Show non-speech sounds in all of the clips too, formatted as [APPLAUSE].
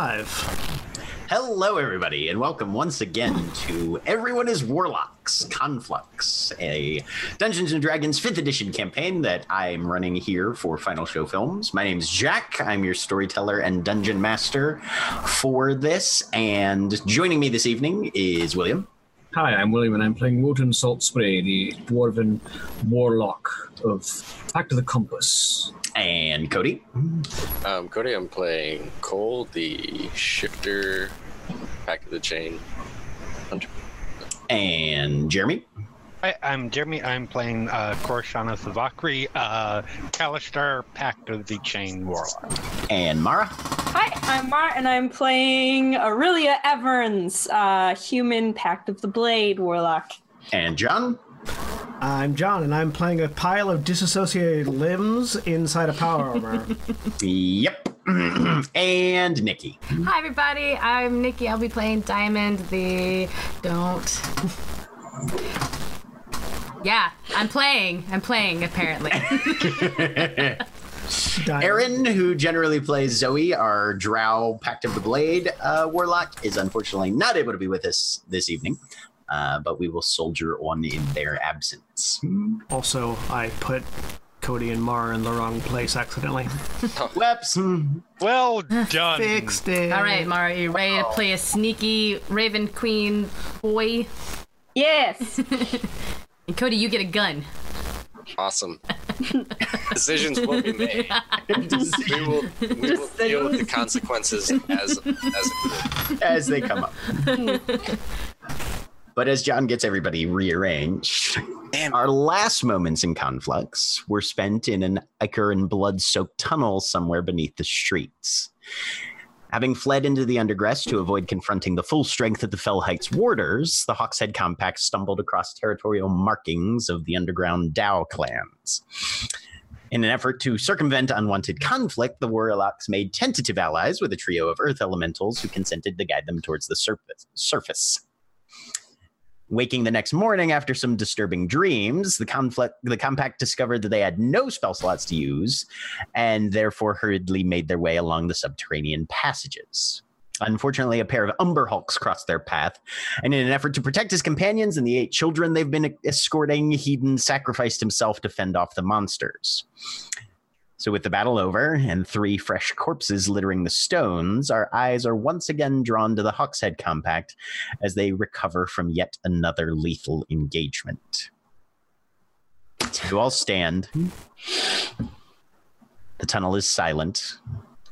Live. Hello, everybody, and welcome once again to Everyone is Warlocks Conflux, a Dungeons and Dragons 5th edition campaign that I'm running here for Final Show Films. My name's Jack. I'm your storyteller and dungeon master for this, and joining me this evening is William. Hi, I'm William, and I'm playing Wotan Saltspray, the dwarven warlock of Back to the Compass. And Koty. Um, Koty, I'm playing Coal, the shifter, back of the chain hunter. And Jeremy. Hi, I'm Jeremy. I'm playing uh, Corashana Thavakri, uh, Kalashtar, Pact of the Chain Warlock. And Mara. Hi, I'm Mara, and I'm playing Orillia Everns, uh, human Pact of the Blade warlock. And John. I'm John, and I'm playing a pile of disassociated limbs inside a power armor. [LAUGHS] Yep. [CLEARS THROAT] and Nikki. Hi, everybody. I'm Nikki. I'll be playing Diamond, the. Don't. yeah, I'm playing. I'm playing, apparently. [LAUGHS] Erin, who generally plays Zoe, our Drow Pact of the Blade uh, warlock, is unfortunately not able to be with us this evening, uh, but we will soldier on in their absence. Also, I put Koty and Mara in the wrong place accidentally. [LAUGHS] Whoops. Well [LAUGHS] done. Fixed it. All right, Mara, you ready to play a sneaky Raven Queen boy? Yes. [LAUGHS] And Koty, you get a gun. Awesome. Decisions will be made. We will, we will deal with the consequences as as As they come up. But as John gets everybody rearranged, Damn. our last moments in Conflux were spent in an ichor and blood soaked tunnel somewhere beneath the streets. Having fled into the undergrass to avoid confronting the full strength of the Fell Heights warders, the Hawkshead Compact stumbled across territorial markings of the underground Dao clans. In an effort to circumvent unwanted conflict, the Warlocks made tentative allies with a trio of earth elementals who consented to guide them towards the surface. surface. Waking the next morning after some disturbing dreams, the conflict the compact discovered that they had no spell slots to use, and therefore hurriedly made their way along the subterranean passages. Unfortunately, a pair of Umber Hulks crossed their path, and in an effort to protect his companions and the eight children they've been escorting, Hedon sacrificed himself to fend off the monsters. So, with the battle over and three fresh corpses littering the stones, our eyes are once again drawn to the Hawkshead Compact as they recover from yet another lethal engagement. You all stand. The tunnel is silent,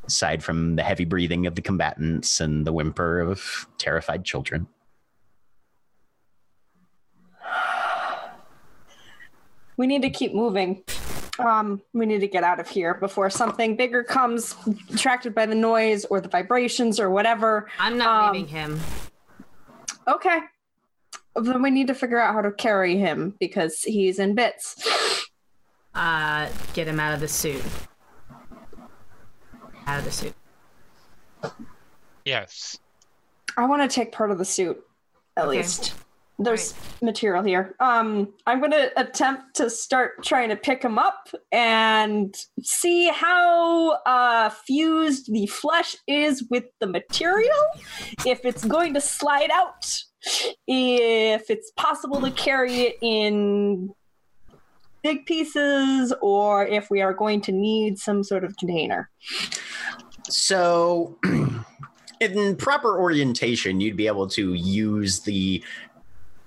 aside from the heavy breathing of the combatants and the whimper of terrified children. we need to keep moving. Um, we need to get out of here before something bigger comes, attracted by the noise or the vibrations or whatever. I'm not Um, leaving him. Okay. Then we need to figure out how to carry him because he's in bits. Uh, get him out of the suit. Out of the suit. Yes. I want to take part of the suit, at Okay. least. There's material here. Um, I'm going to attempt to start trying to pick him up and see how uh, fused the flesh is with the material. If it's going to slide out, if it's possible to carry it in big pieces, or if we are going to need some sort of container. So, [CLEARS THROAT] in proper orientation, you'd be able to use the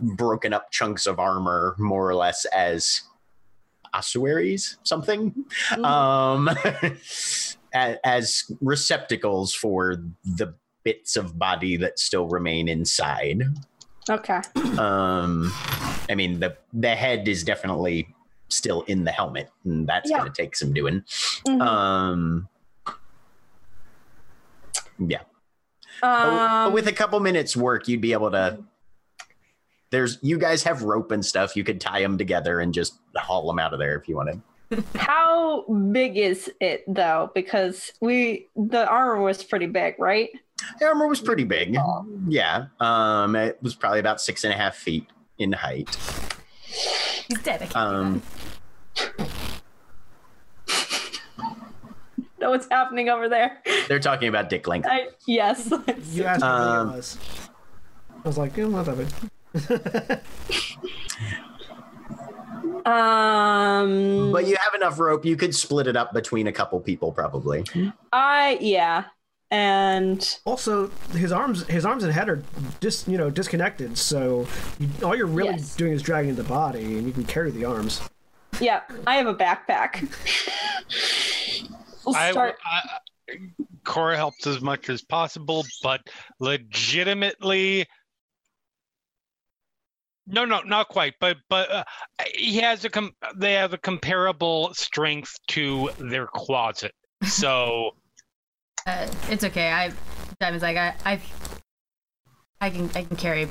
broken up chunks of armor more or less as ossuaries, something, um, [LAUGHS] as receptacles for the bits of body that still remain inside. Okay. Um, I mean, the the head is definitely still in the helmet, and that's Yeah. going to take some doing. Mhm. Um, yeah. But- Um, but with a couple minutes work, you'd be able to. There's you guys have rope and stuff. You could tie them together and just haul them out of there if you wanted. How big is it though? Because we the armor was pretty big, right? The armor was pretty big. Yeah. Um, it was probably about six and a half feet in height. He's dead. Um, Know what's happening over there? they're talking about dick length. I, yes. You asked me how Um, big it was. I was like, eh, not that big. Um. But you have enough rope. You could split it up between a couple people, probably. I yeah, and Also, his arms, his arms and head are dis, you know, disconnected. So you, all you're really Yes. doing is dragging the body, and you can carry the arms. yeah, I have a backpack. we'll I, start. I, Cora helps as much as possible, but legitimately, no, no, not quite. But but uh, he has a com- they have a comparable strength to their closet. So [LAUGHS] Uh, it's okay. I Diamond's like I I I can I can carry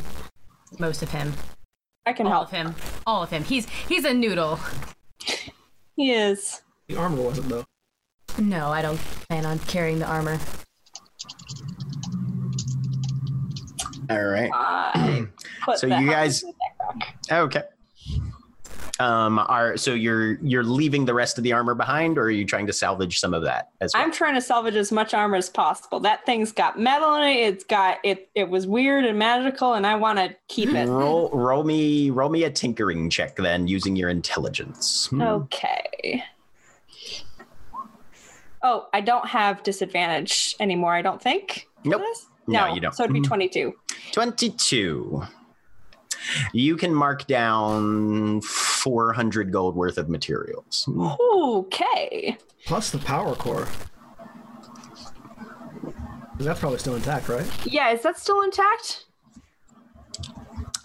most of him. I can All help. of him. All of him. He's he's a noodle. He is. The armor wasn't though. No, I don't plan on carrying the armor. All right. [CLEARS THROAT] So you guys- in the backpack. Okay. Um, are so you're you're leaving the rest of the armor behind, or are you trying to salvage some of that as well? I'm trying to salvage as much armor as possible. That thing's got metal in it. It's got it. It was weird and magical, and I want to keep it. roll roll me roll me a tinkering check then using your intelligence. Hmm. Okay. Oh, I don't have disadvantage anymore. I don't think. Nope. No, No, you don't. So it'd be Mhm. 22. 22. You can mark down 400 gold worth of materials. Okay. Plus the power core. That's probably still intact, right? Yeah, is that still intact?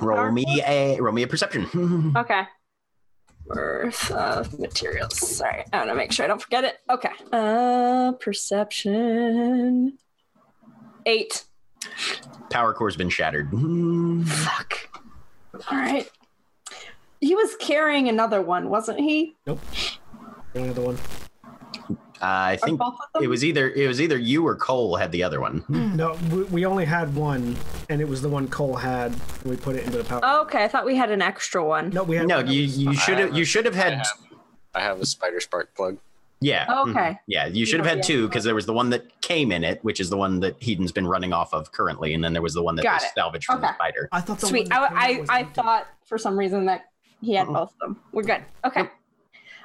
Roll Power me a roll me a perception. [LAUGHS] Okay. Worth of materials. Sorry, I want to make sure I don't forget it. Okay. Uh, perception. Eight. Power core's been shattered. Hmm. Fuck. All right. He was carrying another one, wasn't he? Nope. Another one. I Or think both of them? it was either it was either you or Coal had the other one. No, we, we only had one, and it was the one Coal had. And we put it into the power. Oh, okay, I thought we had an extra one. no, we had. No, one you you should have have you should have I had have, I have a spider spark plug. Yeah. Oh, okay. Yeah, you should have had two because there was the one that came in it, which is the one that Hedon's been running off of currently, and then there was the one that Got was it. salvaged from the Okay. spider. I thought the Sweet. one that I, I, I thought for some reason that he had Uh-uh. both of them. We're good. Okay.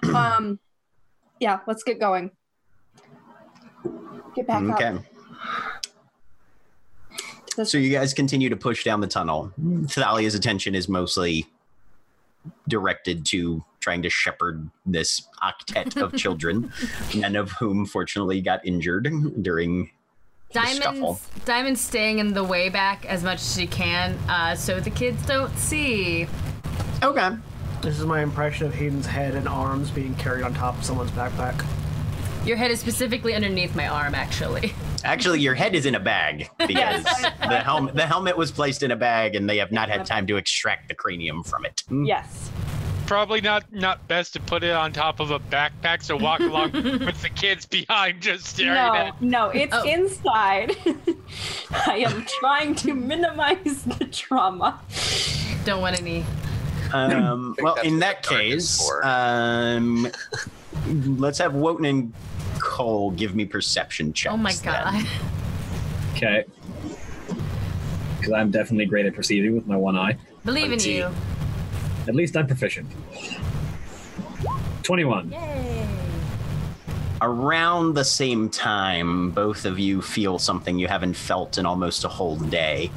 [CLEARS THROAT] um, yeah, let's get going. Get back Okay. up. This- So you guys continue to push down the tunnel. Thalia's attention is mostly directed to trying to shepherd this octet of children, [LAUGHS] none of whom fortunately got injured during the scuffle. Diamond's Diamond's staying in the way back as much as she can, uh, so the kids don't see. Okay. This is my impression of Hedon's head and arms being carried on top of someone's backpack. Your head is specifically underneath my arm, actually. Actually, your head is in a bag [LAUGHS] because the helmet the helmet was placed in a bag, and they have not had time to extract the cranium from it. Yes. Probably not not best to put it on top of a backpack, so walk along [LAUGHS] with the kids behind, just staring No, at. no, it's Oh. inside. [LAUGHS] I am trying to minimize the trauma. Don't want any. Um, [LAUGHS] well, in that case, um, let's have Wotan and Coal give me perception checks. Oh my then. god. Okay. Because I'm definitely great at perceiving with my one eye. Believe in you. At least I'm proficient. 21. Yay. Around the same time, both of you feel something you haven't felt in almost a whole day.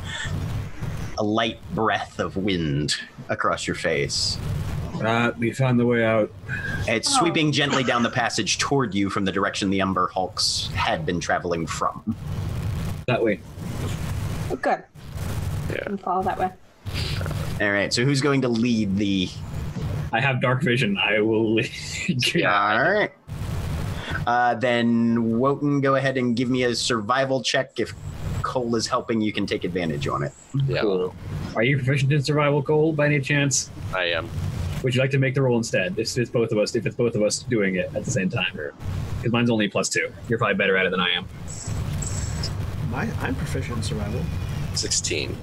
A light breath of wind across your face. Uh, we found the way out. It's Oh. sweeping gently down the passage toward you from the direction the Umber Hulks had been traveling from. That way. Oh, good. Yeah. Follow that way. All right, so who's going to lead the I have dark vision. I will. lead. [LAUGHS] All right. Uh, then Wotan, go ahead and give me a survival check. If Coal is helping, you can take advantage on it. Yeah, Cool. Are you proficient in survival, Coal, by any chance? I am. Would you like to make the roll instead? If it's both of us, if it's both of us doing it at the same time, because mine's only plus two. You're probably better at it than I am. My, I'm proficient in survival. 16.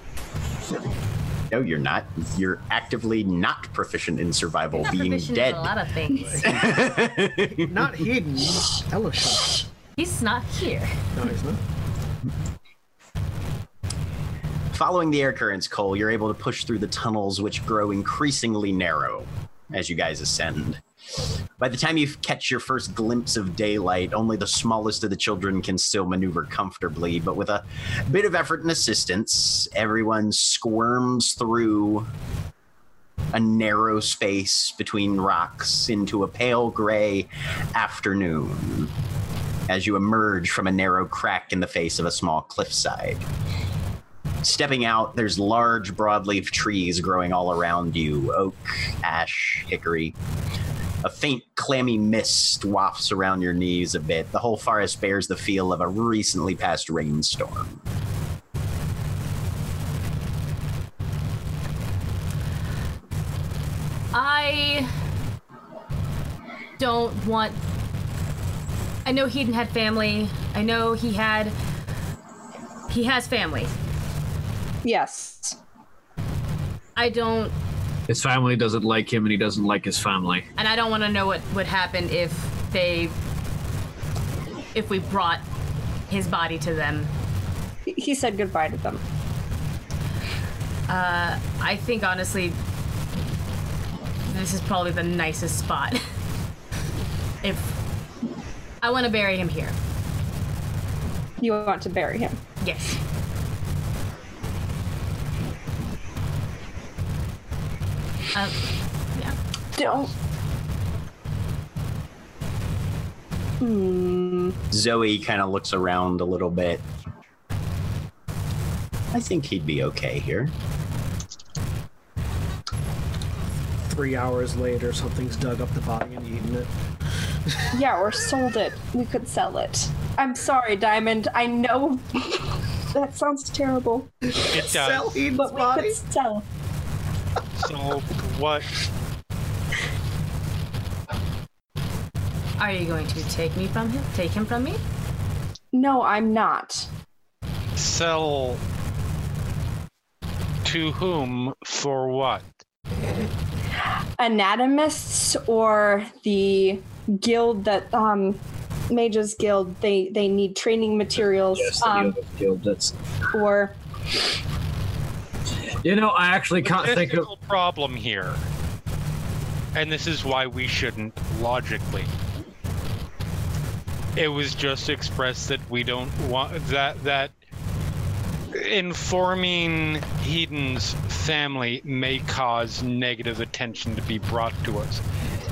No, you're not. You're actively not proficient in survival, Not being proficient dead. in a lot of things. [LAUGHS] Not hidden. Elashard. He's not here. No, he's not. Following the air currents, Coal, you're able to push through the tunnels, which grow increasingly narrow as you guys ascend. By the time you catch your first glimpse of daylight, only the smallest of the children can still maneuver comfortably, but with a bit of effort and assistance, everyone squirms through a narrow space between rocks into a pale gray afternoon as you emerge from a narrow crack in the face of a small cliffside. Stepping out, there's large broadleaf trees growing all around you oak, ash, hickory. A faint, clammy mist wafts around your knees a bit. The whole forest bears the feel of a recently passed rainstorm. I don't want. I know Hedon had family. I know he had. He has family. Yes. I don't. His family doesn't like him, and he doesn't like his family. And I don't want to know what would happen if they. If we brought his body to them. He- He said goodbye to them. Uh, I think honestly, this is probably the nicest spot. [LAUGHS] if I want to bury him here, You want to bury him. yes. Um, yeah. Don't. Hmm. Zoe kind of looks around a little bit. I think he'd be okay here. Three hours later, something's dug up the body and eaten it. [LAUGHS] Yeah, or sold it. We could sell it. I'm sorry, Diamond. I know [LAUGHS] that sounds terrible, It does. Sell Hedon's but we body? could sell. So what? Are you going to take me from him? Take him from me? No, I'm not. Sell to whom for what? Anatomists or the guild that um mages guild they they need training materials Yes, the um Guild- Guild. That's. or You know, I actually can't think of. Problem here, and this is why we shouldn't logically. It was just expressed that we don't want that that informing Hedon's family may cause negative attention to be brought to us.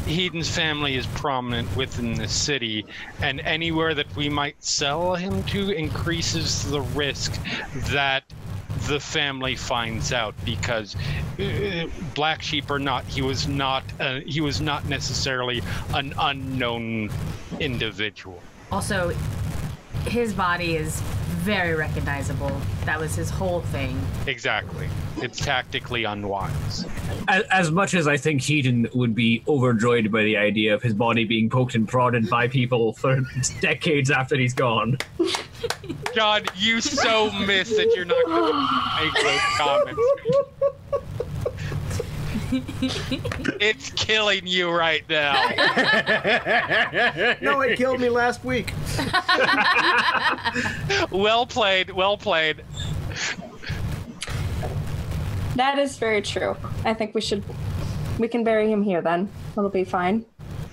Hedon's family is prominent within the city, and anywhere that we might sell him to increases the risk that the family finds out because uh, black sheep or not he was not uh, he was not necessarily an unknown individual Also, his body is very recognizable. That was his whole thing. Exactly. It's tactically unwise. As, as much as I think Hedon would be overjoyed by the idea of his body being poked and prodded by people for [LAUGHS] decades after he's gone. [LAUGHS] John, you so miss that you're not going to make those comments. it's killing you right now. [LAUGHS] No, it killed me last week. [LAUGHS] Well played. Well played. That is very true. I think we should. We can bury him here then. It'll be fine.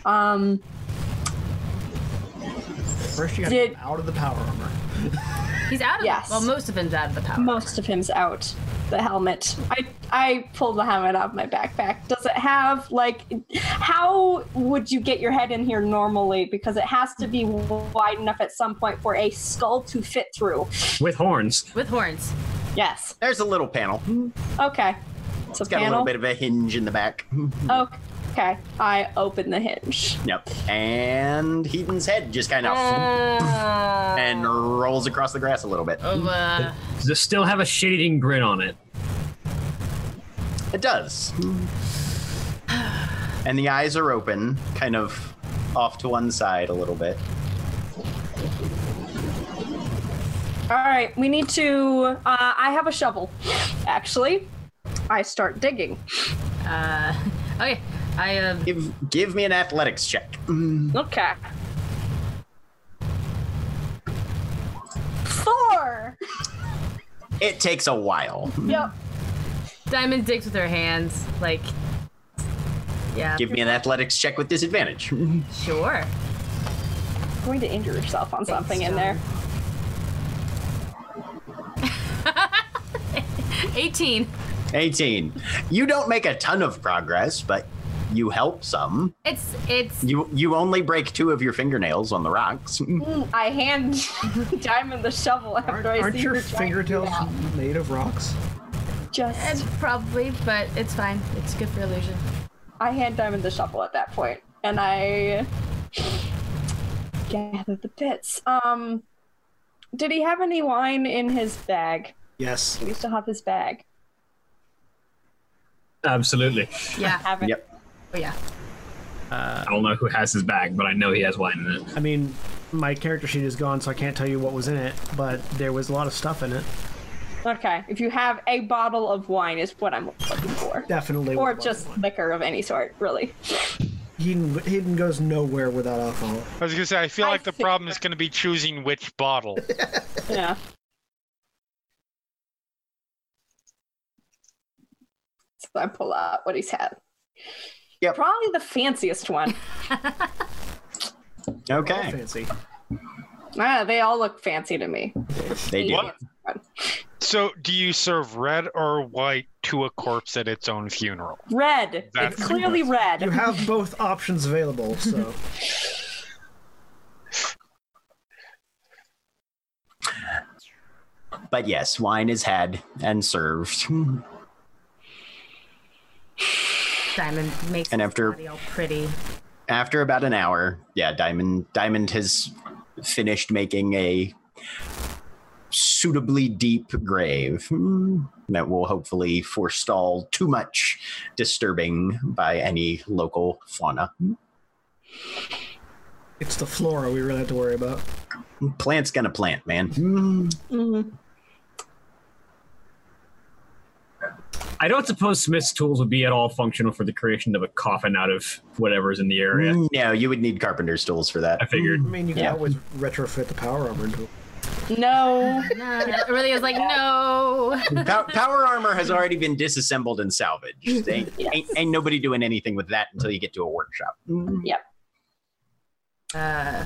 Um, First, you got to Did- get him out of the power armor. [LAUGHS] He's out of Yes. well, most of him's out of the power. most of him's out. The helmet. I I pulled the helmet out of my backpack. Does it have like? How would you get your head in here normally? Because it has to be wide enough at some point for a skull to fit through. With horns. With horns. Yes. There's a little panel. Okay. It's a It's got a little bit of a hinge in the back. Okay. I open the hinge. Yep. And Hedon's head just kind of and rolls across the grass a little bit. Of, uh, Does it still have a shit-eating grin on it? It does. And the eyes are open, kind of off to one side a little bit. All right. We need to. Uh, I have a shovel. Actually, I start digging. uh, [LAUGHS] okay. I uh, Give give me an athletics check. Okay. Four. It takes a while. Yep. Diamond digs with her hands, like. Yeah. Give me an athletics check with disadvantage. Sure. Going to injure yourself on something in there. [LAUGHS] 18. 18. You don't make a ton of progress, but you help some. It's it's You you only break two of your fingernails on the rocks. [LAUGHS] I hand [LAUGHS] Diamond the shovel after Aren't, I aren't see your her trying to do fingertails made of rocks? Just it's probably, but it's fine. It's good for illusion. I hand Diamond the shovel at that point, and I [SIGHS] gather the bits. Um, did he have any wine in his bag? Yes. Do we still have his bag? Absolutely. Yeah. Have it. Yep. Oh yeah. I don't know who has his bag, but I know he has wine in it. I mean, my character sheet is gone, so I can't tell you what was in it, but there was a lot of stuff in it. Okay, if you have a bottle of wine, is what I'm looking for. Definitely. Or just one. liquor of any sort, really. Hedon, Hedon goes nowhere without alcohol. I was gonna say, I feel I like the think problem is gonna be choosing which bottle. [LAUGHS] Yeah. So I pull out what he's had. Yep. Probably the fanciest one. [LAUGHS] Okay. Fancy. ah, they all look fancy to me. They do. What? So, do you serve red or white to a corpse at its own funeral? Red. That's- it's clearly red. You have both options available, so. [LAUGHS] But yes, wine is had and served. [LAUGHS] Diamond makes And his after- body all pretty. After about an hour, yeah, Diamond Diamond has finished making a suitably deep grave hmm, that will hopefully forestall too much disturbing by any local fauna. It's the flora we really have to worry about. Plant's gonna plant, man. Hmm. I don't suppose Smith's tools would be at all functional for the creation of a coffin out of whatever's in the area. No, you would need carpenter's tools for that. I figured. I mean, you can Yeah. always retrofit the power armor into it. No. [LAUGHS] No, really was like, no. [LAUGHS] Pow- power armor has already been disassembled and salvaged. Ain't, ain't, ain't nobody doing anything with that until you get to a workshop. Yep. Uh,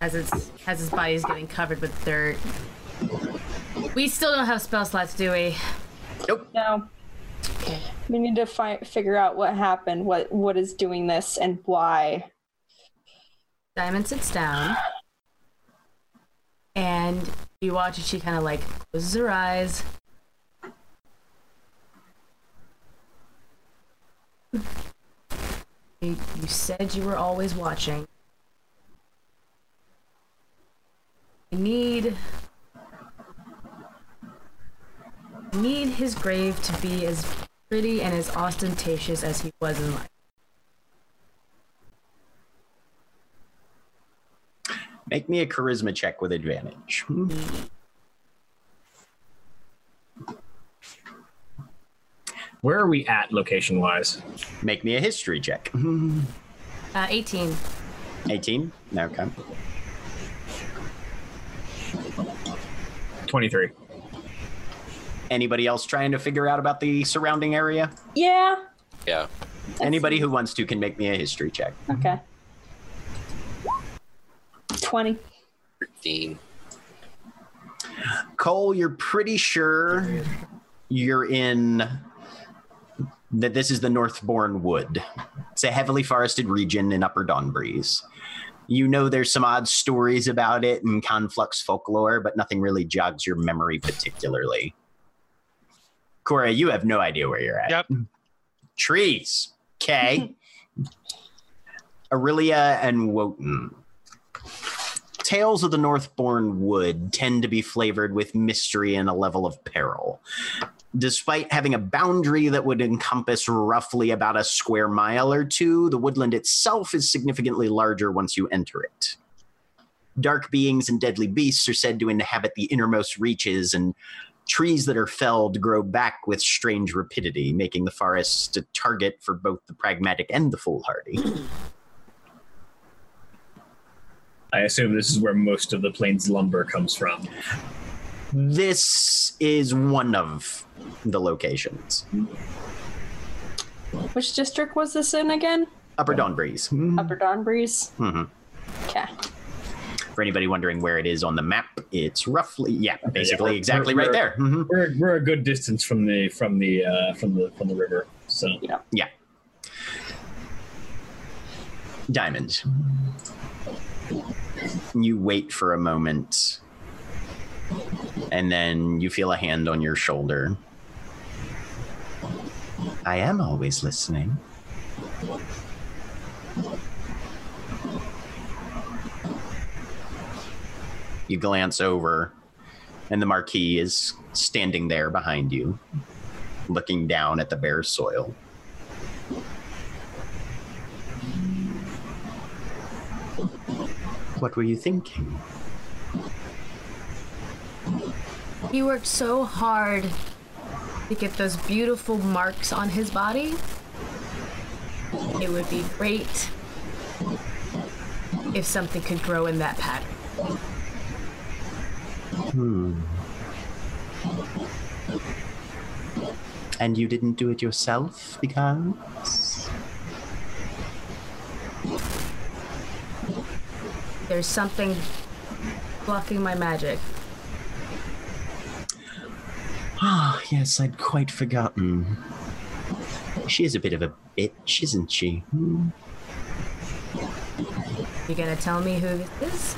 as his as his body's getting covered with dirt. We still don't have spell slots, do we? Nope. No. We need to fi- figure out what happened, what what is doing this, and why. Diamond sits down, and you watch as she kind of like closes her eyes. You, you said you were always watching. I need. I need his grave to be as pretty and as ostentatious as he was in life. Make me a charisma check with advantage. Where are we at location wise? Make me a history check. Uh, 18. 18? Okay. 23. Anybody else trying to figure out about the surrounding area? Yeah. Yeah. Anybody who wants to can make me a history check. Okay. 20. 15. Coal, you're pretty sure you're in that this is the Northbourne Wood. It's a heavily forested region in Upper Dawnbreeze. You know there's some odd stories about it and conflux folklore, but nothing really jogs your memory particularly. Cora, you have no idea where you're at. Yep. [CLEARS THROAT] Trees. Okay. [LAUGHS] Orillia and Wotan. Tales of the Northbourne Wood tend to be flavored with mystery and a level of peril. Despite having a boundary that would encompass roughly about a square mile or two, the woodland itself is significantly larger once you enter it. Dark beings and deadly beasts are said to inhabit the innermost reaches, and trees that are felled grow back with strange rapidity, making the forest a target for both the pragmatic and the foolhardy. I assume this is where most of the plains lumber comes from. This is one of the locations. Which district was this in again? Upper Dawn Breeze. Upper Dawn Breeze. Mhm. Okay. For anybody wondering where it is on the map, it's roughly yeah, basically we're- exactly right there. Mhm. We're, we're a good distance from the from the uh, from the from the river. So Yeah. Yeah. Diamonds. You wait for a moment, and then you feel a hand on your shoulder. I am always listening. You glance over, and the Marquis is standing there behind you, looking down at the bare soil. What were you thinking? He worked so hard to get those beautiful marks on his body. It would be great if something could grow in that pattern. And you didn't do it yourself because? There's something blocking my magic. Ah, yes, I'd quite forgotten. She is a bit of a bitch, isn't she? Hmm. You gonna tell me who this is?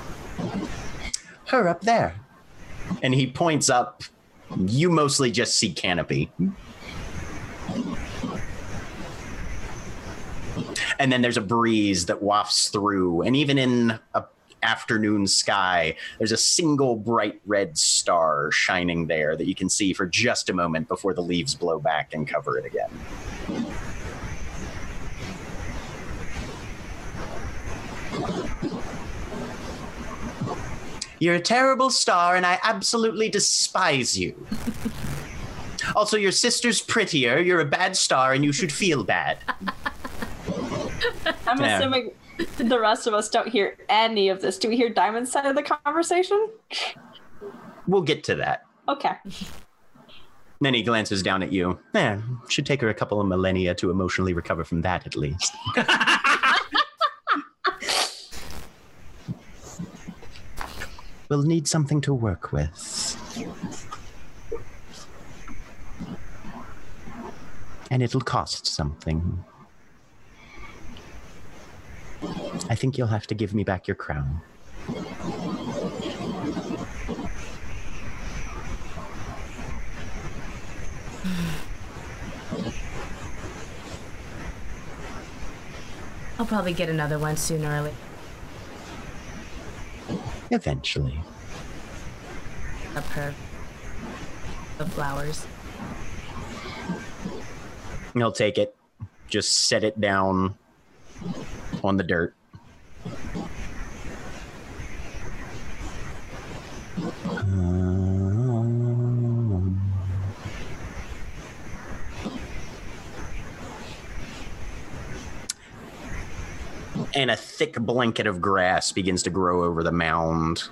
Her up there. And he points up. You mostly just see canopy. And then there's a breeze that wafts through, and even in a afternoon sky, there's a single bright red star shining there that you can see for just a moment before the leaves blow back and cover it again. You're a terrible star, and I absolutely despise you. [LAUGHS] also, your sister's prettier. You're a bad star, and you should feel bad. I'm Yeah. assuming the rest of us don't hear any of this. Do we hear Diamond's side of the conversation? We'll get to that. Okay. [LAUGHS] Then he glances down at you. Eh, should take her a couple of millennia to emotionally recover from that, at least. [LAUGHS] we'll need something to work with. And it'll cost something. I think you'll have to give me back your crown. I'll probably get another one sooner or later. Eventually. Up her. The flowers. He'll take it. Just set it down on the dirt. And a thick blanket of grass begins to grow over the mound.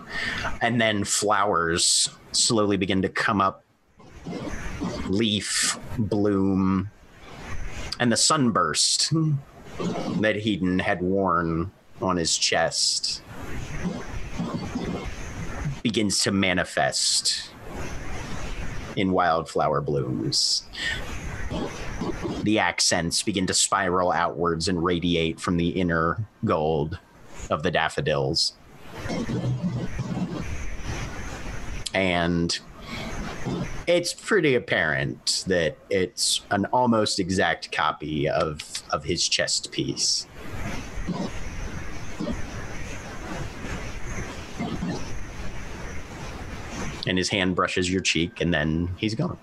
And then flowers slowly begin to come up leaf, bloom, and the sunburst that Hedon had worn on his chest begins to manifest in wildflower blooms. The accents begin to spiral outwards and radiate from the inner gold of the daffodils. And it's pretty apparent that it's an almost exact copy of of his chest piece. And his hand brushes your cheek, and then he's gone.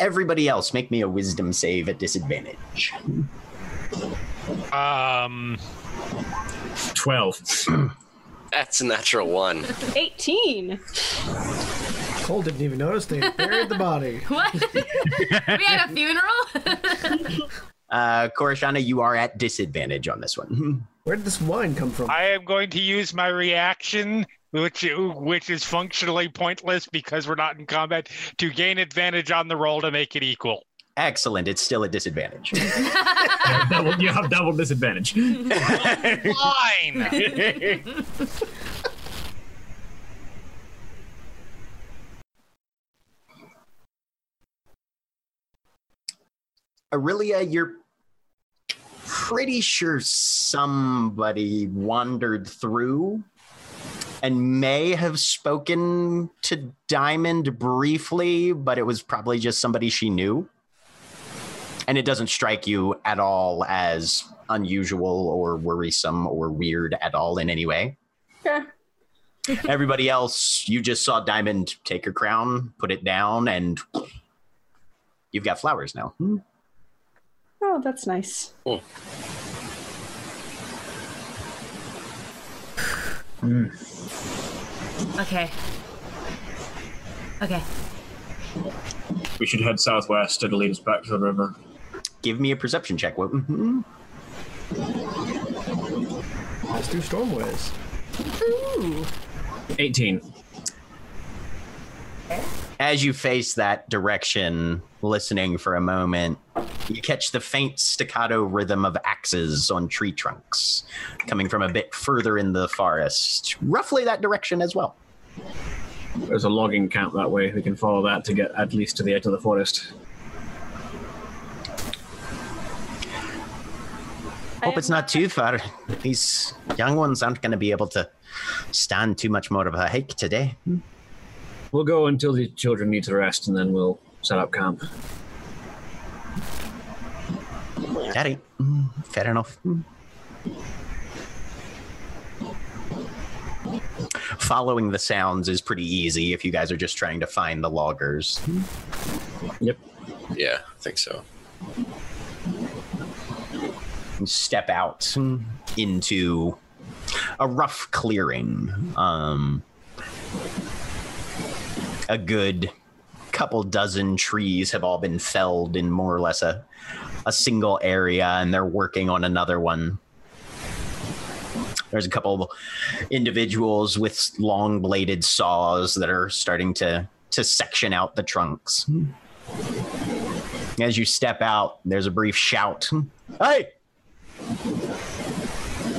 Everybody else, make me a wisdom save at disadvantage. Um, 12. [CLEARS THROAT] That's a natural one. 18. Coal didn't even notice they buried the body. [LAUGHS] What? we had a funeral? [LAUGHS] Uh, Corashana, you are at disadvantage on this one. [LAUGHS] Where did this wine come from? I am going to use my reaction, which which is functionally pointless because we're not in combat, to gain advantage on the roll to make it equal. Excellent. It's still a disadvantage. [LAUGHS] [LAUGHS] double, you have double disadvantage. Fine. [LAUGHS] Orillia, you're pretty sure somebody wandered through and may have spoken to Diamond briefly, but it was probably just somebody she knew. And it doesn't strike you at all as unusual or worrisome or weird at all in any way. Okay. [LAUGHS] Everybody else, you just saw Diamond take her crown, put it down, and you've got flowers now. Hmm. Oh, that's nice. Okay. Okay. we should head southwest. It'll lead us back to the river. Give me a perception check. What? mhm. Let's do Stormways. Ooh. 18. As you face that direction, listening for a moment, you catch the faint staccato rhythm of axes on tree trunks coming from a bit further in the forest, roughly that direction as well. There's a logging camp that way. We can follow that to get at least to the edge of the forest. Hope it's not too far. These young ones aren't going to be able to stand too much more of a hike today. We'll go until the children need to rest, and then we'll set up camp. Daddy, mm, fair enough. Following the sounds is pretty easy if you guys are just trying to find the loggers. Yep. Yeah, I think so. Step out into a rough clearing. Um, a good couple dozen trees have all been felled in more or less a, a single area, and they're working on another one. There's a couple of individuals with long bladed saws that are starting to, to section out the trunks. As you step out, there's a brief shout Hey!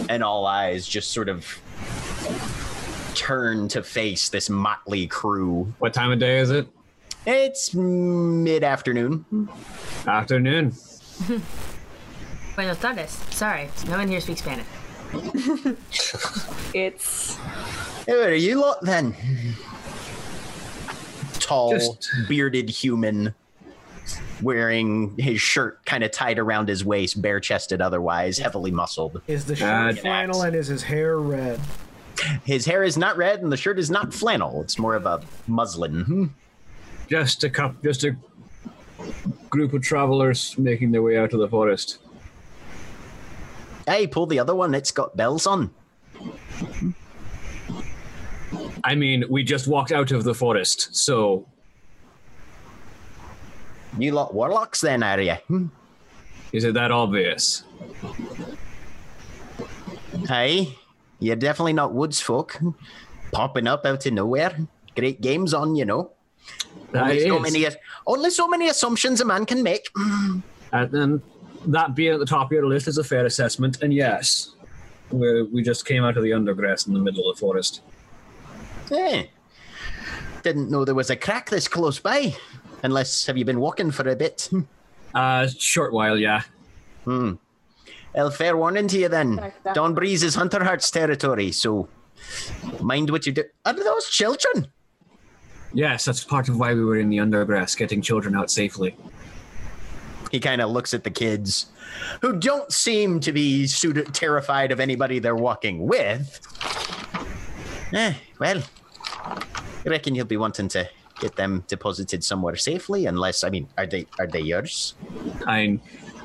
And all eyes just sort of turn to face this motley crew. What time of day is it? It's mid afternoon. Afternoon. [LAUGHS] Buenos tardes. Sorry, no one here speaks Spanish. [LAUGHS] It's Hey, what are you lot then? Tall, Just- bearded human wearing his shirt kind of tied around his waist, bare chested otherwise, heavily muscled. Is the shirt Uh, flannel and is his hair red? His hair is not red and the shirt is not flannel. It's more of a muslin. Hmm. Just a cup, just a group of travelers making their way out of the forest. Hey, pull the other one. It's got bells on. I mean, we just walked out of the forest, so You lot warlocks then, are you? Hmm. is it that obvious? Hey, you're definitely not woods folk. Popping up out of nowhere. Great games on, you know. That Only so many, only so many assumptions a man can make. And [CLEARS THROAT] then that being at the top of your list is a fair assessment, and yes, we we just came out of the undergrass in the middle of the forest. Eh. Didn't know there was a crack this close by. Unless, have you been walking for a bit? [LAUGHS] Uh, short while, yeah. Well, fair warning to you then. Back, back. Breeze is Hunter Heart's territory, so mind what you do. Are those children? Yes, that's part of why we were in the undergrass, getting children out safely. He kind of looks at the kids, who don't seem to be suited, terrified of anybody they're walking with. Eh, well, I reckon you'll be wanting to get them deposited somewhere safely, unless I mean, are they are they yours? I,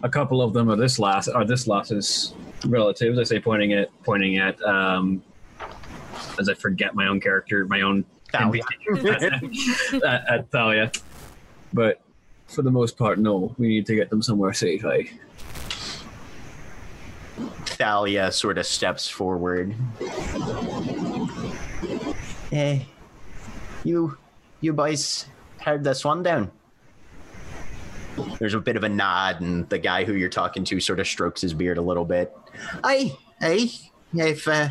a couple of them are this last are this last's relatives. I say pointing at pointing at um, as I forget my own character, my own Thalia. [LAUGHS] at, at Thalia. But for the most part, no. We need to get them somewhere safe. I Thalia sort of steps forward. Hey, you, you boys heard this one down? There's a bit of a nod, and the guy who you're talking to sort of strokes his beard a little bit. Aye, aye, if, uh,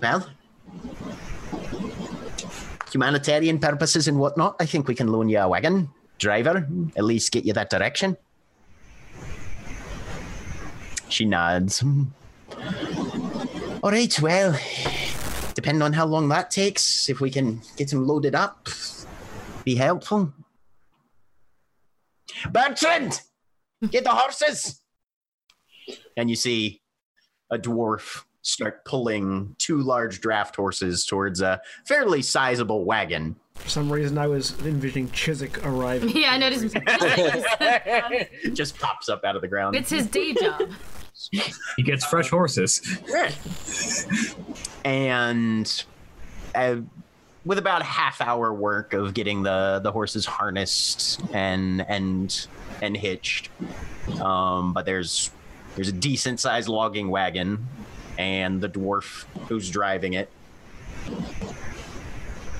well, humanitarian purposes and whatnot, I think we can loan you a wagon, driver, at least get you that direction. She nods. All right, well, depending on how long that takes, if we can get him loaded up, be helpful. Bertrand, get the horses. And you see a dwarf start pulling two large draft horses towards a fairly sizable wagon. For some reason, I was envisioning Chiswick arriving. [LAUGHS] Yeah, I noticed. [LAUGHS] It just pops up out of the ground. it's his day job. he gets fresh horses. and uh, with about half hour work of getting the the horses harnessed and and and hitched. Um but there's there's a decent sized logging wagon and the dwarf who's driving it.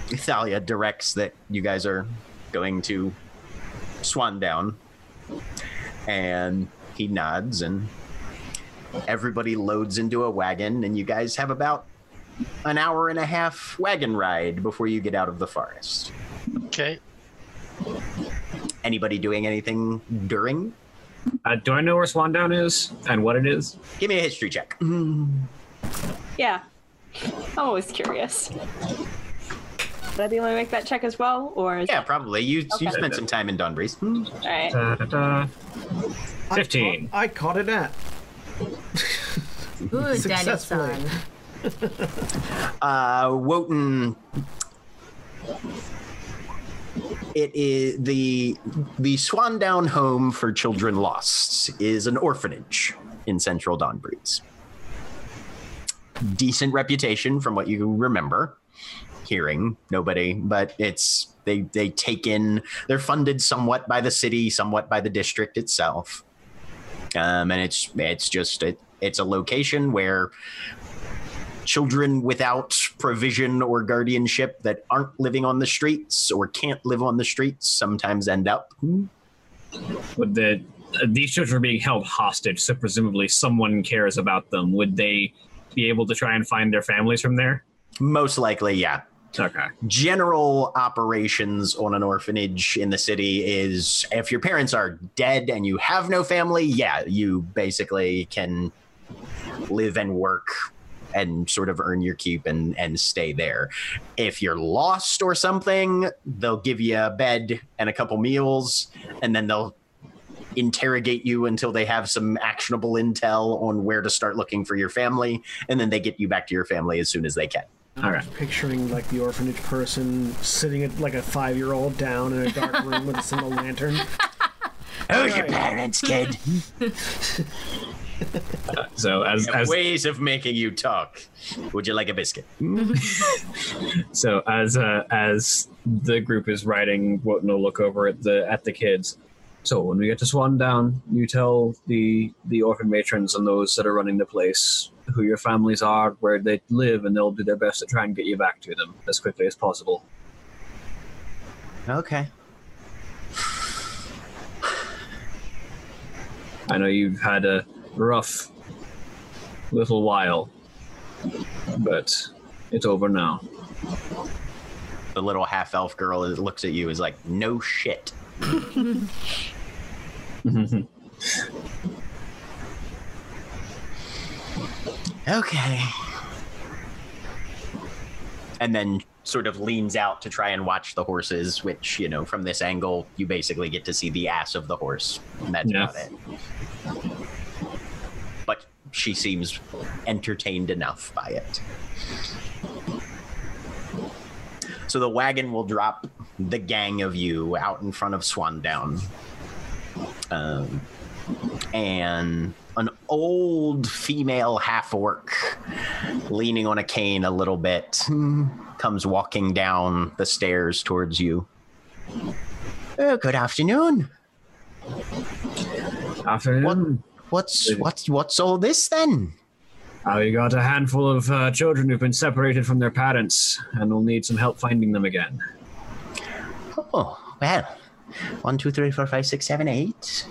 Thalia directs that you guys are going to Swan Down. And he nods and everybody loads into a wagon and you guys have about an hour and a half wagon ride before you get out of the forest. Okay. Anybody doing anything during? Uh, do I know where Swandown is and what it is? Give me a history check. [LAUGHS] Yeah. I'm always curious. Would I be able to make that check as well? Or is Yeah, probably. You Okay. you spent some time in Dunbreeze. Hmm. all right. Da, da, da. Fifteen. I caught it at. Good, [LAUGHS] Successfully. [LAUGHS] Uh, Wotan. It is the the Swandown Home for Children Lost is an orphanage in Central Dunbreeze. Decent reputation from what you remember hearing. Nobody, but it's they they take in. They're funded somewhat by the city, somewhat by the district itself. Um, and it's it's just it, it's a location where children without provision or guardianship that aren't living on the streets or can't live on the streets sometimes end up. Would the uh, these children are being held hostage, so presumably someone cares about them. Would they be able to try and find their families from there? Most likely, yeah. Okay. General operations on an orphanage in the city is if your parents are dead and you have no family, yeah, you basically can live and work and sort of earn your keep and and stay there. If you're lost or something, they'll give you a bed and a couple meals and then they'll interrogate you until they have some actionable intel on where to start looking for your family, and then they get you back to your family as soon as they can. All right. Picturing like the orphanage person sitting at like a five year old down in a dark room with a single lantern. Who's [LAUGHS] oh, your parents, kid? [LAUGHS] [LAUGHS] So as as ways of making you talk. Would you like a biscuit? [LAUGHS] so as uh, as the group is riding, Wotan will look over at the at the kids. So when we get to Swan Down, you tell the the orphan matrons and those that are running the place who your families are, where they live, and they'll do their best to try and get you back to them as quickly as possible. Okay. I know you've had a rough little while, but it's over now. The little half elf girl looks at you is like, no shit. [LAUGHS] Okay. And then sort of leans out to try and watch the horses, which, you know, from this angle, you basically get to see the ass of the horse. And that's Yeah. about it. But she seems entertained enough by it. So the wagon will drop the gang of you out in front of Swandown. Um, and an old female half orc leaning on a cane a little bit comes walking down the stairs towards you. Oh, good afternoon. Afternoon. What's what's what's all this then? Uh, we got a handful of uh, children who've been separated from their parents and will need some help finding them again. Oh, well. One, two, three, four, five, six, seven, eight.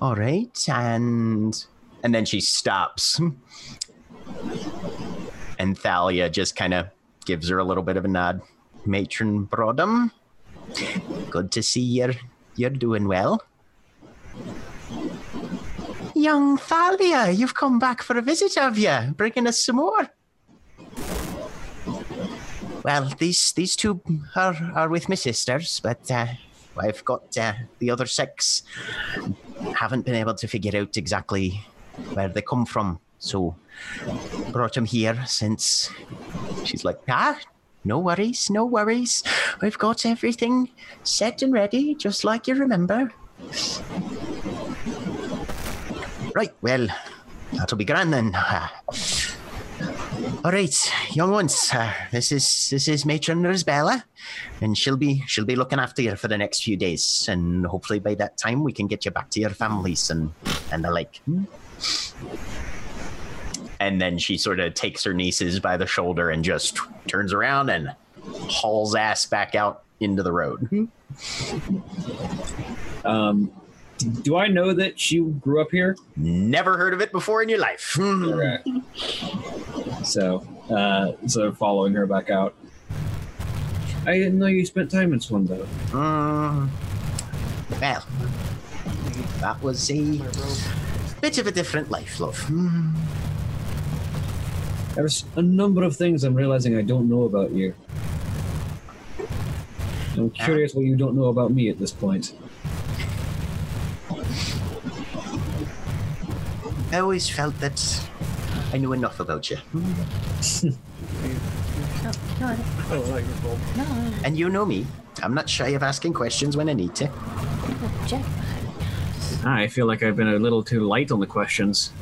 All right, and and then she stops, [LAUGHS] and Thalia just kind of gives her a little bit of a nod. Matron Brodom, good to see you're you're doing well. Young Thalia, you've come back for a visit, have you? Bringing us some more. Well, these these two are, are with my sisters, but uh, I've got uh, the other six. Haven't been able to figure out exactly where they come from, so brought them here since. She's like, ah, no worries, no worries. We've got everything set and ready, just like you remember. Right, well, that'll be grand then. Uh, all right, young ones. Uh, this is this is Matron Rosbella, and she'll be she'll be looking after you for the next few days, and hopefully by that time we can get you back to your families and and the like. And then she sort of takes her nieces by the shoulder and just turns around and hauls ass back out into the road. Um, do I know that she grew up here? Never heard of it before in your life. [LAUGHS] Okay. So, uh, so following her back out. I didn't know you spent time in Swandown. Mm, well, that was a bit of a different life, love. There's a number of things I'm realizing I don't know about you. I'm curious what you don't know about me at this point. I always felt that I knew enough about you. [LAUGHS] Oh, like your bulb. And you know me. I'm not shy of asking questions when I need to. I feel like I've been a little too light on the questions.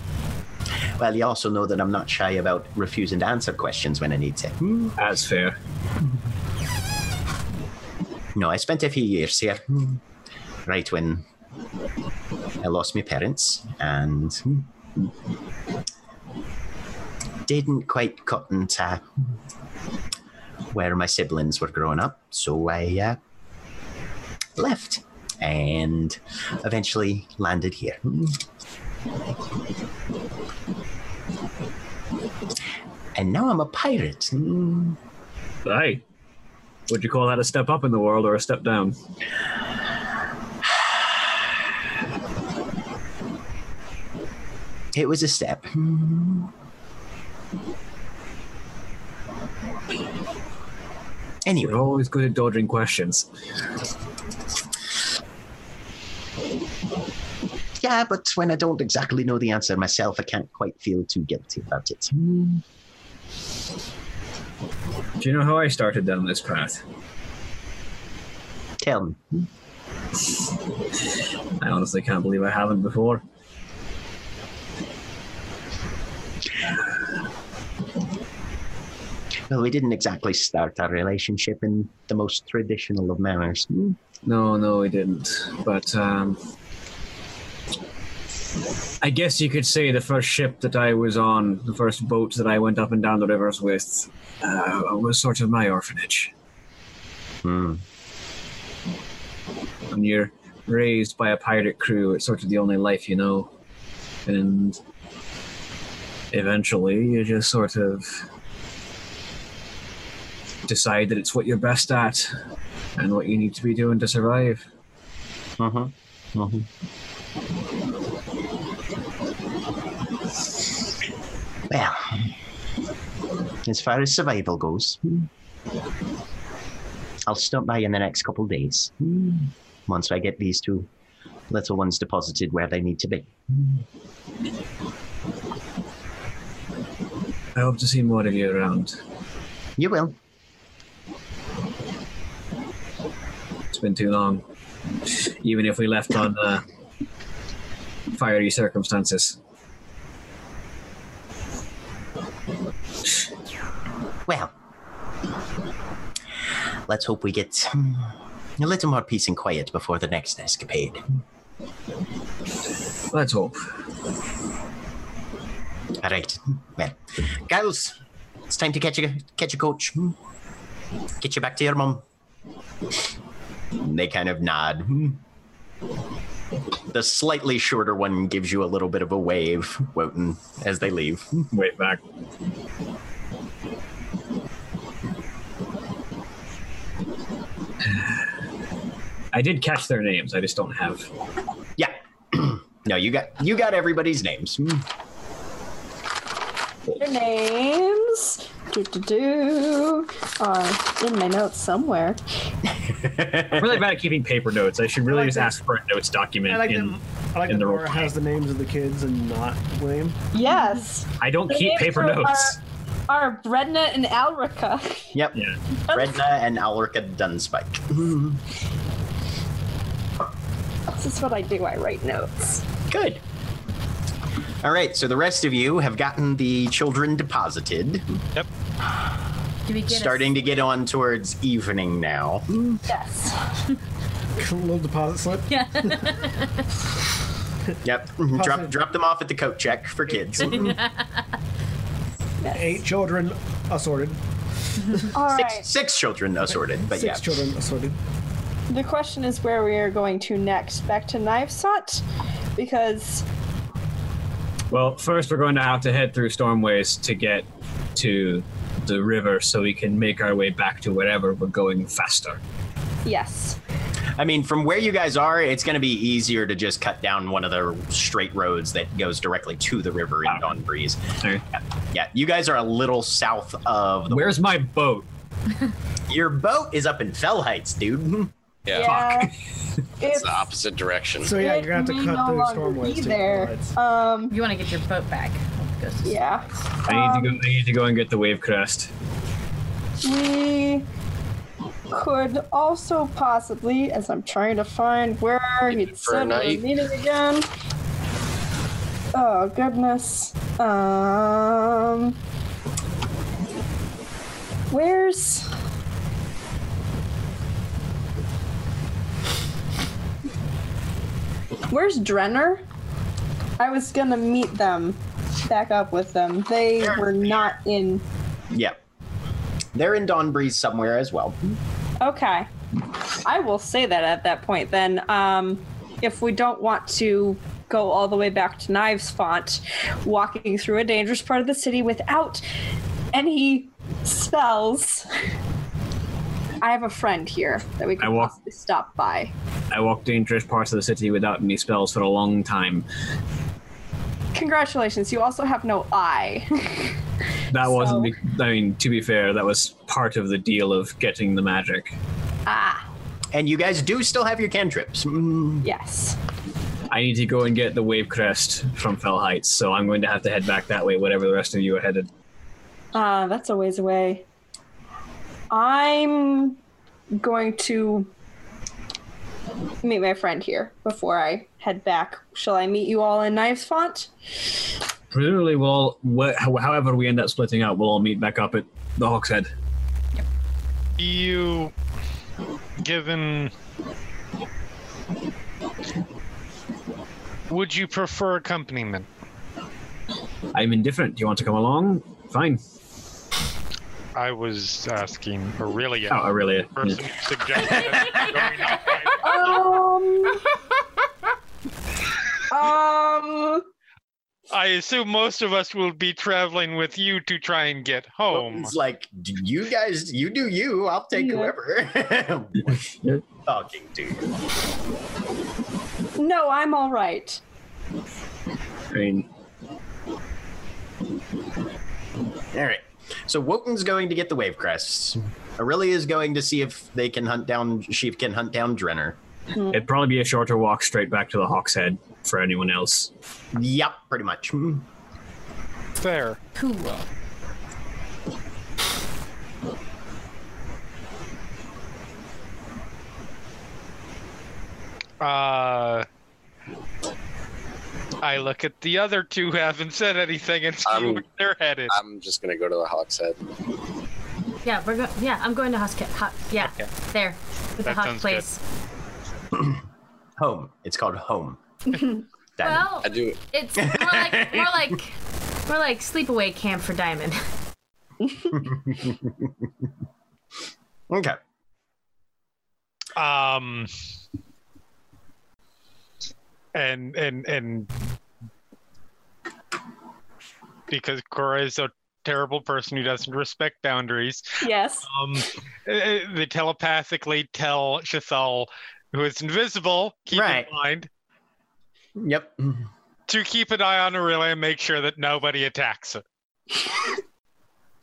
Well, you also know that I'm not shy about refusing to answer questions when I need to. That's fair. No, I spent a few years here. Right when I lost my parents and didn't quite cut into where my siblings were growing up. So I uh, left and eventually landed here. And now I'm a pirate. Hey, would you call that a step up in the world or a step down? It was a step. Anyway, You're always good at dodging questions. yeah, but when I don't exactly know the answer myself, I can't quite feel too guilty about it. Do you know how I started down this path? Tell me. I honestly can't believe I haven't before. Well, we didn't exactly start our relationship in the most traditional of manners. Hmm. No, no, we didn't. But um, I guess you could say the first ship that I was on, the first boat that I went up and down the rivers with, uh, was sort of my orphanage. Hmm. When you're raised by a pirate crew, it's sort of the only life you know. And eventually, you just sort of decide that it's what you're best at and what you need to be doing to survive. Uh-huh. Uh-huh. Well, as far as survival goes, I'll stop by in the next couple days. Once I get these two little ones deposited where they need to be. I hope to see more of you around. You will. It's been too long. Even if we left on uh, fiery circumstances. Well, let's hope we get a little more peace and quiet before the next escapade. Let's hope. All right. Well, girls, it's time to catch a catch a coach. Get you back to your mum. They kind of nod. The slightly shorter one gives you a little bit of a wave, Wotan, as they leave. Wait back. I did catch their names. I just don't have. Yeah. [CLEARS THROAT] no, you got you got everybody's names. Their names do, do, do, are in my notes somewhere. I'm really bad at keeping paper notes. I should really like just that. ask for a notes document. I like in, that. I like in that the Laura role has the names of the kids and not William. Yes. I don't The keep paper notes. Are, are Bredna and Alrica. Yep. Yeah. Redna and Alrica Dunspike. This is what I do. I write notes. Good. All right, so the rest of you have gotten the children deposited, Yep. Do we get a- starting to get on towards evening now. Yes. A little deposit slip. Yeah. [LAUGHS] Yep. Mhm. Drop drop them off at the coat check for kids. [LAUGHS] yes. Eight children assorted. [LAUGHS] All right. Six, six children assorted, but Six yeah. children assorted. The question is where we are going to next. Back to Knivesot? Because Well, first we're going to have to head through Stormways to get to the river so we can make our way back to wherever we're going faster. yes. I mean, from where you guys are, it's going to be easier to just cut down one of the straight roads that goes directly to the river in Dawn Breeze. Okay. Yeah, you guys are a little south of the. Where's my boat? [LAUGHS] Your boat is up in Fell Heights, dude. [LAUGHS] Yeah, Yeah. it's [LAUGHS] It's the opposite direction. So yeah, you're gonna have to cut no through longer stormways. be to there. Um. You want to get your boat back. Goes to- Yeah. I need to go. I need to go and get the wave crest. We could also possibly, as I'm trying to find where Keep he it for said we were meeting again. Oh goodness. Um. Where's? Where's Drenner? I was gonna meet them, back up with them. They were not in Yeah. They're in Dawn Breeze somewhere as well. Okay. I will say that at that point then. Um, if we don't want to go all the way back to Knives Font, walking through a dangerous part of the city without any spells, I have a friend here that we I can walk- possibly stop by. I walked dangerous parts of the city without any spells for a long time. Congratulations, you also have no eye. [LAUGHS] That wasn't, be- I mean, to be fair, that was part of the deal of getting the magic. ah, And you guys do still have your cantrips. Mm, yes. I I need to go and get the wave crest from Fell Heights, so I'm going to have to head back that way, whatever the rest of you are headed. Uh, that's a ways away. I'm going to meet my friend here before I head back. Shall I meet you all in Knives Font? Presumably, we'll, wh- however we end up splitting up, we'll all meet back up at the Hawk's Head. You, given. Would you prefer accompaniment? I'm indifferent. Do you want to come along? Fine. I was asking Orillia. Oh, Orillia. Person [LAUGHS] who suggested going out. [LAUGHS] Um. [LAUGHS] um. I assume most of us will be traveling with you to try and get home. It's like, "Do you guys, you do you. I'll take Yeah. whoever. Yeah. Talking to you. No, I'm all right. I mean, All right. So Wotan's going to get the wave crests. Orillia is going to see if they can hunt down. She can hunt down Drenner. it'd probably be a shorter walk straight back to the Hawk's Head for anyone else. Yep, pretty much. Hmm. Fair. Cool. Uh, I look at the other two who haven't said anything and see Um, where they're headed. I'm just gonna go to the Hawk's Head. Yeah, we're go- Yeah, I'm going to Husk. Hot. Yeah, there with the That hot sounds place. [CLEARS THROAT] Home. It's called home. [LAUGHS] Well, I do. it's more like more like more like sleepaway camp for Diamond. [LAUGHS] [LAUGHS] okay. Um, and and and because Cora is a terrible person who doesn't respect boundaries, Yes. um, uh, they telepathically tell Shethal, who is invisible, keep Right. in mind Yep. to keep an eye on Orillia and make sure that nobody attacks her, [LAUGHS]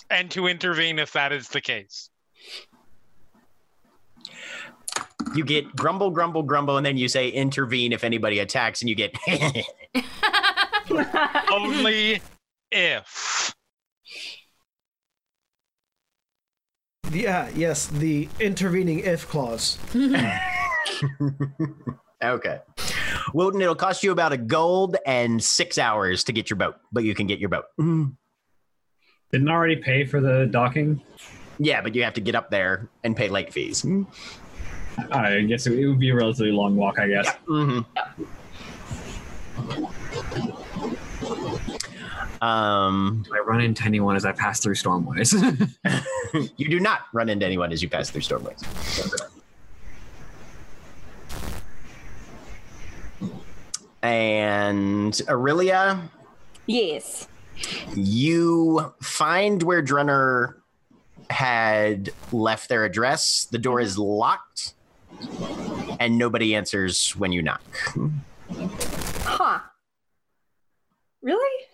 and to intervene if that is the case. You get grumble, grumble, grumble, and then you say intervene if anybody attacks, and you get. [LAUGHS] Only if. Yeah, uh, yes, the intervening if clause. [LAUGHS] okay. Wotan, it'll cost you about a gold and six hours to get your boat, but you can get your boat. [LAUGHS] Didn't already pay for the docking? Yeah, but you have to get up there and pay late fees. I guess it, it would be a relatively long walk, I guess. hmm Um, Do I run into anyone as I pass through Stormways? [LAUGHS] you do not run into anyone as you pass through Stormways. And Orillia, yes. you find where Drenner had left their address. The door is locked, and nobody answers when you knock. Huh. Really?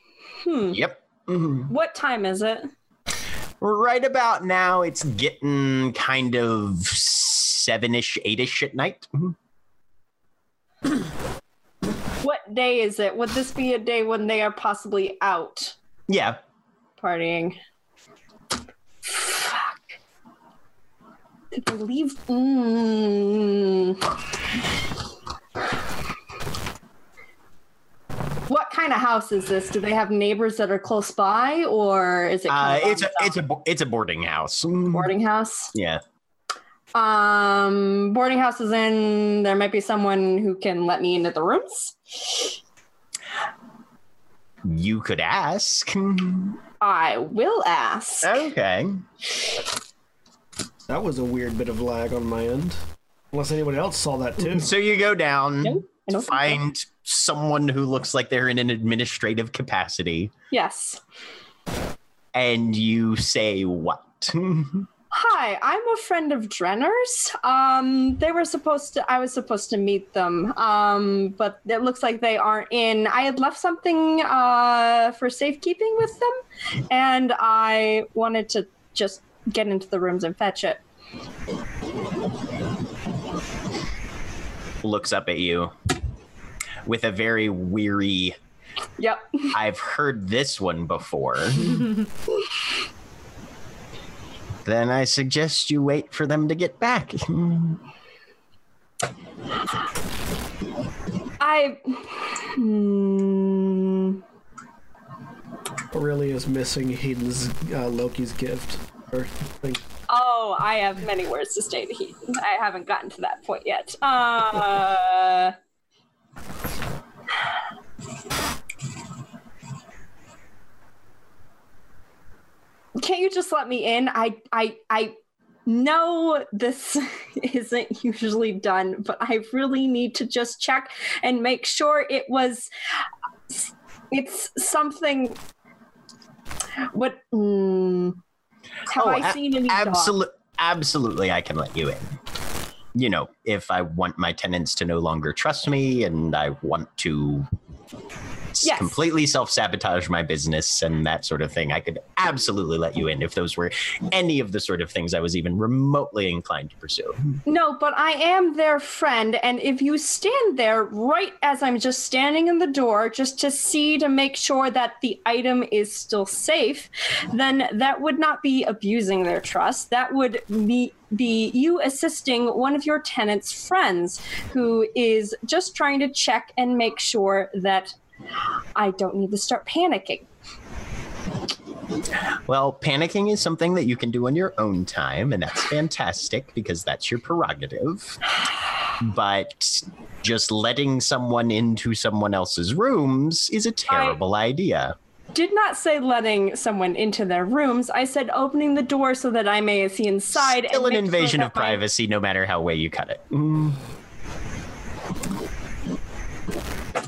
Hmm. Yep. Mhm. What time is it? Right about now, it's getting kind of seven ish, eight ish at night. [CLEARS THROAT] What day is it? Would this be a day when they are possibly out Yeah. partying? Leave? Mm. What kind of house is this? Do they have neighbors that are close by, or is it? Uh, it's a it's a it's a boarding house. boarding house. Yeah. Um, boarding house is in. There might be someone who can let me into the rooms. You could ask. I will ask. Okay. That was a weird bit of lag on my end. Unless anybody else saw that too. So you go down, Nope, I don't so. find someone who looks like they're in an administrative capacity, Yes. and you say what? [LAUGHS] Hi, I'm a friend of Drenner's. Um, they were supposed to. I was supposed to meet them, um, but it looks like they aren't in. I had left something uh, for safekeeping with them, and I wanted to just get into the rooms and fetch it. Looks up at you. with a very weary, Yep. [LAUGHS] I've heard this one before. then I suggest you wait for them to get back. I. Hmm. Orillia is missing Hedon's uh, Loki's gift or thing. Oh, I have many words to say to Hedon. I haven't gotten to that point yet. Uh. Can't you just let me in? I I I know this [LAUGHS] isn't usually done, but I really need to just check and make sure it was it's something what mm, have Oh, I seen any? Absolutely, absolutely, I can let you in. You know, if I want my tenants to no longer trust me and I want to Yes. completely self sabotage my business and that sort of thing, I could absolutely let you in if those were any of the sort of things I was even remotely inclined to pursue. No, but I am their friend, and if you stand there right as I'm just standing in the door, just to see to make sure that the item is still safe, then that would not be abusing their trust. That would be be you assisting one of your tenants' friends who is just trying to check and make sure that I don't need to start panicking. Well, panicking is something that you can do on your own time, and that's fantastic because that's your prerogative. But just letting someone into someone else's rooms is a terrible idea. Did not say letting someone into their rooms. I said opening the door so that I may see inside. Still an make sure invasion of privacy, no matter how way you cut it. Mm.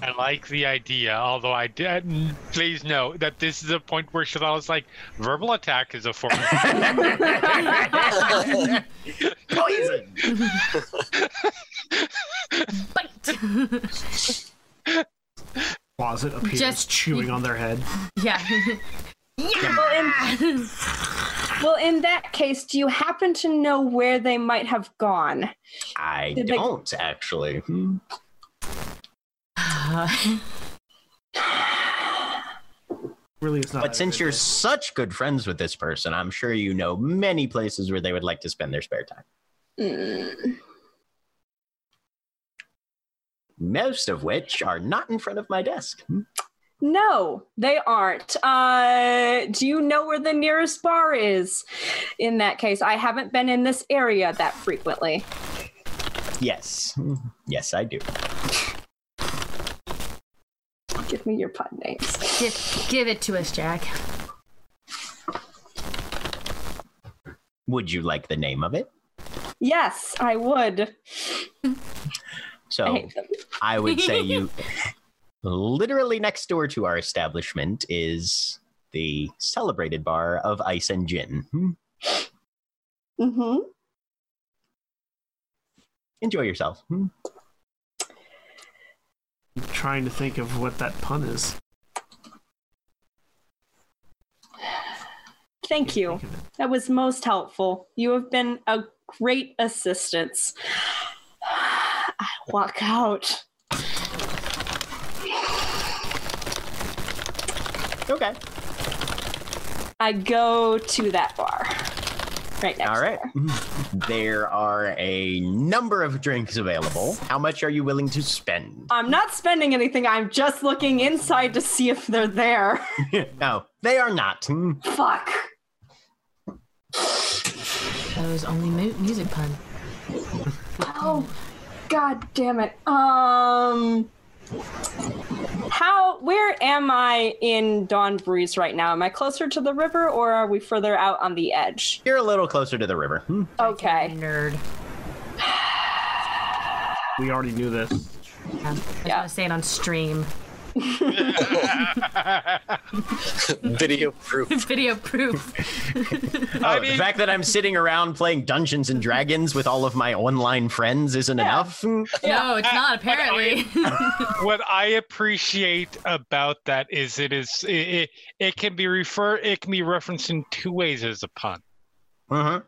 I like the idea, although I did. Please note that this is a point where Shadal is like, verbal attack is a form. of [LAUGHS] Poison. Bite. Closet appears Just- chewing on their head. yeah. Well in, well, in that case, do you happen to know where they might have gone? I Did don't actually. Hmm. [SIGHS] Really, it's not. But since you're everything. such good friends with this person, I'm sure you know many places where they would like to spend their spare time. Mm, Most of which are not in front of my desk. No, they aren't. Uh, do you know where the nearest bar is? In that case, I haven't been in this area that frequently. Yes. Hmm. Yes, I do. Give me your pun names. give, give it to us, Jack. Would you like the name of it? Yes, I would. So hate them. I would say [LAUGHS] you literally next door to our establishment is the celebrated bar of ice and gin. Hmm. Mm-hmm. Enjoy yourself. Hmm. I'm trying to think of what that pun is. Thank you. That was most helpful. You have been a great assistance. [SIGHS] I walk out. Okay. I go to that bar. Right next All right. door. [LAUGHS] There are a number of drinks available. How much are you willing to spend? I'm not spending anything. I'm just looking inside to see if they're there. [LAUGHS] [LAUGHS] no, they are not. Fuck. That was only mu- music pun. Oh, god damn it. Um, how? Where am I in Dawn Breeze right now? Am I closer to the river, or are we further out on the edge? You're a little closer to the river. Hmm. Okay. Nerd. We already knew this. Yeah. I was Yeah. gonna say it on stream. [LAUGHS] Video proof. [LAUGHS] Video proof. [LAUGHS] Oh, the fact that I'm sitting around playing Dungeons and Dragons with all of my online friends isn't enough. Hmm. No, it's not apparently. what I appreciate about that is it is it, it, it can be refer it can be referenced in two ways as a pun. Mhm.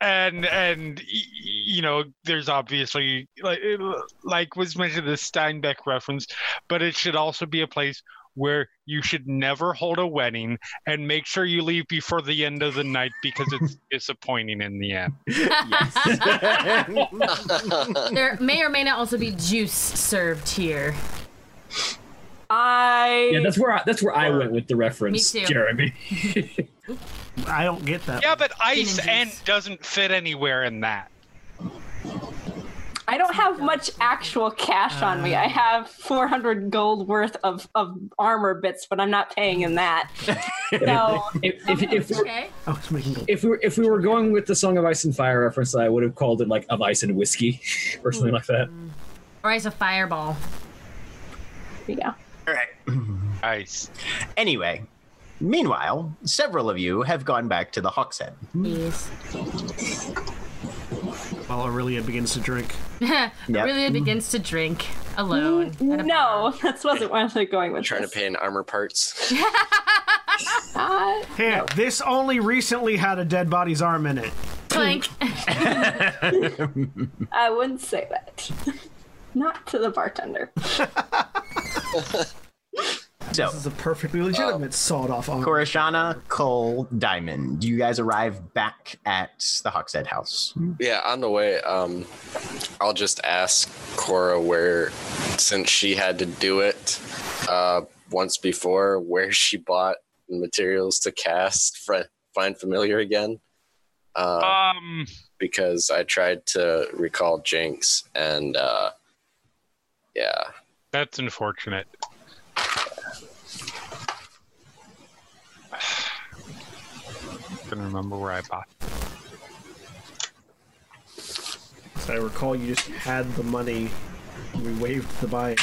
And and y- y- you know there's obviously like like was mentioned the Steinbeck reference, but it should also be a place where you should never hold a wedding and make sure you leave before the end of the night because it's [LAUGHS] disappointing in the end. [LAUGHS] there may or may not also be juice served here. I Yeah, that's where I, that's where I went with the reference, Me too. Jeremy. [LAUGHS] I don't get that. Yeah, but ice juice. and doesn't fit anywhere in that. I don't have much actual cash on me. I have 400 gold worth of, of armor bits, but I'm not paying in that. [LAUGHS] So if, if, if, we're, Okay. I was making gold. if we were if we were going with the Song of Ice and Fire reference, I would have called it like of ice and whiskey [LAUGHS] or something like that. Or as a fireball. there you go. All right. [CLEARS THROAT] Ice. Anyway, meanwhile, several of you have gone back to the Hawkshead. Yes. While Orillia begins to drink. [LAUGHS] Orillia begins to drink alone. at a No, that wasn't where I was going with this. Trying to this. pay in armor parts. Uh, Hey, this only recently had a dead body's arm in it. Clank. [LAUGHS] [LAUGHS] I wouldn't say that. Not to the bartender. So, This is a perfectly legitimate sawed-off arm. Corashana, Coal, Diamond, Do you guys arrive back at the Hawkshead house. Yeah, on the way, um, I'll just ask Cora where, since she had to do it uh, once before, where she bought materials to cast Fri Find Familiar again. Uh, Um, because I tried to recall Jinx, and uh, yeah, that's unfortunate. [SIGHS] Couldn't remember where I bought. As I recall, you just had the money. We waived the buying.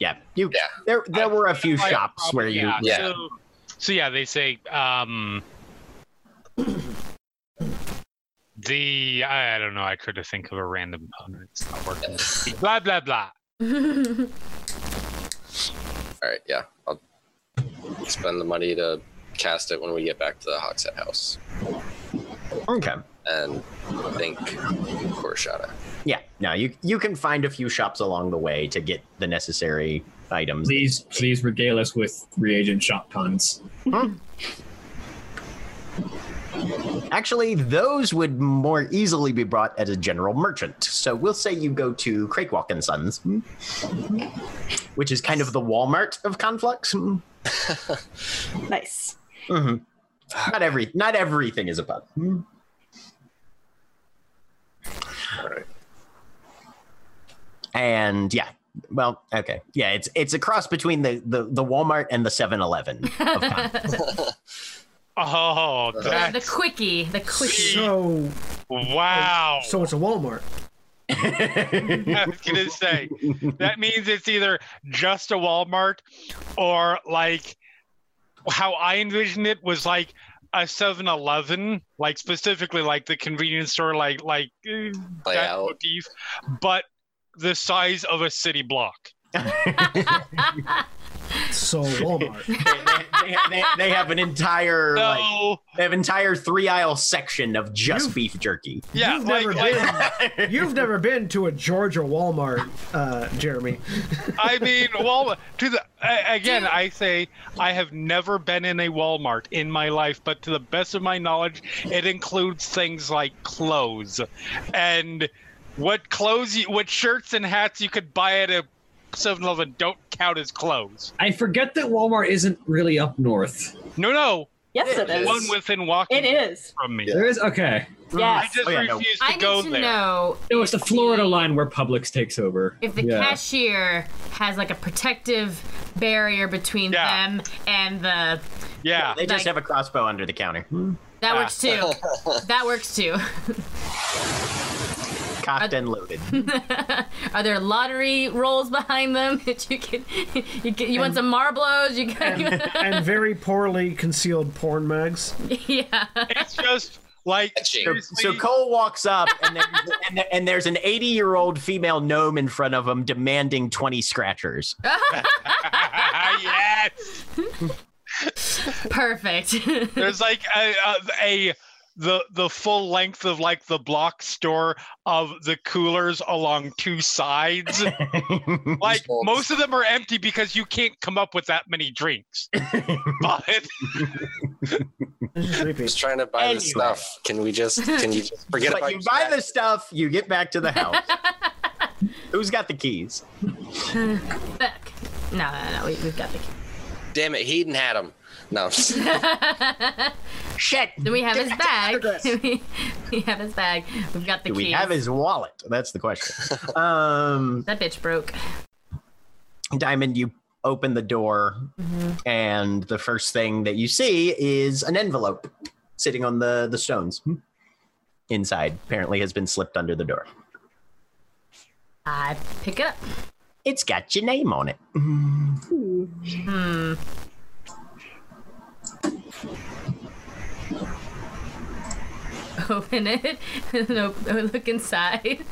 Yeah, you. Yeah. There, there were a few I shops probably- where you. yeah. Yeah. So, so yeah, they say um the I, I don't know. I tried to think of a random pun. It's not working. blah blah blah. [LAUGHS] all right, yeah, I'll spend the money to cast it when we get back to the Hawkshead house, Okay. and thank Korshada. Yeah. Now you you can find a few shops along the way to get the necessary items. Please, please regale us with reagent shop puns. Hmm? [LAUGHS] Actually, those would more easily be brought as a general merchant. So we'll say you go to Crakewalk and Sons, which is kind of the Walmart of Conflux. [LAUGHS] Nice. Mhm. Not every, not everything is a pub. All right. And yeah, well, okay, yeah, it's it's a cross between the the, the Walmart and the 7-Eleven. of [LAUGHS] Conflux. Oh, the that's quickie. The quickie. So, wow. so it's a Walmart. I was [LAUGHS] gonna say that means it's either just a Walmart or like how I envisioned it was like a 7-Eleven, like specifically like the convenience store, like like uh, that motif, but the size of a city block. [LAUGHS] [LAUGHS] So Walmart. [LAUGHS] they, they, they have an entire So like they have entire three aisle section of just You've- beef jerky. yeah, You've like, never like been. You've never been to a Georgia Walmart, uh, Jeremy. I mean, well, to the a- again, I say I have never been in a Walmart in my life, but to the best of my knowledge, it includes things like clothes, and what clothes, you, what shirts and hats you could buy at a 7-Eleven don't count as clothes. I forget that Walmart isn't really up north. No, no, Yes, it is. one within walking It is. from me. There is okay. I Yes. just Oh, yeah, no. refuse to I need to there. know No, it's the Florida line where Publix takes over. if the Yeah. cashier has like a protective barrier between Yeah. them and the Yeah, They just Like- have a crossbow under the counter. that Ah. works too. [LAUGHS] that works too. [LAUGHS] Cocked and loaded. [LAUGHS] Are there lottery rolls behind them [LAUGHS] that you can you get, you want some Marblos? You got [LAUGHS] and very poorly concealed porn mags. yeah. it's just like So, so Coal walks up, and, there's, and, and there's an 80 year old female gnome in front of him demanding 20 scratchers. yes. Perfect. There's like a, a, a the the full length of like the block store of the coolers along two sides. [LAUGHS] Like Well, most of them are empty because you can't come up with that many drinks. [LAUGHS] But [LAUGHS] This is creepy. Just trying to buy Anyway. the stuff. Can we just? Can you just forget but about you buy the stuff, you get back to the house. Who's got the keys? Back. No, no, no. We, we've got the key. Damn it, Hedon had them. No. [LAUGHS] Shit. Then we have his Get back to bag? we, [LAUGHS] we have his bag. We've got the Do keys. we have his wallet? That's the question. [LAUGHS] um, That bitch broke. Diamond, you open the door, and the first thing that you see is an envelope sitting on the the stones. Inside, apparently, has been slipped under the door. I pick it up. It's got your name on it. Hmm. Open it [LAUGHS] and look inside.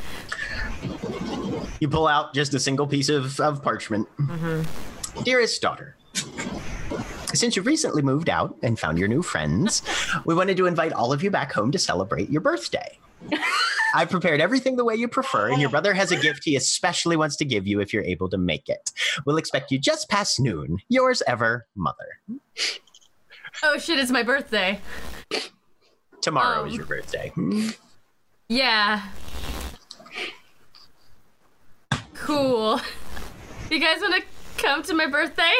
You pull out just a single piece of, of parchment. Mm-hmm. Dearest daughter, since you recently moved out and found your new friends, we wanted to invite all of you back home to celebrate your birthday. [LAUGHS] I've prepared everything the way you prefer, and your brother has a gift he especially wants to give you if you're able to make it. We'll expect you just past noon. Yours ever, Mother. Oh shit! It's my birthday. Tomorrow Um. is your birthday. Yeah. Cool. You guys want to come to my birthday?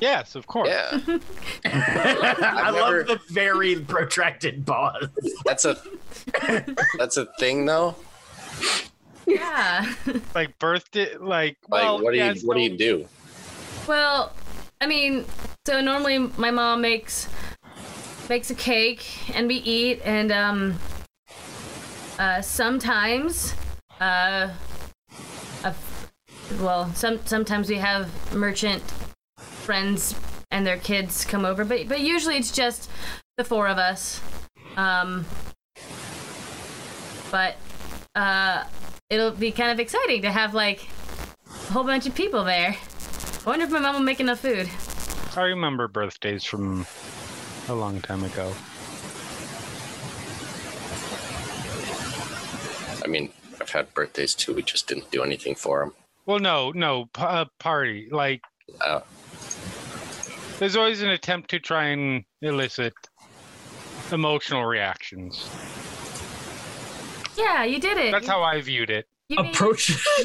yes, of course. Yeah. [LAUGHS] I never- love the very protracted pause. That's a. That's a thing though. Yeah. Like birthday, like Like, well, what do you? yeah, what do you do? Well, I mean, so normally my mom makes makes a cake and we eat, and um, uh, sometimes, uh, a, well, some sometimes we have merchant friends and their kids come over, but but usually it's just the four of us. Um, but uh, it'll be kind of exciting to have like a whole bunch of people there. I wonder if my mom will make enough food. I remember birthdays from a long time ago. I mean, I've had birthdays too. We just didn't do anything for them. Well, no, no, p- uh, party. Like, Uh, there's always an attempt to try and elicit emotional reactions. Yeah, you did it. That's You- how I viewed it. You made- Approach. [LAUGHS] [LAUGHS]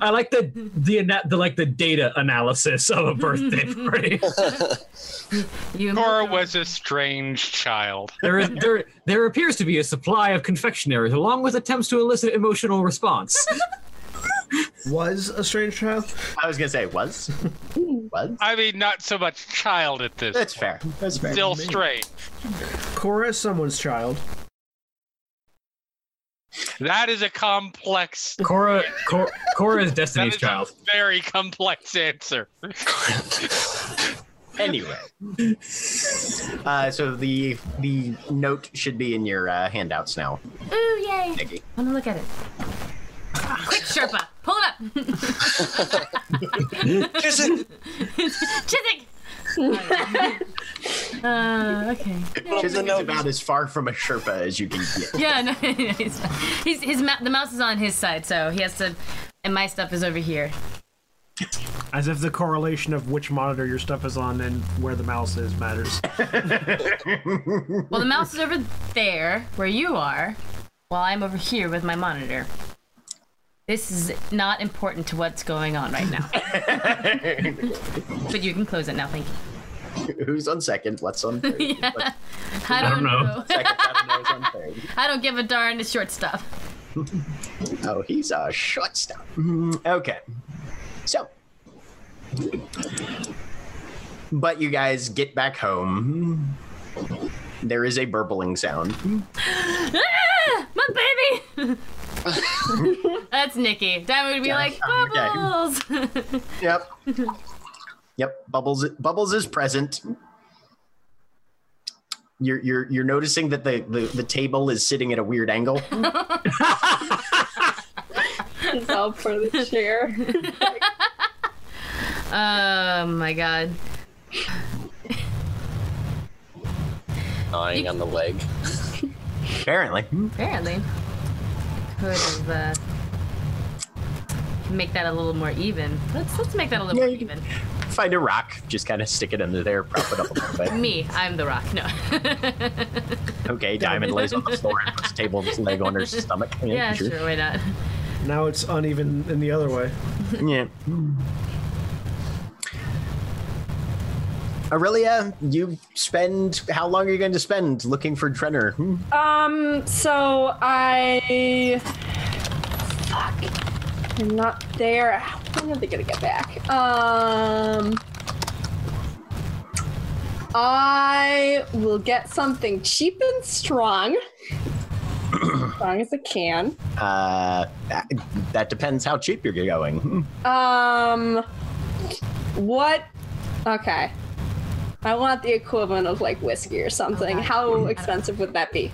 I like the the ana- the like the data analysis of a birthday [LAUGHS] party. You Cora was a strange child. There, is, there, there appears to be a supply of confectionaries, along with attempts to elicit emotional response. Was a strange child? I was gonna say was was. I mean, not so much child at this. That's fair. That's fair. Still strange. Cora is someone's child. That is a complex, Cora, Cora, Cora is Destiny's is child. a very complex answer. [LAUGHS] Anyway, uh, so the the note should be in your uh, handouts now, Ooh, yay! Nikki. I want to look at it. Quick, Sherpa, pull it up. Is it? Chiswick. [LAUGHS] uh, okay. Chiswick is about as far from a Sherpa as you can get. Yeah, no, [LAUGHS] he's, he's his ma- the mouse is on his side, so he has to, and my stuff is over here. As if the correlation of which monitor your stuff is on and where the mouse is matters. Well, the mouse is over there where you are, while I'm over here with my monitor. This is not important to what's going on right now. [LAUGHS] but you can close it now, thank you. Who's on second? What's on third? [LAUGHS] Yeah. What's I don't, don't know. know. second? I don't know on third. [LAUGHS] I don't give a darn. It's short stuff. Oh, he's a shortstop. Mm, Okay. So, but you guys get back home. There is a burbling sound. [GASPS] Ah, my baby. [LAUGHS] That's Nikki. Diamond would be like okay. bubbles. [LAUGHS] Yep. Yep. Bubbles. Bubbles is present. You're you're you're noticing that the, the the table is sitting at a weird angle. [LAUGHS] It's all for the chair. oh my god. gnawing on the leg. Apparently. Apparently. Could have uh, make that a little more even. Let's let's make that a little Yeah, more even. Find a rock, just kind of stick it under there, prop it up a little bit. [LAUGHS] Me, I'm the rock. No. [LAUGHS] Okay, Diamond lays on the floor and puts Table's leg on her stomach. yeah, sure. Why not? Now it's uneven in the other way. [LAUGHS] Yeah. Orillia, you spend how long are you going to spend looking for Drenner? Hmm. Um, so I. Fuck. I'm not there. When are they gonna get back? Um. I will get something cheap and strong. [CLEARS THROAT] as strong as I can. Uh, that, that depends how cheap you're going. Hmm. Um. What? Okay. I want the equivalent of like whiskey or something. Okay. How expensive would that be?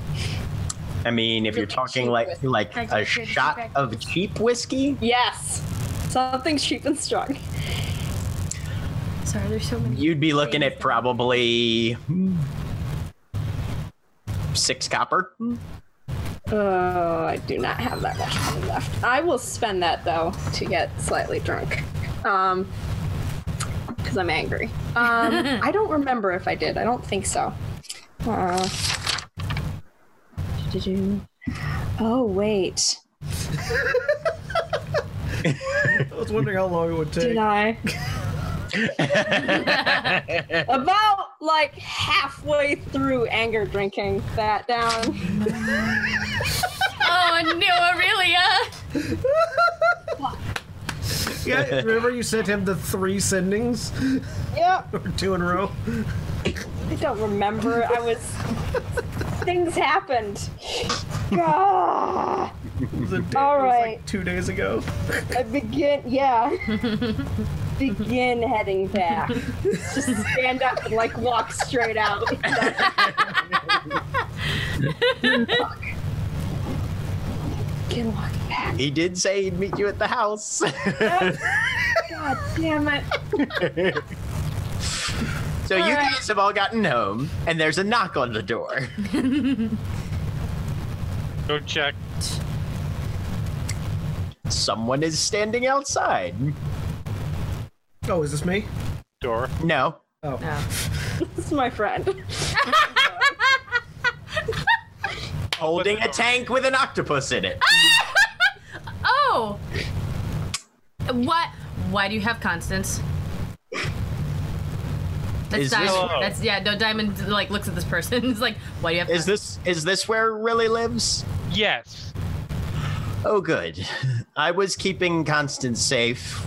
I mean, if you're talking like like a shot of cheap whiskey, Yes. Something cheap and strong. Sorry, there's so many. you'd be looking at probably hmm, six copper. Oh, I do not have that much money left. I will spend that though to get slightly drunk. Um, because I'm angry. Um, [LAUGHS] I don't remember if I did. I don't think so. Uh, oh wait, [LAUGHS] I was wondering how long it would take. did I? [LAUGHS] About like halfway through anger drinking that down. Oh no, Orillia! [LAUGHS] Yeah, remember you sent him the three sendings? Yep. [LAUGHS] Or two in a row? I don't remember. I was. Things happened. It was, a day, All it was like two days ago. I begin. Yeah. begin heading back. Just stand up and like walk straight out. [LAUGHS] Walking back. He did say he'd meet you at the house. [LAUGHS] God damn it. so you All right. guys have all gotten home, and there's a knock on the door. [LAUGHS] Go check. Someone is standing outside. Oh, is this me? Door. No. Oh. No. [LAUGHS] This is my friend. Holding a tank with an octopus in it. Oh! What? Why do you have Constance? That's Is this- Diamond. Hello. That's yeah. No, Diamond like looks at this person. [LAUGHS] He's like, "Why do you have?" Is this is this where really lives? Yes. Oh, good. I was keeping Constance safe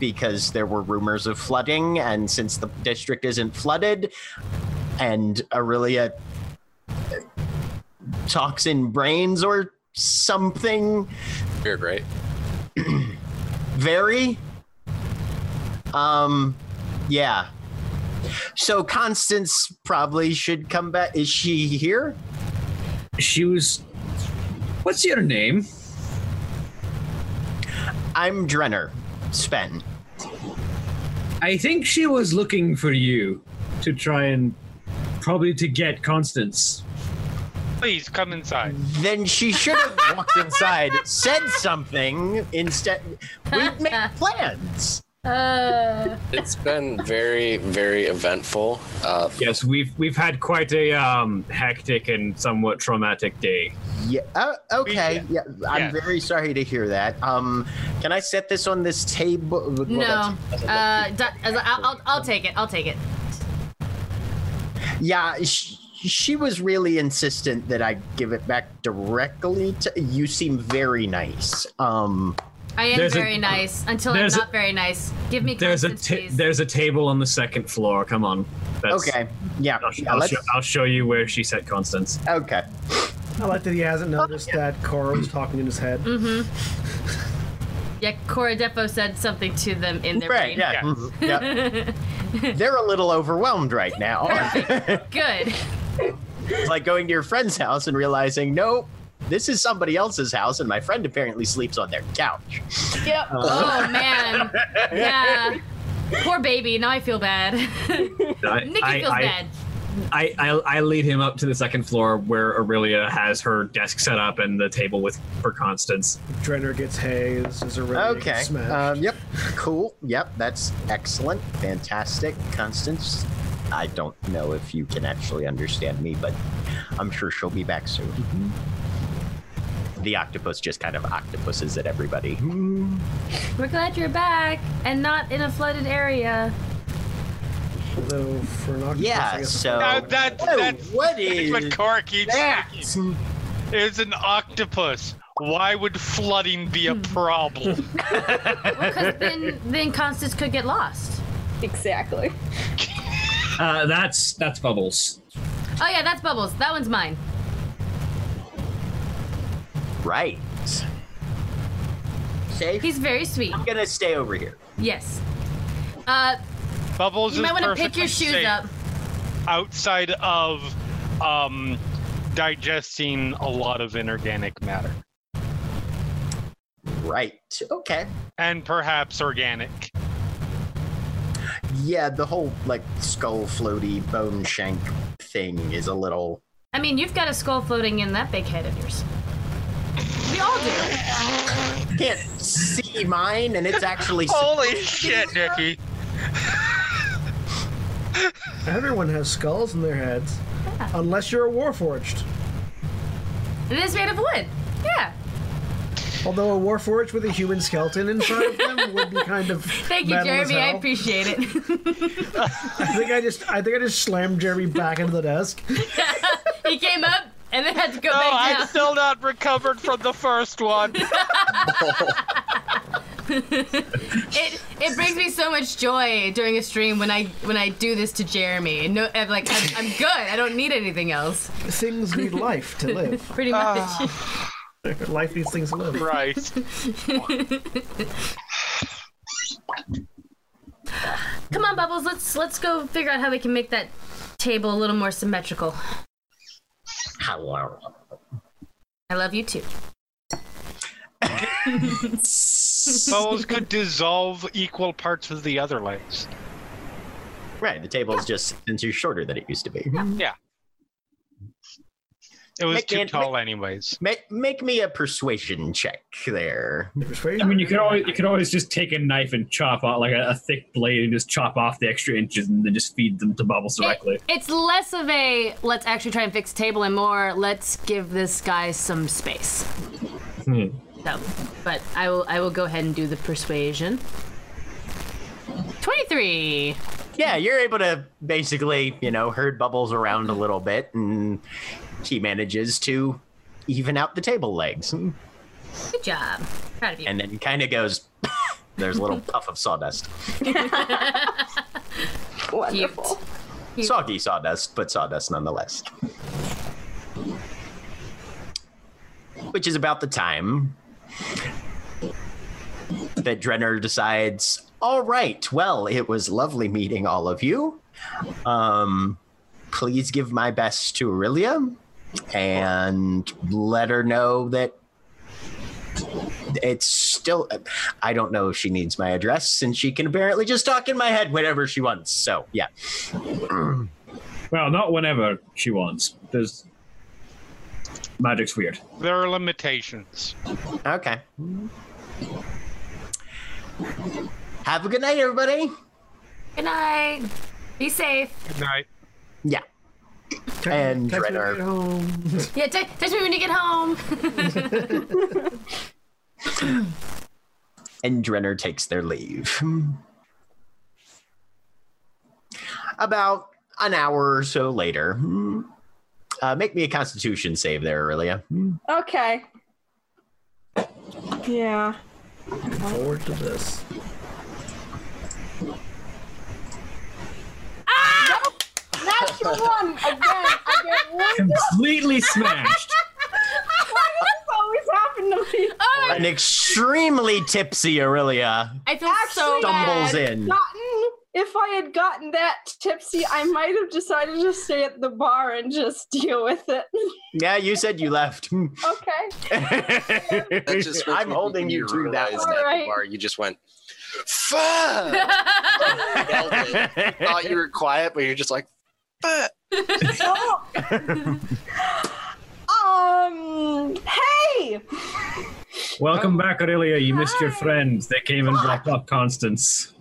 because there were rumors of flooding, and since the district isn't flooded, and Orillia uh, talks in brains or something You're great. [CLEARS THROAT] very. Um, yeah. So Constance probably should come back. Is she here? She was. What's your name? I'm Drenner. Sven. I think she was looking for you to try and probably to get Constance. Please come inside. Then she should have walked inside, said something instead. We'd make [LAUGHS] plans. Uh, It's been very, very eventful. Uh, Yes, we've we've had quite a um, hectic and somewhat traumatic day. Yeah. Uh, okay. Yeah. I'm Yeah. very sorry to hear that. Um, can I set this on this table? Well, no. that's- Uh, Di- I'll, I'll, I'll take it. I'll take it. Yeah. She, she was really insistent that I give it back directly to you. Seem very nice. Um. I am There's a- very nice until I'm there's a- not very nice. Give me There's a ta- there's a table on the second floor. Come on. That's, Okay. Yeah. I'll, yeah I'll, show, I'll show you where she set Constance. okay. I like that he hasn't noticed that Cora was talking in his head. Mm-hmm. Yeah, Cora Defo said something to them in their Right. brain. Yeah. yeah. [LAUGHS] They're a little overwhelmed right now. Good. It's like going to your friend's house and realizing, nope, this is somebody else's house, and my friend apparently sleeps on their couch. Yep. Oh man. Yeah. Poor baby. Now I feel bad. I, Nikki I- feels I- bad. I, I I lead him up to the second floor where Orillia has her desk set up and the table with for Constance. Drenner gets hay. This is a really Okay. Um, yep. Cool. Yep. That's excellent. Fantastic. Constance, I don't know if you can actually understand me, but I'm sure she'll be back soon. The octopus just kind of octopuses at everybody. We're glad you're back and not in a flooded area. Although for an octopus, Yeah, so. Uh, that, Oh, that's what that's what Cora keeps that? thinking. It's an octopus. Why would flooding be a problem? [LAUGHS] Because then, then Constance could get lost. Exactly. [LAUGHS] Uh, that's that's Bubbles. Oh yeah, that's Bubbles. That one's mine. Right. Safe. He's very sweet. I'm gonna stay over here. Yes. Uh, Bubbles you might want to pick your shoes up. outside of um, digesting a lot of inorganic matter Right. Okay. and perhaps organic. Yeah, the whole like skull floaty bone shank thing is a little. I mean, you've got a skull floating in that big head of yours. We all do. Can't see mine, and it's actually. [LAUGHS] Holy shit, Nikki! everyone has skulls in their heads, unless you're a warforged. It is made of wood. Yeah. Although a warforged with a human skeleton inside of them would be kind of. [LAUGHS] Thank you, metal as Jeremy. I appreciate it. [LAUGHS] I think I just, I think I just slammed Jeremy back into the desk. [LAUGHS] he came up and then had to go No, back I'm down. still not recovered from the first one. It it brings me so much joy during a stream when I when I do this to Jeremy. No, I'm like I'm, I'm good. I don't need anything else. Things need life to live. Pretty much. Ah. Life these things live. right. [LAUGHS] Come on, Bubbles. Let's let's go figure out how we can make that table a little more symmetrical. Hello. I love you too. [LAUGHS] Bubbles could dissolve equal parts of the other legs. Right, the table is just six inches shorter than it used to be. Yeah. It was Make too me- tall, anyways. Make, make me a persuasion check there. Persuasion. I mean, you could always you could always just take a knife and chop off like a, a thick blade and just chop off the extra inches and then just feed them to Bubbles directly. It- it's less of a let's actually try and fix the table and more let's give this guy some space. Hmm. So, but I will I will go ahead and do the persuasion. Twenty three. Yeah, you're able to basically, you know, herd bubbles around a little bit, and he manages to even out the table legs. Good job. Proud of you. And then kind of goes, [LAUGHS] there's a little [LAUGHS] puff of sawdust. [LAUGHS] Wonderful. Soggy sawdust, but sawdust nonetheless. Which is about the time that Drenner decides, all right, well, it was lovely meeting all of you. Um, please give my best to Orillia and let her know that it's still i don't know if she needs my address and she can apparently just talk in my head whenever she wants so yeah [CLEARS THROAT] Well, not whenever she wants. There's magic's weird. There are limitations. Okay. Have a good night, everybody. Good night. Be safe. Good night. Yeah. And Text me Drenner. home. [LAUGHS] Yeah, te- text me when you get home. [LAUGHS] And Drenner takes their leave. About an hour or so later, uh, make me a constitution save there, Orillia. Okay. Yeah. Forward to this. Natural one again. I get one. [LAUGHS] Completely smashed. Why does this always happen to me? Oh, An extremely tipsy Orillia I feel so Actually, stumbles bad. in. Gotten. If I had gotten that tipsy, I might have decided to stay at the bar and just deal with it. Yeah, you said you left. okay. [LAUGHS] Just I'm holding think you to that realize one. at the Alright. bar you just went, fuck. [LAUGHS] Yelled it. Thought you were quiet, but you're just like, fuck. [LAUGHS] [LAUGHS] um, hey! Welcome back, Orillia. You missed your friends. They came and dropped off Constance.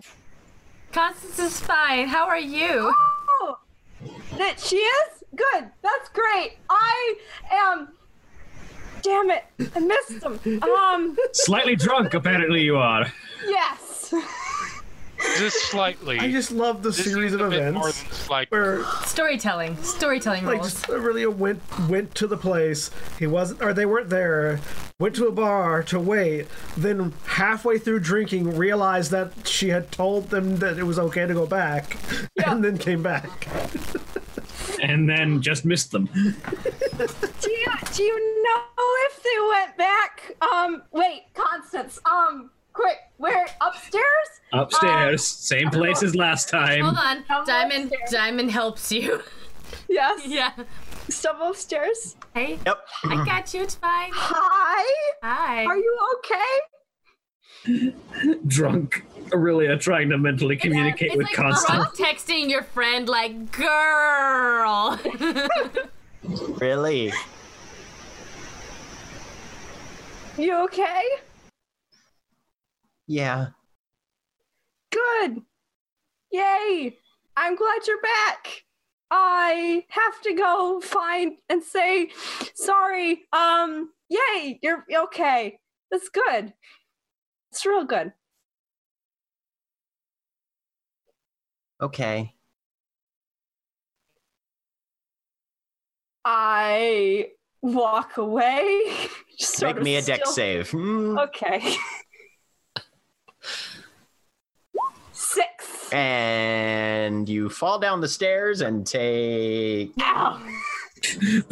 Constance is fine. How are you? Oh, that she is? Good. That's great. I am. Damn it. I missed them. Um, Slightly drunk, apparently you are. yes. [LAUGHS] Just slightly. I just love the series of a bit more events than where Storytelling. Storytelling like rules. just really went went to the place. He wasn't, or they weren't there. Went to a bar to wait. Then halfway through drinking, realized that she had told them that it was okay to go back, [LAUGHS] and then came back. And then just missed them. [LAUGHS] Do you, do you know if they went back? Um, wait, Constance. Um, quick, where upstairs? Upstairs, um, same place as last time. Hold on. Come Diamond upstairs. Diamond helps you. Yes. [LAUGHS] yeah. Some upstairs. Hey, Yep. I got you. It's fine. Hi. Hi. Are you okay? Drunk Orillia uh, trying to mentally communicate it's with like Constance. drunk texting your friend like, girl. [LAUGHS] Really? You okay? Yeah. Good. Yay. I'm glad you're back. I have to go find and say sorry. Um, yay, you're okay. That's good. It's real good. Okay. I walk away. [LAUGHS] Make me a deck still- save. Hmm. Okay. [LAUGHS] Six. And you fall down the stairs and take Ow. two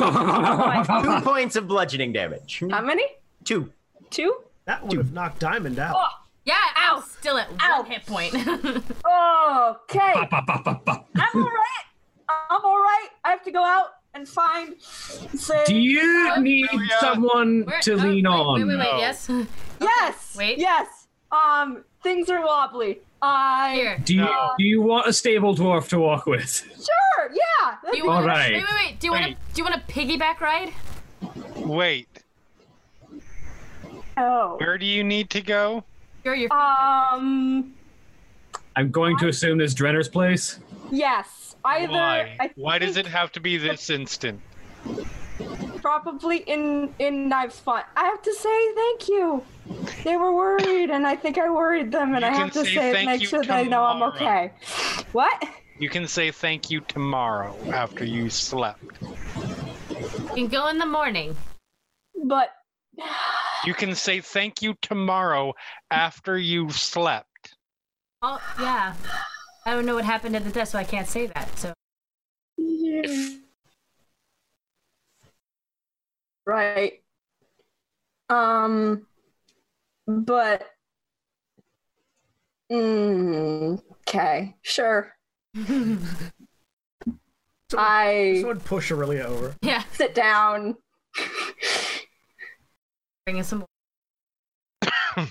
points of bludgeoning damage. How many? Two. Two? That would have knocked Diamond out. Oh, yeah, I'm still at Ow. one hit point. [LAUGHS] okay. Ba, ba, ba, ba, ba. I'm all right. I'm all right. I have to go out and find. Say Do you Oh, need Orillia. someone Where- to oh, lean wait, on? Wait, wait, wait. No. Yes. [LAUGHS] yes. wait. Yes. Um, things are wobbly. I Here. Do you, No. do you want a stable dwarf to walk with? sure. Yeah. Do you All want? right. Wait, wait, wait. Do you want to? Wait. Do you want a piggyback ride? Wait, Oh. where do you need to go? Sure, your Um. I'm going to assume this Drenner's place. Yes. Either. Why? I Why does it have to be this instant? Probably in in Knives Fun. I have to say thank you. They were worried, and I think I worried them, and You I have to say say thank make you sure they know I'm okay. What? You can say thank you tomorrow after you slept. You can go in the morning. But You can say thank you tomorrow after you slept. Oh yeah. I don't know what happened at the desk, so I can't say that. So right. Um. But. Mm, okay. Sure. [LAUGHS] I Someone push Orillia over. yeah, sit down. bring in some. [COUGHS]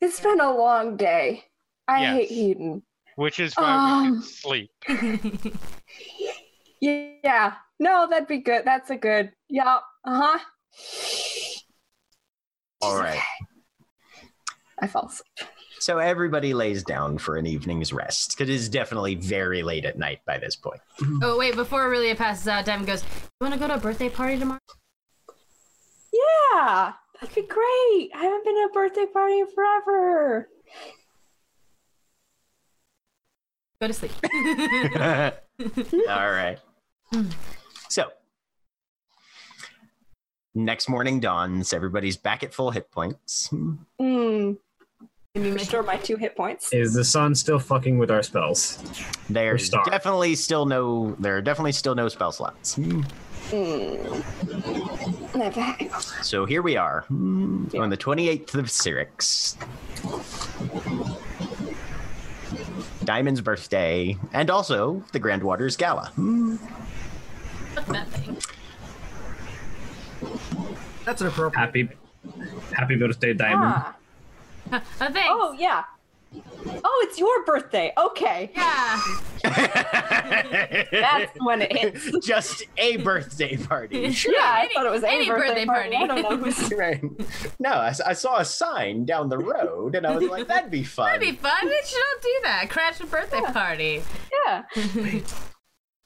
It's been a long day. I Yes. hate Hedon. Which is why we Um. can sleep. [LAUGHS] Yeah. No, that'd be good. That's a good. Yep. Uh huh. All right. I fall asleep. So everybody lays down for an evening's rest. Because it is definitely very late at night by this point. Oh wait, before Orillia passes out, Diamond goes, "You want to go to a birthday party tomorrow?" Yeah, that'd be great. I haven't been to a birthday party in forever. Go to sleep. [LAUGHS] [LAUGHS] All right. So, next morning dawns. Everybody's back at full hit points. Mm. Can you restore my two hit points. Is the sun still fucking with our spells? There's star. definitely still no. There are definitely still no spell slots. Mm. Never. So here we are on the 28th of Syrinx. Diamond's birthday, and also the Grand Waters Gala. What's that thing? That's an appropriate. Happy, happy birthday, Diamond. Ah, Oh, [LAUGHS] thanks. Oh yeah. Oh, it's your birthday. Okay, yeah. [LAUGHS] that's when it hits. [LAUGHS] Just a birthday party. Yeah, I Any- thought it was a any birthday, birthday party. I don't know who's. Right. No, I saw a sign down the road, and I was like, "That'd be fun." That'd be fun. We should all do that. Crash a birthday party. Yeah. [LAUGHS]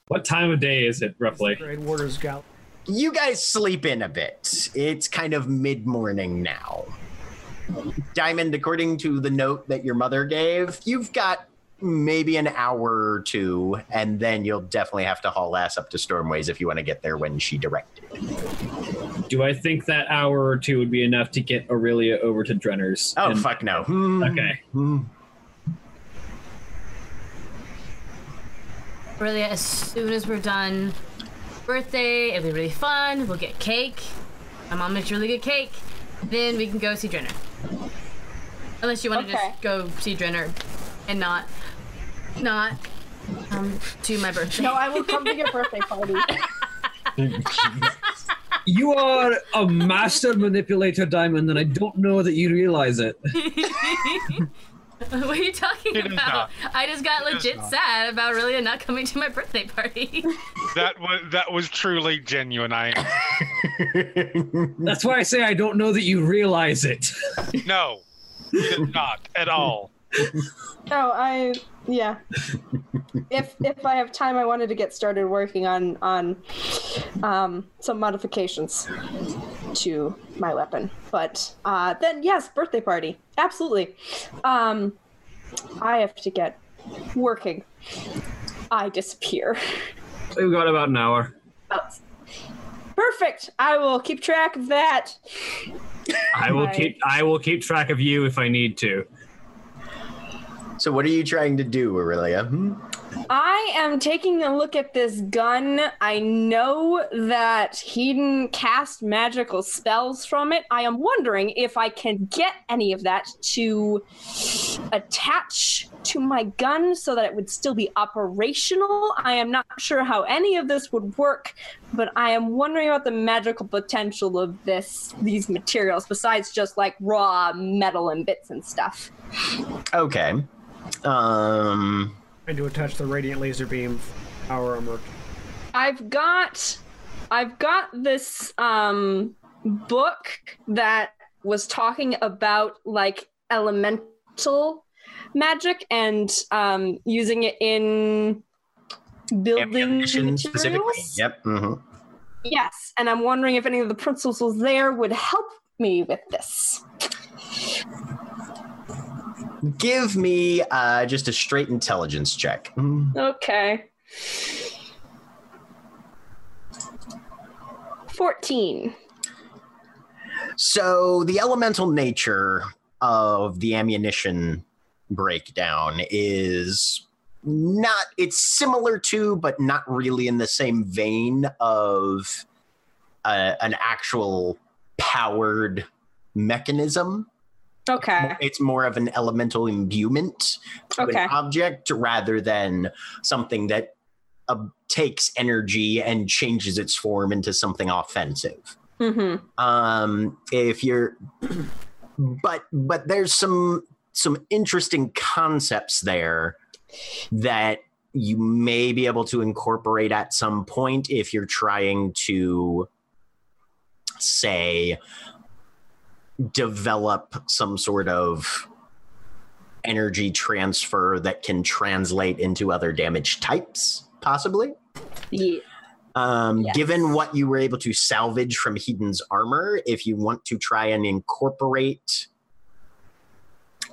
What time of day is it roughly? Great Warder's Gal. you guys sleep in a bit. It's kind of mid morning now. Diamond, according to the note that your mother gave, you've got maybe an hour or two, and then you'll definitely have to haul ass up to Stormways if you want to get there when she directed. Do I think that hour or two would be enough to get Orillia over to Drenner's? Oh, And- fuck no. Hmm. Okay. Hmm. Really, as soon as we're done, birthday, it'll be really fun. We'll get cake. My mom makes really good cake. Then we can go see Drenner. Unless you want to Okay. just go see Drenner and not, not um, to my birthday. No, I will come to your birthday party. [LAUGHS] You are a master manipulator, Diamond, and I don't know that you realize it. [LAUGHS] [LAUGHS] what are you talking Hidden about? thought. I just got legit sad about really not coming to my birthday party. [LAUGHS] That was that was truly genuine. I [LAUGHS] That's why I say I don't know that you realize it. no, did not at all. No, I yeah. if if I have time, I wanted to get started working on on um, some modifications to my weapon. But uh, then yes, birthday party, absolutely. Um, I have to get working. I disappear. We've got about an hour. Perfect. I will keep track of that. I will keep I will keep track of you if I need to. So, what are you trying to do, Orillia? Hmm? I am taking a look at this gun. I know that Hedon cast magical spells from it. I am wondering if I can get any of that to attach to my gun so that it would still be operational. I am not sure how any of this would work, but I am wondering about the magical potential of this these materials besides just like raw metal and bits and stuff. Okay. Um. And to attach the radiant laser beam power armor. I've got I've got this um book that was talking about like elemental magic and um using it in building specifically. materials. Yep. hmm Yes, and I'm wondering if any of the principles there would help me with this. Give me uh, just a straight intelligence check. Okay. 14. So the elemental nature of the ammunition breakdown is not it's similar to but not really in the same vein of uh, an actual powered mechanism Okay. it's more of an elemental imbuement to Okay. an object rather than something that uh, takes energy and changes its form into something offensive Mhm. um if you're but but there's some some interesting concepts there that you may be able to incorporate at some point if you're trying to say develop some sort of energy transfer that can translate into other damage types possibly Yeah. um, Yes. Given what you were able to salvage from Hedon's armor, if you want to try and incorporate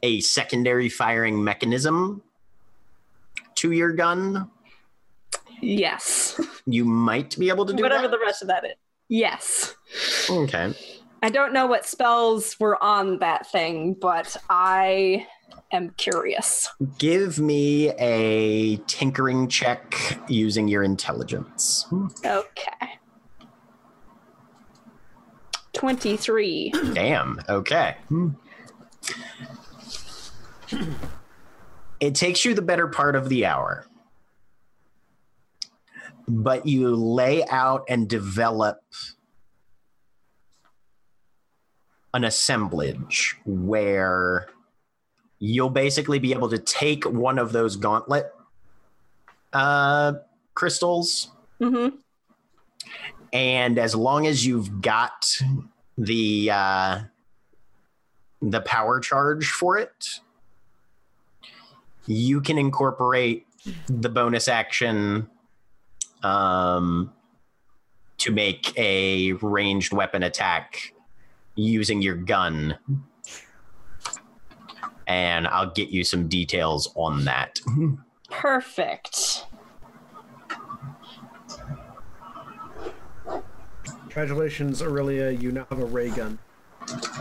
a secondary firing mechanism to your gun, Yes. [LAUGHS] you might be able to do Whatever that. the rest of that is. Yes. okay. I don't know what spells were on that thing, but I am curious. Give me a tinkering check using your intelligence. Okay. 23. Damn. Okay. It takes you the better part of the hour. But you lay out and develop an assemblage where you'll basically be able to take one of those gauntlet uh, crystals, Mm-hmm. and as long as you've got the uh, the power charge for it, you can incorporate the bonus action um, to make a ranged weapon attack using your gun. And I'll get you some details on that. Perfect. Congratulations, Orillia. You now have a ray gun.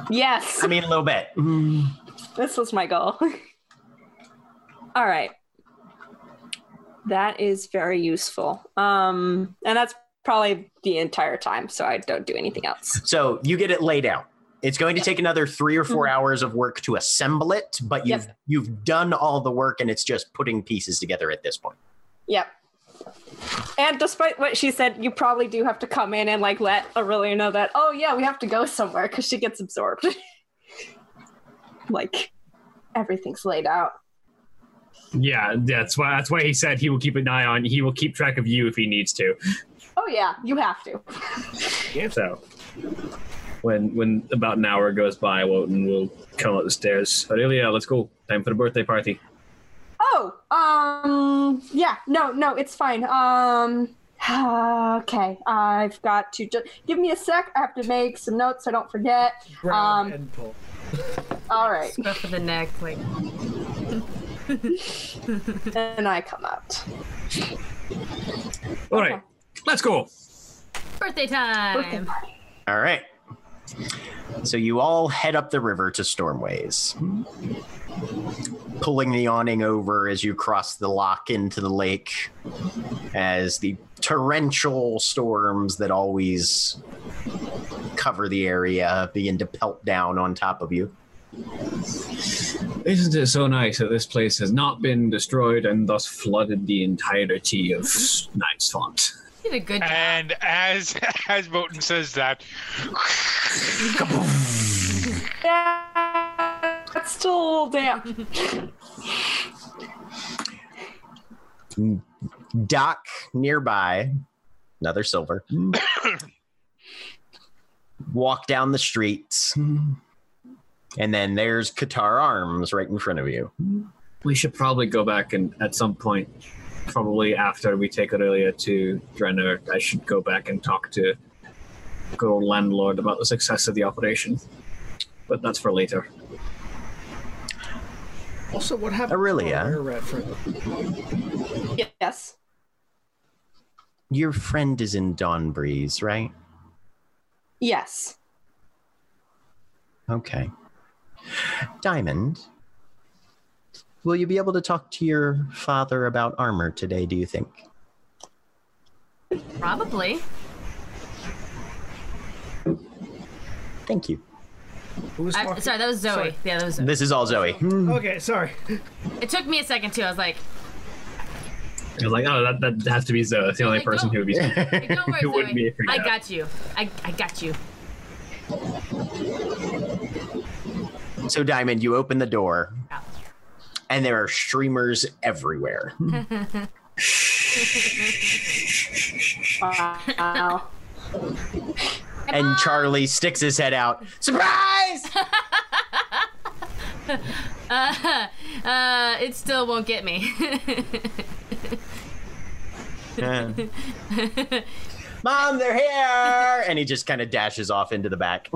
Yes. I mean, a little bit. This was my goal. [LAUGHS] All right. That is very useful. Um, and that's probably the entire time, so I don't do anything else. So you get it laid out. It's going to take another three or 4 mm-hmm. hours of work to assemble it, but you've Yep. you've done all the work and it's just putting pieces together at this point. Yep. And despite what she said, you probably do have to come in and like let Orillia know that, oh yeah, we have to go somewhere because she gets absorbed. [LAUGHS] like everything's laid out. Yeah, that's why that's why he said he will keep an eye on. He will keep track of you if he needs to. Oh yeah, you have to. [LAUGHS] Yeah, so when when about an hour goes by, Wotan will come up the stairs. Orillia, let's go. Time for the birthday party. Oh, um, yeah, no, no, it's fine. Um, [SIGHS] okay, I've got to just give me a sec. I have to make some notes so I don't forget. Grab Um, and pull. [LAUGHS] All right, Stuff for the neck, like [LAUGHS] and I come out. All right, let's go. birthday Birthday time. party. All right. So you all head up the river to Stormways, pulling the awning over as you cross the lock into the lake, as the torrential storms that always cover the area begin to pelt down on top of you. Isn't it so nice that this place has not been destroyed and thus flooded the entirety of Knight's Font? You did a good job. And as [LAUGHS] as Wotan says that, Yeah, it's still a little damp. Dock nearby, another silver. Walk down the streets, and then there's Qatar Arms right in front of you. We should probably go back and at some point, probably after we take Orillia to Drenner, I should go back and talk to good old landlord about the success of the operation. But that's for later. Also, what happened oh, Orillia? to our friend? Yes. Your friend is in Dawn Breeze, right? Yes. Okay. Diamond, will you be able to talk to your father about armor today, do you think? Probably. Thank you. Who I, sorry, that was Zoe. Sorry. Yeah, that was Zoe. This is all Zoe. [LAUGHS] Okay, sorry. It took me a second too. I was like, I was like, oh, that, that has to be Zoe. That's the only Like, person who would be. hey, don't worry, Who wouldn't Zoe. be I not? got you. I, I got you. So, Diamond, you open the door, Ouch. And there are streamers everywhere. [LAUGHS] Wow. And Charlie sticks his head out. Surprise! [LAUGHS] Uh, uh, it still won't get me. [LAUGHS] Mom, they're here! And he just kind of dashes off into the back.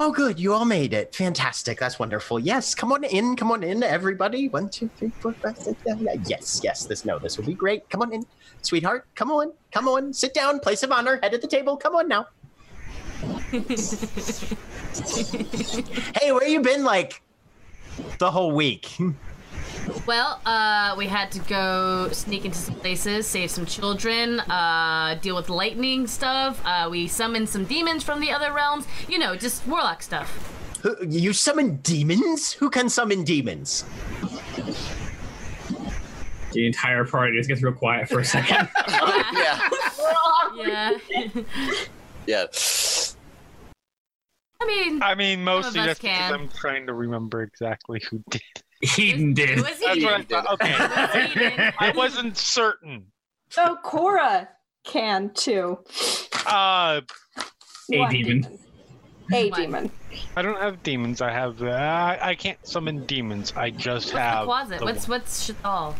Oh, good. You all made it. Fantastic. That's wonderful. Yes. Come on in. Come on in, everybody. One, two, three, four, five, six, seven. Yeah. Yes. Yes. This, no, this will be great. Come on in. Sweetheart, come on. Come on. Sit down. Place of honor. Head at the table. Come on now. [LAUGHS] hey, where you been like the whole week? [LAUGHS] well, uh, we had to go sneak into some places, save some children, uh, deal with lightning stuff. Uh, we summoned some demons from the other realms. You know, just warlock stuff. You summon demons? Who can summon demons? The entire party just gets real quiet for a [LAUGHS] second. yeah, [LAUGHS] Yeah. [LAUGHS] yeah. I mean, I mean, mostly just because. I'm trying to remember exactly who did. Eden did. it was That's what I thought. Okay, was Eden. [LAUGHS] I wasn't certain. Oh, Cora can too. Uh, A One demon. A One. demon. I don't have demons. I have. Uh, I I can't summon demons. I just What's the have. closet? the What's what's Shathal?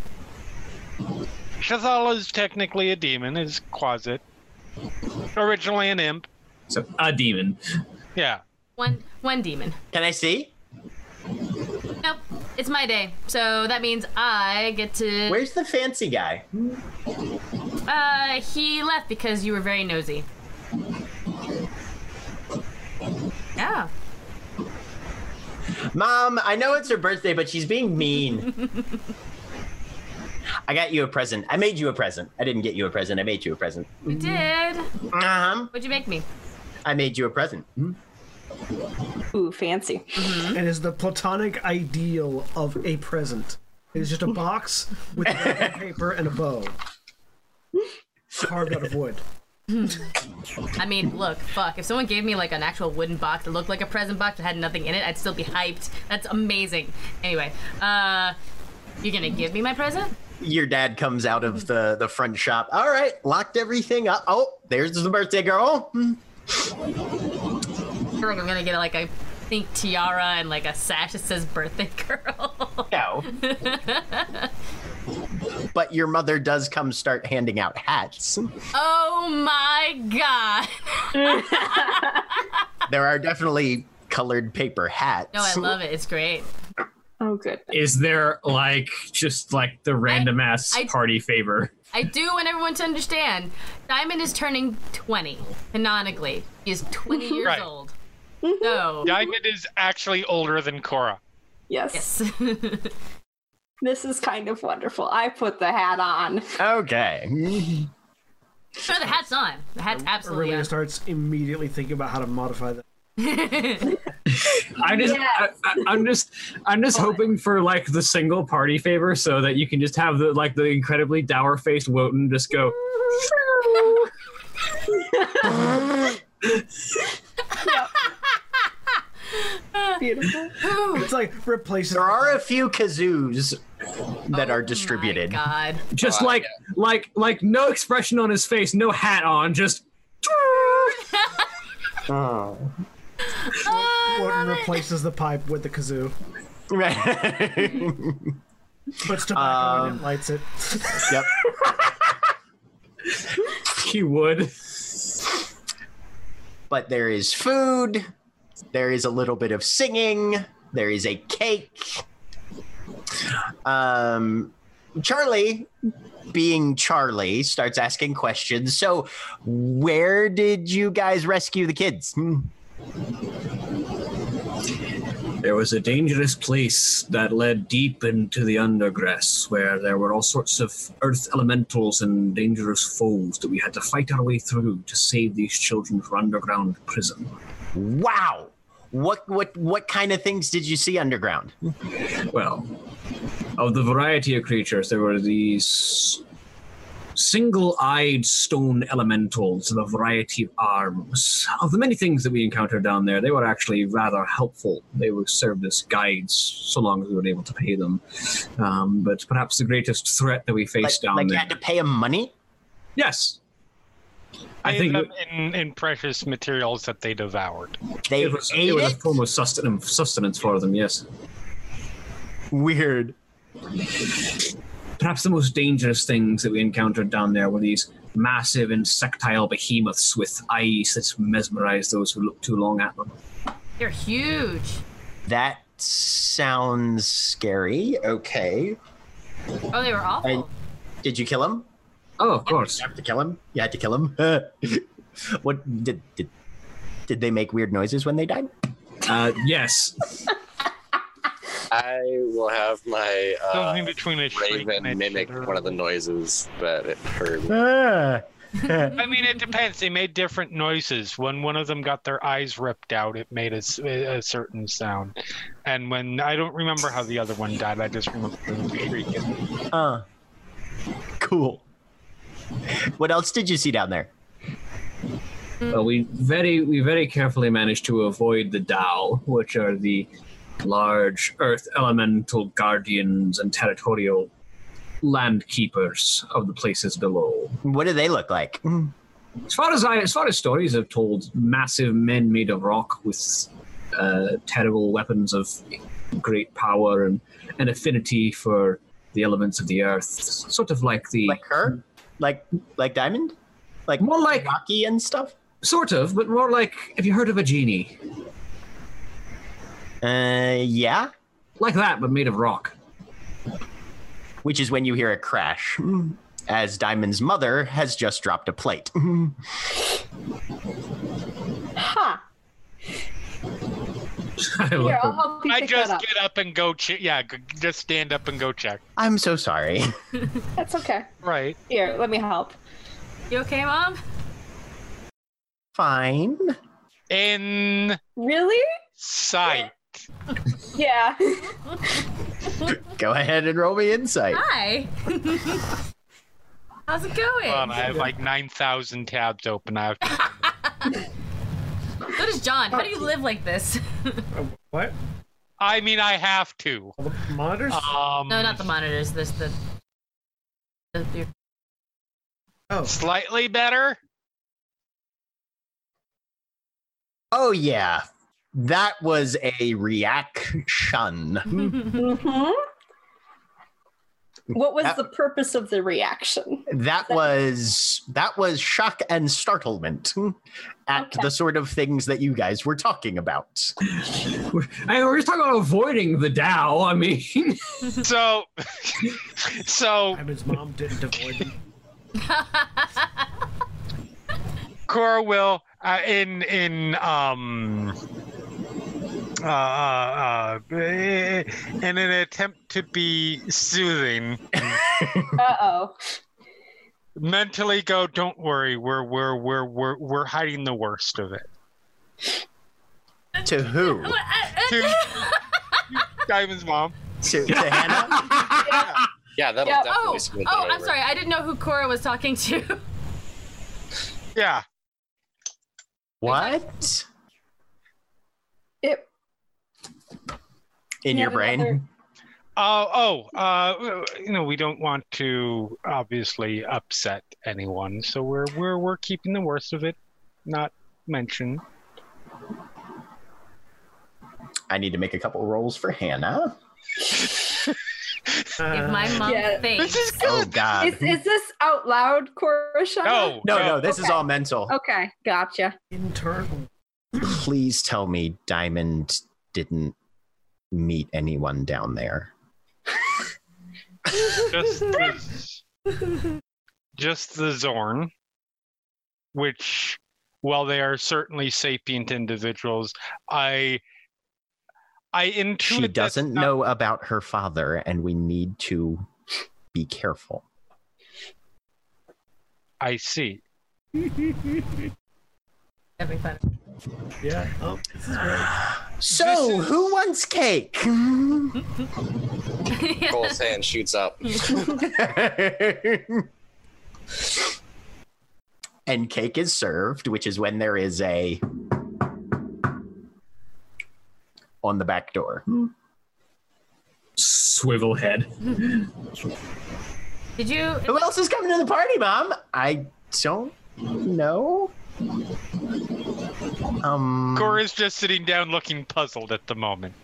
Shathal is technically a demon. Is Quasit. Originally an imp. So a demon. Yeah. One one demon. Can I see? Nope. It's my day, so that means I get to. Where's the fancy guy? Uh, he left because you were very nosy. Yeah. Mom, I know it's her birthday, but she's being mean. [LAUGHS] I got you a present. I made you a present. I didn't get you a present. I made you a present. You did. Uh-huh. What'd you make me? I made you a present. Ooh, fancy. Mm-hmm. It is the platonic ideal of a present. It is just a box with [LAUGHS] paper and a bow. Carved out of wood. Hmm. I mean, look, fuck. If someone gave me like an actual wooden box that looked like a present box that had nothing in it, I'd still be hyped. That's amazing. Anyway, uh, you gonna give me my present? Your dad comes out of the, the front shop. All right, locked everything up. Oh, there's the birthday girl. Hmm. Or I'm gonna get like a pink tiara and like a sash that says birthday girl. No. [LAUGHS] but your mother does come start handing out hats. oh my god. [LAUGHS] There are definitely colored paper hats. No, I love it. It's great. Oh, good. Is there like just like the random ass I- party favor? I do want everyone to understand. Diamond is turning 20 canonically. He is 20 years Right. old. Mm-hmm. So, Diamond is actually older than Cora. Yes. yes. [LAUGHS] This is kind of wonderful. I put the hat on. Okay. sure, the hat's on. The hat's absolutely Orillia on. starts immediately thinking about how to modify that. [LAUGHS] I'm just, I, I, I'm just, I'm just hoping for like the single party favor, so that you can just have the like the incredibly dour faced Wotan just go. [LAUGHS] Beautiful. It's like replaces. There are a few kazoos that Oh are my distributed. God. just Oh, like like like no expression on his face, no hat on, just [LAUGHS] Oh. oh Wotan replaces the pipe with the kazoo. Right. [LAUGHS] Puts tobacco in it, um, lights it. [LAUGHS] yep. he would. But there is food. There is a little bit of singing. There is a cake. Um, Charlie, being Charlie, starts asking questions. So, where did you guys rescue the kids? Hmm. There was a dangerous place that led deep into the undergrass where there were all sorts of earth elementals and dangerous foes that we had to fight our way through to save these children from underground prison. Wow. What what what kind of things did you see underground? Well, of the variety of creatures, there were these single eyed stone elementals with a variety of arms. Of the many things that we encountered down there, they were actually rather helpful. They were served as guides so long as we were able to pay them. Um, but perhaps the greatest threat that we Like, faced down there. like you had to pay them money? Yes. I Paid think them in, in precious materials that they devoured. They it was, ate it was it? a form of sustenance, sustenance for them, yes. Weird. Perhaps the most dangerous things that we encountered down there were these massive insectile behemoths with eyes that mesmerize those who look too long at them. They're huge. That sounds scary. Okay. Oh, they were awful. Did you kill him? Oh, of course. You have to kill him. You had to kill him. [LAUGHS] what did did did they make weird noises when they died? Uh, yes. [LAUGHS] I will have my uh, Something between a shriek and raven mimic one of the noises that it heard. Ah. I mean, it depends. They made different noises. When one of them got their eyes ripped out, it made a, a certain sound. And when I don't remember how the other one died, I just remember them shrieking. Uh, cool. [LAUGHS] What else did you see down there? But we very we very carefully managed to avoid the Dao, which are the large earth elemental guardians and territorial land keepers of the places below. What do they look like? As far as I, as far as stories have told, massive men made of rock with uh, terrible weapons of great power and an affinity for the elements of the earth, sort of like the Like her? Like like Diamond? Like More like- Rocky and stuff? sort of, but more like have you heard of a genie? Uh yeah. Like that, but made of rock. Which is when you hear a crash. [LAUGHS] As Diamond's mother has just dropped a plate. [LAUGHS] Ha! [LAUGHS] I Here, I'll help you I pick just that up. get up and go check. Yeah, g- just stand up and go check. I'm so sorry. [LAUGHS] That's okay. Right. Here, let me help. You okay, mom? Fine. In Really? sight. [LAUGHS] Yeah. Go ahead and roll me insight. Hi. How's it going? Hold on, I have like nine thousand tabs open. I have to- so does John. How do you live like this? [LAUGHS] What? I mean, I have to. All the monitors? Um, no, not the monitors. This the. the your- oh, Slightly better. Oh yeah. That was a reaction. hmm What was That- the purpose of the reaction? That was that was shock and startlement at Okay. the sort of things that you guys were talking about. We're, I, we're just talking about avoiding the Dao. I mean, So, so Diamond's mom didn't avoid me. Cora will uh, in in um uh, uh, uh, in an attempt to be soothing, [LAUGHS] Uh oh. mentally go. Don't worry, we're we're we're we're we're hiding the worst of it. to who? [LAUGHS] To [LAUGHS] Diamond's mom. To, to Hannah? Yeah, that'll Yeah. definitely oh, smooth it oh, I'm sorry. I didn't know who Cora was talking to. Yeah. What? It, In You your brain? another- Oh, oh, uh, you know, we don't want to obviously upset anyone, so we're we're we're keeping the worst of it not mentioned. I need to make a couple rolls for Hannah. [LAUGHS] Give my mom Yeah. face. This is Oh god. is, is this out loud, Corashana? No, no, no, this is all mental. Okay, gotcha. Internal. Please tell me Diamond didn't meet anyone down there. just the, just the Xorn, which, while they are certainly sapient individuals, I I intuit She doesn't not- know about her father, and we need to be careful. I see. That'd be fun. Yeah. Oh, this is great. [SIGHS] [LAUGHS] So, is- who wants cake? [LAUGHS] Coal's hand shoots up. [LAUGHS] and cake is served, which is when there is a on the back door. swivel head. Did you? Who else is coming to the party, Mom? I don't know. Um, is just sitting down looking puzzled at the moment.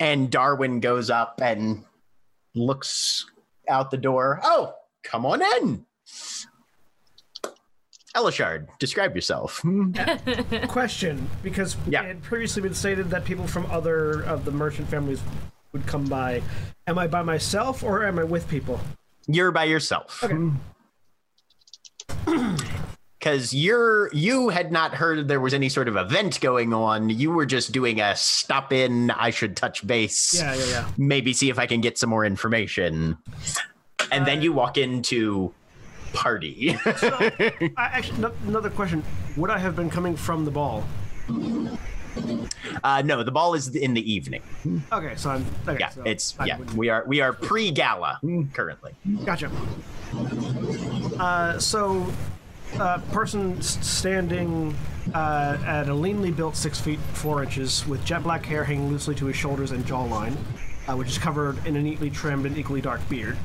and Darwin goes up and looks out the door. Oh, come on in. Elashard, describe yourself. [LAUGHS] Question, because Yeah. it had previously been stated that people from other of the merchant families would come by. Am I by myself or am I with people? You're by yourself. Okay. [CLEARS THROAT] Because you're you had not heard there was any sort of event going on. You were just doing a stop in. I should touch base. Yeah, yeah, yeah. Maybe see if I can get some more information. And then you walk into party. [LAUGHS] I, actually, no, another question. Would I have been coming from the ball? uh, no, the ball is in the evening. Okay, so I'm. Okay, Yeah, so it's I yeah. wouldn't- We are we are pre gala currently. Gotcha. Uh, so, uh, person standing uh, at a leanly built six feet four inches with jet black hair hanging loosely to his shoulders and jawline, uh, which is covered in a neatly trimmed and equally dark beard.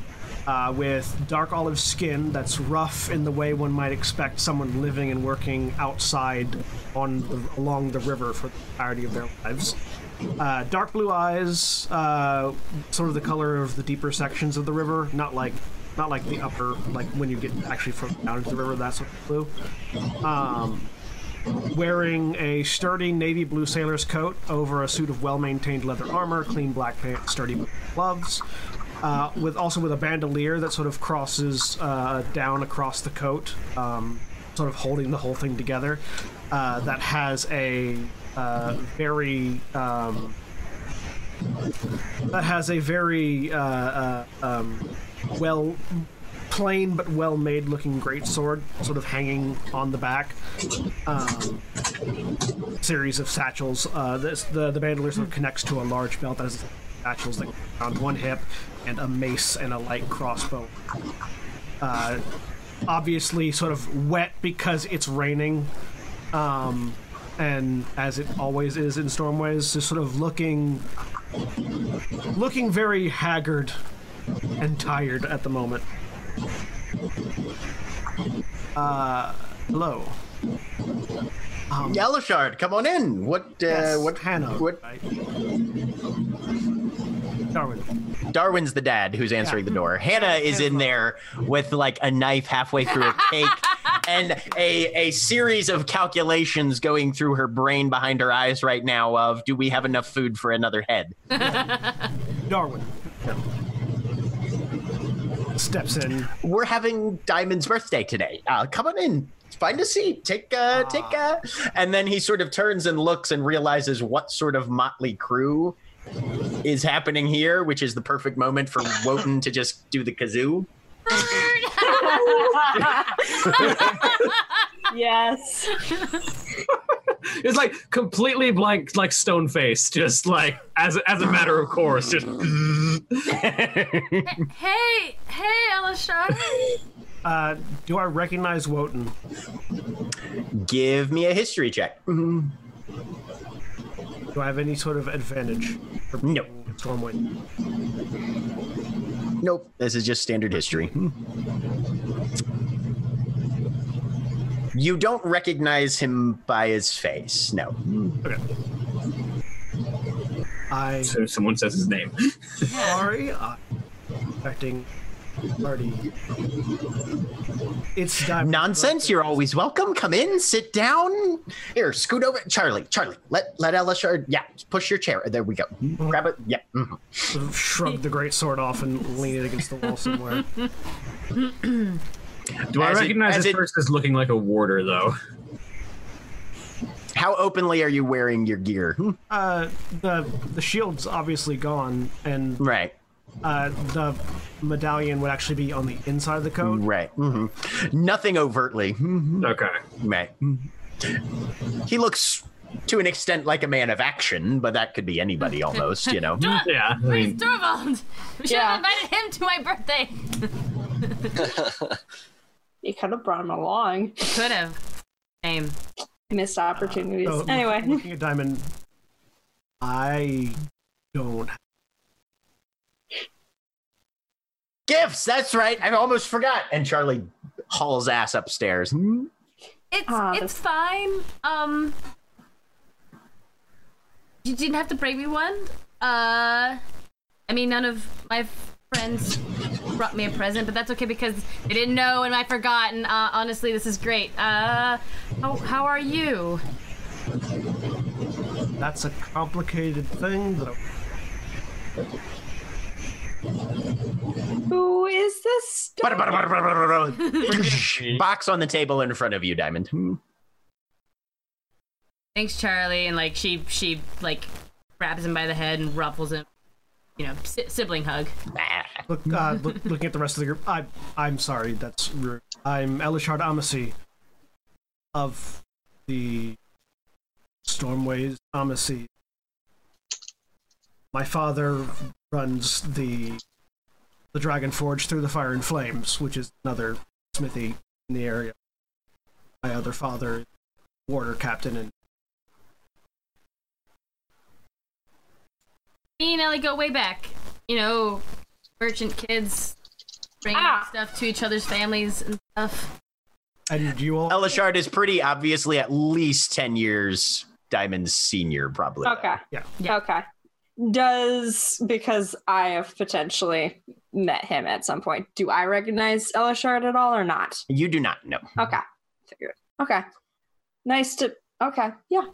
Uh, with dark olive skin that's rough in the way one might expect someone living and working outside on the, along the river for the entirety of their lives. Uh, dark blue eyes, uh, sort of the color of the deeper sections of the river, not like not like the upper, like when you get actually from down into the river, that sort of blue. Um, wearing a sturdy navy blue sailor's coat over a suit of well-maintained leather armor, clean black pants, sturdy gloves, uh, with also with a bandolier that sort of crosses uh, down across the coat, um, sort of holding the whole thing together. Uh, that has a uh, very um, that has a very uh, uh, um, well plain but well made looking great sword sort of hanging on the back. Um, series of satchels uh, this, the, the bandolier sort of connects to a large belt that has satchels that around one hip and a mace and a light crossbow. Uh, obviously sort of wet because it's raining um, and as it always is in stormways just sort of looking looking very haggard and tired at the moment. Uh, hello. Um, Elashard, come on in. What? Uh, yes, what? Hannah, What? right? Darwin. Darwin's the dad who's answering the door. Hannah is in there with like a knife halfway through a cake [LAUGHS] and a a series of calculations going through her brain behind her eyes right now of do we have enough food for another head? [LAUGHS] Darwin. Steps in. We're having Diamond's birthday today. Uh, come on in. Find a seat. Take uh take uh and then he sort of turns and looks and realizes what sort of motley crew is happening here, which is the perfect moment for Wotan to just do the kazoo. [LAUGHS] yes. [LAUGHS] It's like completely blank, like stone face, just like as as a matter of course, just. Hey, hey, Elishar. Uh, do I recognize Wotan? Give me a history check. Do I have any sort of advantage? For No. Stormwind. Nope. This is just standard history. You don't recognize him by his face. No. Okay. I So someone says his name. [LAUGHS] sorry. I'm expecting party. It's Diamond. Nonsense. You're always welcome. Come in. Sit down. Here, scoot over. Charlie. Charlie. Let let Elashard. Yeah. Push your chair. There we go. Grab it. Yeah. mhm. Shrug the great sword off and lean it against the wall somewhere. [CLEARS THROAT] Do I As it- recognize as this it- person as looking like a warder, though? How openly are you wearing your gear? Hmm, Uh, the the shield's obviously gone, and Right. uh, the medallion would actually be on the inside of the coat. Right. Mm-hmm. Nothing overtly. Mhm. Okay. Right. He looks to an extent like a man of action, but that could be anybody almost, you know. [LAUGHS] Yeah. I Where's mean, Dorvald? We should Yeah. have invited him to my birthday. [LAUGHS] [LAUGHS] You could have brought him along. Could have. Same. Missed opportunities. So, anyway. looking at Diamond, I don't. Gifts, that's right. I almost forgot. And Charlie hauls ass upstairs. It's Ah, it's fine. Um, you didn't have to bring me one. Uh, I mean, none of my friends brought me a present, but that's okay because they didn't know and I forgot. And uh, honestly, this is great. Uh, how how are you? That's a complicated thing. That Who is this? [LAUGHS] Box on the table in front of you, Diamond. Thanks, Charlie. And like she she like grabs him by the head and ruffles him. You know, si- sibling hug. [LAUGHS] Look, uh, look, looking at the rest of the group, I, I'm sorry. That's rude. I'm Elashard Amici of the Stormways Amici. My father runs the the Dragon Forge through the Fire and Flames, which is another smithy in the area. My other father, warder captain, and Me and Ellie go way back. You know, merchant kids bringing Ah. stuff to each other's families and stuff. and you all. Elashard is pretty obviously at least 10 years Diamond's senior, probably. Okay. Yeah. Yeah. Okay. Does because I have potentially met him at some point. Do I recognize Elashard at all or not? You do not know. Okay. Figured. Okay. Nice to okay. Yeah.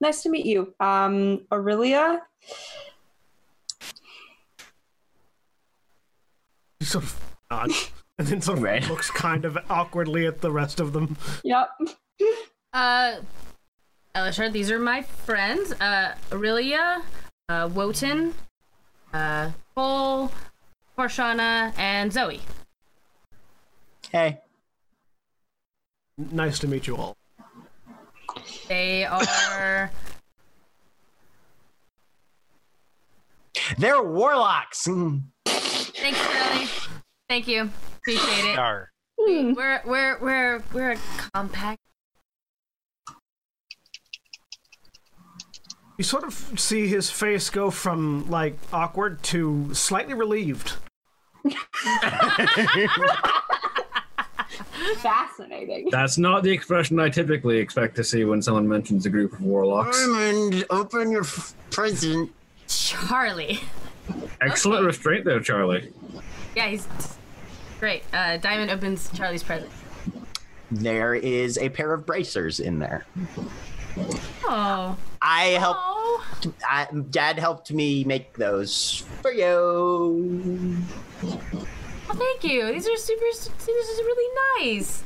Nice to meet you. Um Orillia. Sort of nods, and then sort of Right. looks kind of awkwardly at the rest of them. Yep. Uh, Elashard, these are my friends. Uh, Orillia, uh, Wotan, uh, Coal, Corashana, and Zoe. Hey. Nice to meet you all. They are. They're warlocks. Thanks, Shirley. Thank you. Appreciate it. Yar. Hmm. We're we're we're we're a compact. You sort of see his face go from like awkward to slightly relieved. [LAUGHS] Fascinating. That's not the expression I typically expect to see when someone mentions a group of warlocks. Diamond, open your f- present. Charlie. Excellent Okay. restraint there, Charlie. Yeah, he's great. Uh, Diamond opens Charlie's present. There is a pair of bracers in there. Oh. I helped. Oh. I, Dad helped me make those for you. Oh, thank you. These are super. This is really nice.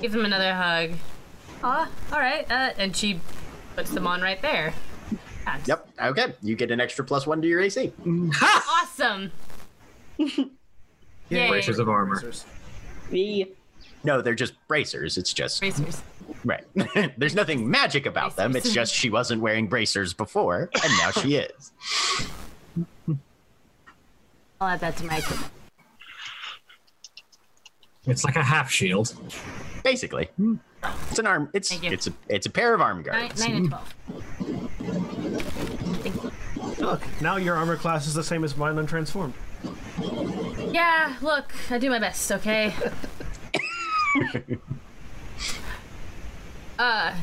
Give him another hug. Aw, all right. Uh, and she puts them on right there. That's Yep. Okay. You get an extra plus one to your AC. Awesome. [LAUGHS] Yay. Bracers of armor. Bracers. Me. No, they're just bracers. It's just Bracers. right. [LAUGHS] There's nothing magic about them. It's just she wasn't wearing bracers before, and now she is. I'll add that to my equipment. It's like a half shield. Basically, hmm. it's an arm. It's it's a it's a pair of arm Nine, guards. nine and twelve. Look, now your armor class is the same as mine untransformed. Yeah, look, I do my best, okay? [LAUGHS] uh.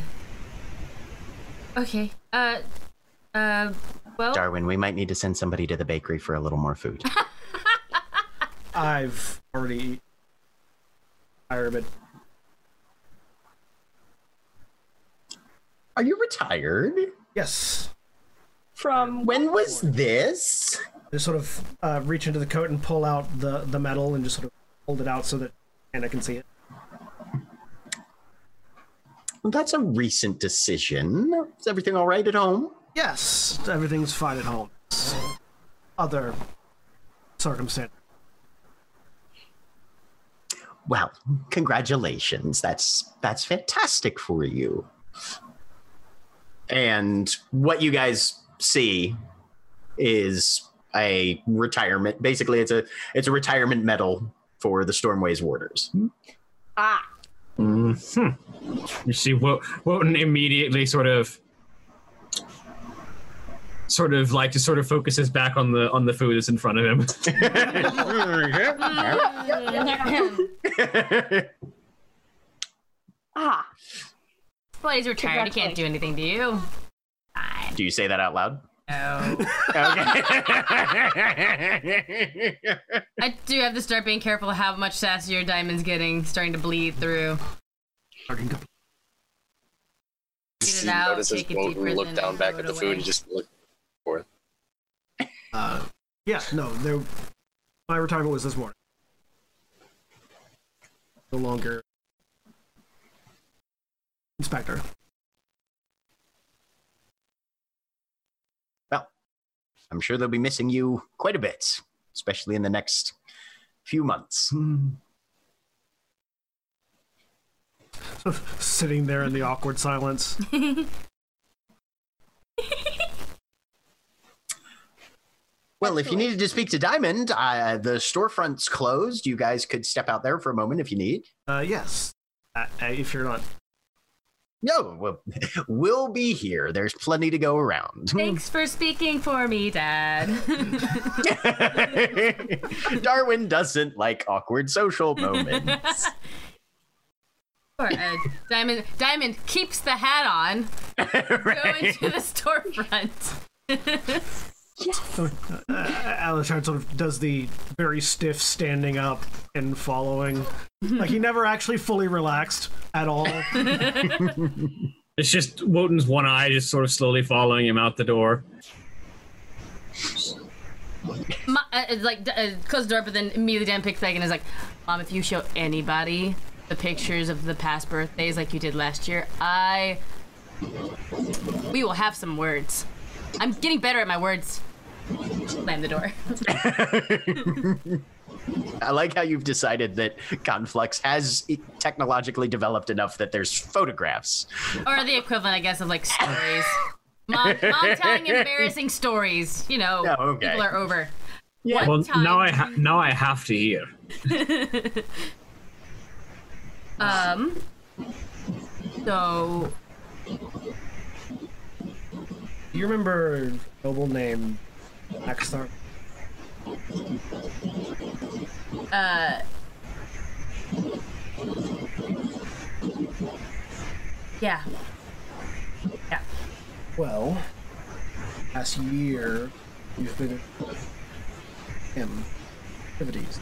Okay. Uh. Uh. Well. Darwin, we might need to send somebody to the bakery for a little more food. [LAUGHS] I've already eaten. Are you retired? Yes. From When was this? Just sort of uh, reach into the coat and pull out the the metal and just sort of hold it out so that Anna can see it. Well, that's a recent decision. Is everything all right at home? Yes, everything's fine at home. Other circumstance. Well, congratulations. That's that's fantastic for you. And what you guys see is a retirement. Basically, it's a it's a retirement medal for the Stormways warders. ah. hmm You see, Wo- Wotan immediately sort of, sort of like to sort of focuses back on the on the food that's in front of him. [LAUGHS] Ah. Well, he's retired. He can't do anything to you. Fine. Do you say that out loud? No. Okay. [LAUGHS] I do have to start being careful how much sass your Diamond's getting, starting to bleed through. Starting to- Get it He out, notices take a deep breath look down back at it the food and just look for it. Uh, yeah, no, there. My retirement was this morning. No longer inspector. well, I'm sure they'll be missing you quite a bit, especially in the next few months. Of sitting there in the awkward silence. [LAUGHS] Well, if you needed to speak to Diamond, uh, the storefront's closed. You guys could step out there for a moment if you need. Uh, yes. Uh, uh, if you're not. No, we'll, [LAUGHS] we'll be here. There's plenty to go around. [LAUGHS] Thanks for speaking for me, Dad. [LAUGHS] Darwin doesn't like awkward social moments. Or, uh, Diamond Diamond keeps the hat on, going Right. to the storefront. So, uh, Elashard sort of does the very stiff standing up and following. like he [LAUGHS] never actually fully relaxed at all. [LAUGHS] It's just Wotan's one eye just sort of slowly following him out the door. Ma- uh, it's like uh, close the door, but then immediately Dan picks back and is like, "Mom, if you show anybody the pictures of the past birthdays like you did last year, I we will have some words. I'm getting better at my words." Slam the door. [LAUGHS] I like how you've decided that Conflux has technologically developed enough that there's photographs. or the equivalent, I guess, of like stories. Mom, mom telling embarrassing stories. You know, Oh, okay. people are over. Yeah. One Well, time- now I ha- now I have to hear. [LAUGHS] Um. So you remember a noble named Axthar? uh yeah yeah Well, last year you've been him activities.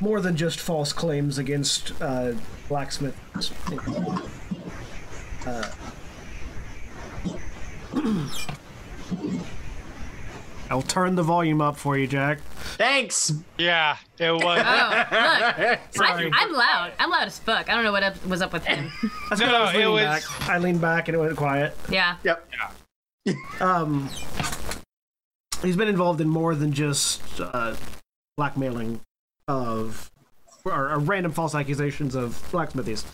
More than just false claims against uh, blacksmiths. Uh, [CLEARS THROAT] I'll turn the volume up for you, Jack. Thanks. Yeah, it was. [LAUGHS] oh look I, [LAUGHS] Sorry. i'm loud i'm loud as fuck i don't know what up, was up with him [LAUGHS] That's No, when I was it was- back. I leaned back and it went quiet. yeah Yep. Um, he's been involved in more than just uh, blackmailing of or, or random false accusations of blacksmithies.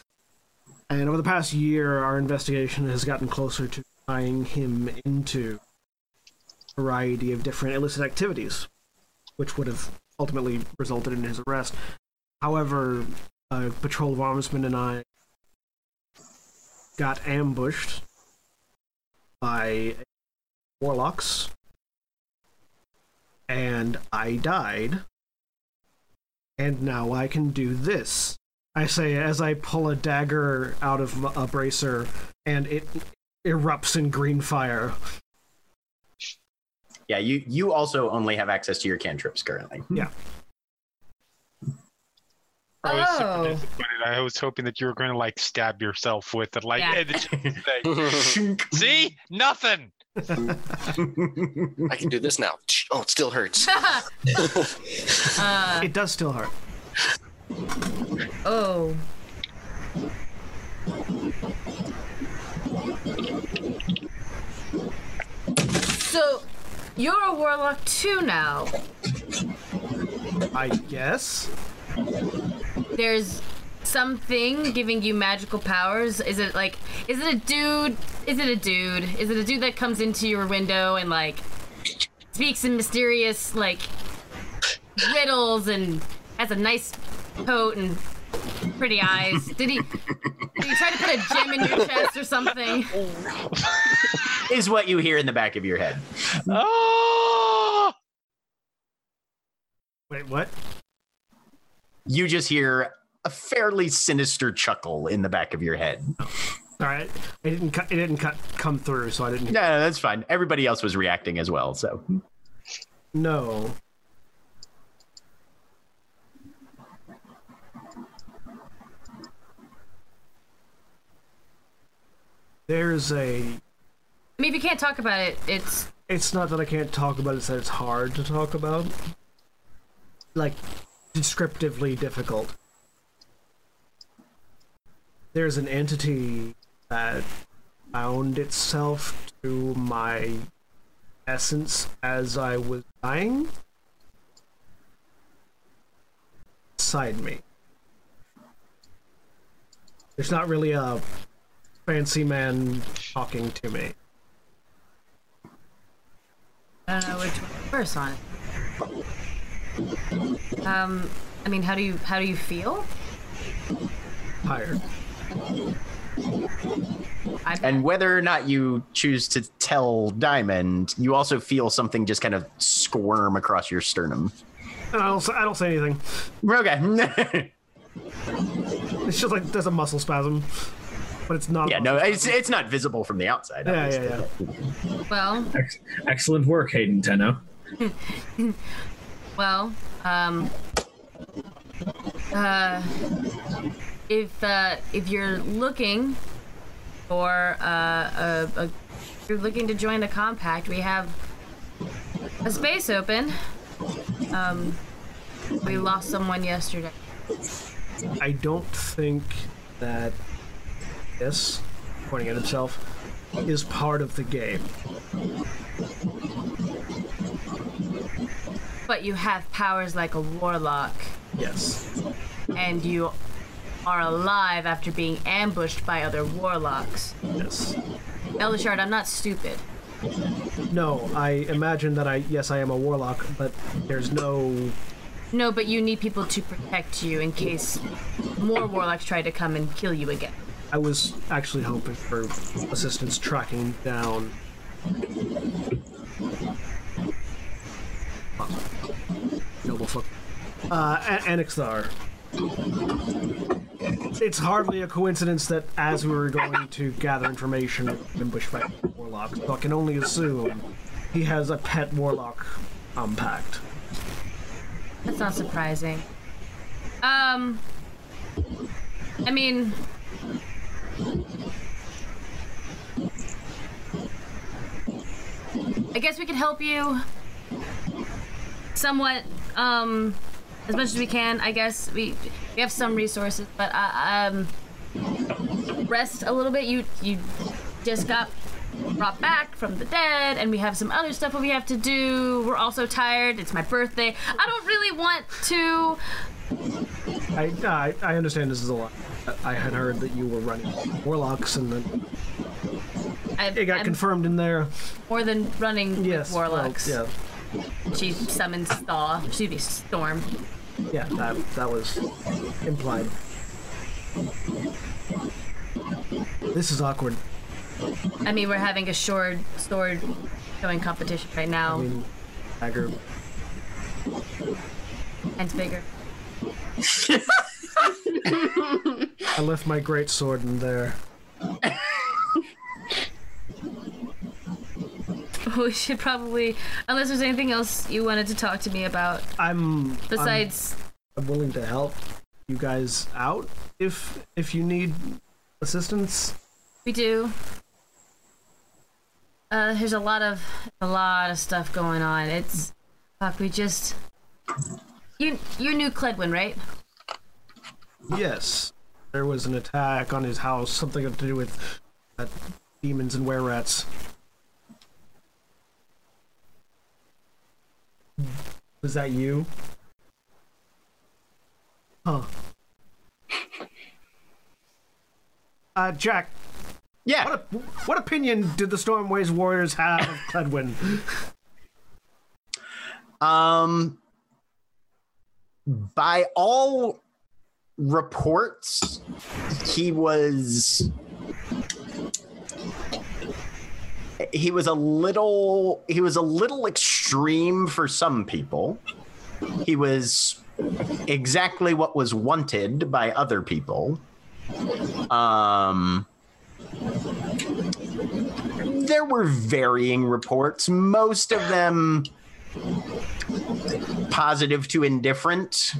And over the past year, our investigation has gotten closer to tying him into a variety of different illicit activities, which would have ultimately resulted in his arrest. However, a patrol of armsmen and I got ambushed by warlocks, and I died. And now I can do this. I say as I pull a dagger out of a bracer, and it erupts in green fire. Yeah, you you also only have access to your cantrips currently. Yeah. I was super Oh. disappointed. I was hoping that you were going to like stab yourself with it. Like, Yeah. it's- [LAUGHS] say, see, nothing. I can do this now. Oh, it still hurts. [LAUGHS] uh It does still hurt. oh so you're a warlock too now. I guess. there's something giving you magical powers. Is it like is it a dude is it a dude? Is it a dude that comes into your window and like speaks in mysterious like riddles and has a nice coat and pretty eyes did he did he try to put a gem in your chest or something [LAUGHS] Is what you hear in the back of your head. Oh, Wait, what? You just hear a fairly sinister chuckle in the back of your head. Oh, All right, it didn't cut. It didn't cut come through, so I didn't. No, no, that's fine. Everybody else was reacting as well, so No. There's a. i mean if you can't talk about it it's It's not that I can't talk about it, it's that it's hard to talk about. Like, descriptively difficult. There's an entity that bound itself to my essence as I was dying. Inside me. There's not really a fancy man talking to me. I don't know which one first on. Um, I mean, how do you how do you feel? Tired. And whether or not you choose to tell Diamond, you also feel something just kind of squirm across your sternum. I don't. I don't say anything. Okay. [LAUGHS] It's just like there's a muscle spasm, but it's not. yeah, no, it's it's not visible from the outside. Yeah, yeah, yeah. well, Ex- excellent work, Hayden Tenno. [LAUGHS] well, um, uh, if uh, if you're looking for uh, a, a if you're looking to join the compact, we have a space open. Um, we lost someone yesterday. I don't think that this, pointing at himself, is part of the game. But you have powers like a warlock, Yes. and you are alive after being ambushed by other warlocks. Yes. Elashard, I'm not stupid. No, I imagine that I yes I am a warlock, but there's no No, but you need people to protect you in case more warlocks try to come and kill you again. I was actually hoping for assistance tracking down. Noble fuck. Uh, A- Anixthar. It's hardly a coincidence that as we were going to gather information, we've bushwhacked by warlocks, so I can only assume he has a pet warlock unpacked. That's not surprising. Um, I mean, I guess we could help you somewhat, um, as much as we can. I guess we we have some resources, but uh, um, rest a little bit. You you just got brought back from the dead, and we have some other stuff that we have to do. We're also tired. It's my birthday. I don't really want to. I, I I understand this is a lot. I had heard that you were running warlocks, and then I, it got I'm confirmed in there. more than running Yes, warlocks. Well, She summons Thaw. Excuse me, Storm. yeah, yeah. That that was implied. This is awkward. I mean, we're having a sword sword showing competition right now, I mean, dagger. and bigger. [LAUGHS] I left my great sword in there. [LAUGHS] We should probably, unless there's anything else you wanted to talk to me about I'm besides. I'm willing to help you guys out if if you need assistance. We do. Uh, there's a lot of a lot of stuff going on. It's fuck. We just you you knew Cledwin, right? Yes, there was an attack on his house, something to do with uh, demons and were rats. Was that you? Huh. [LAUGHS] Uh, Jack, Yeah. what, what opinion did the Stormways Warriors have of Cledwin? Um, by all reports, he was he was a little he was a little extreme for some people. He was exactly what was wanted by other people. Um there were varying reports. Most of them positive to indifferent.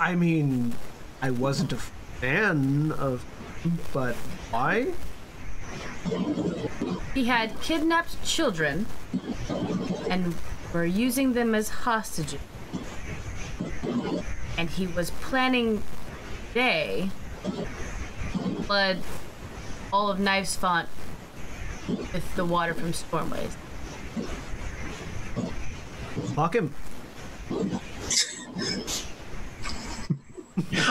I mean, I wasn't a fan of, but why? He had kidnapped children and were using them as hostages. And he was planning today flood all of Knives Font with the water from Stormways. Fuck him. [LAUGHS]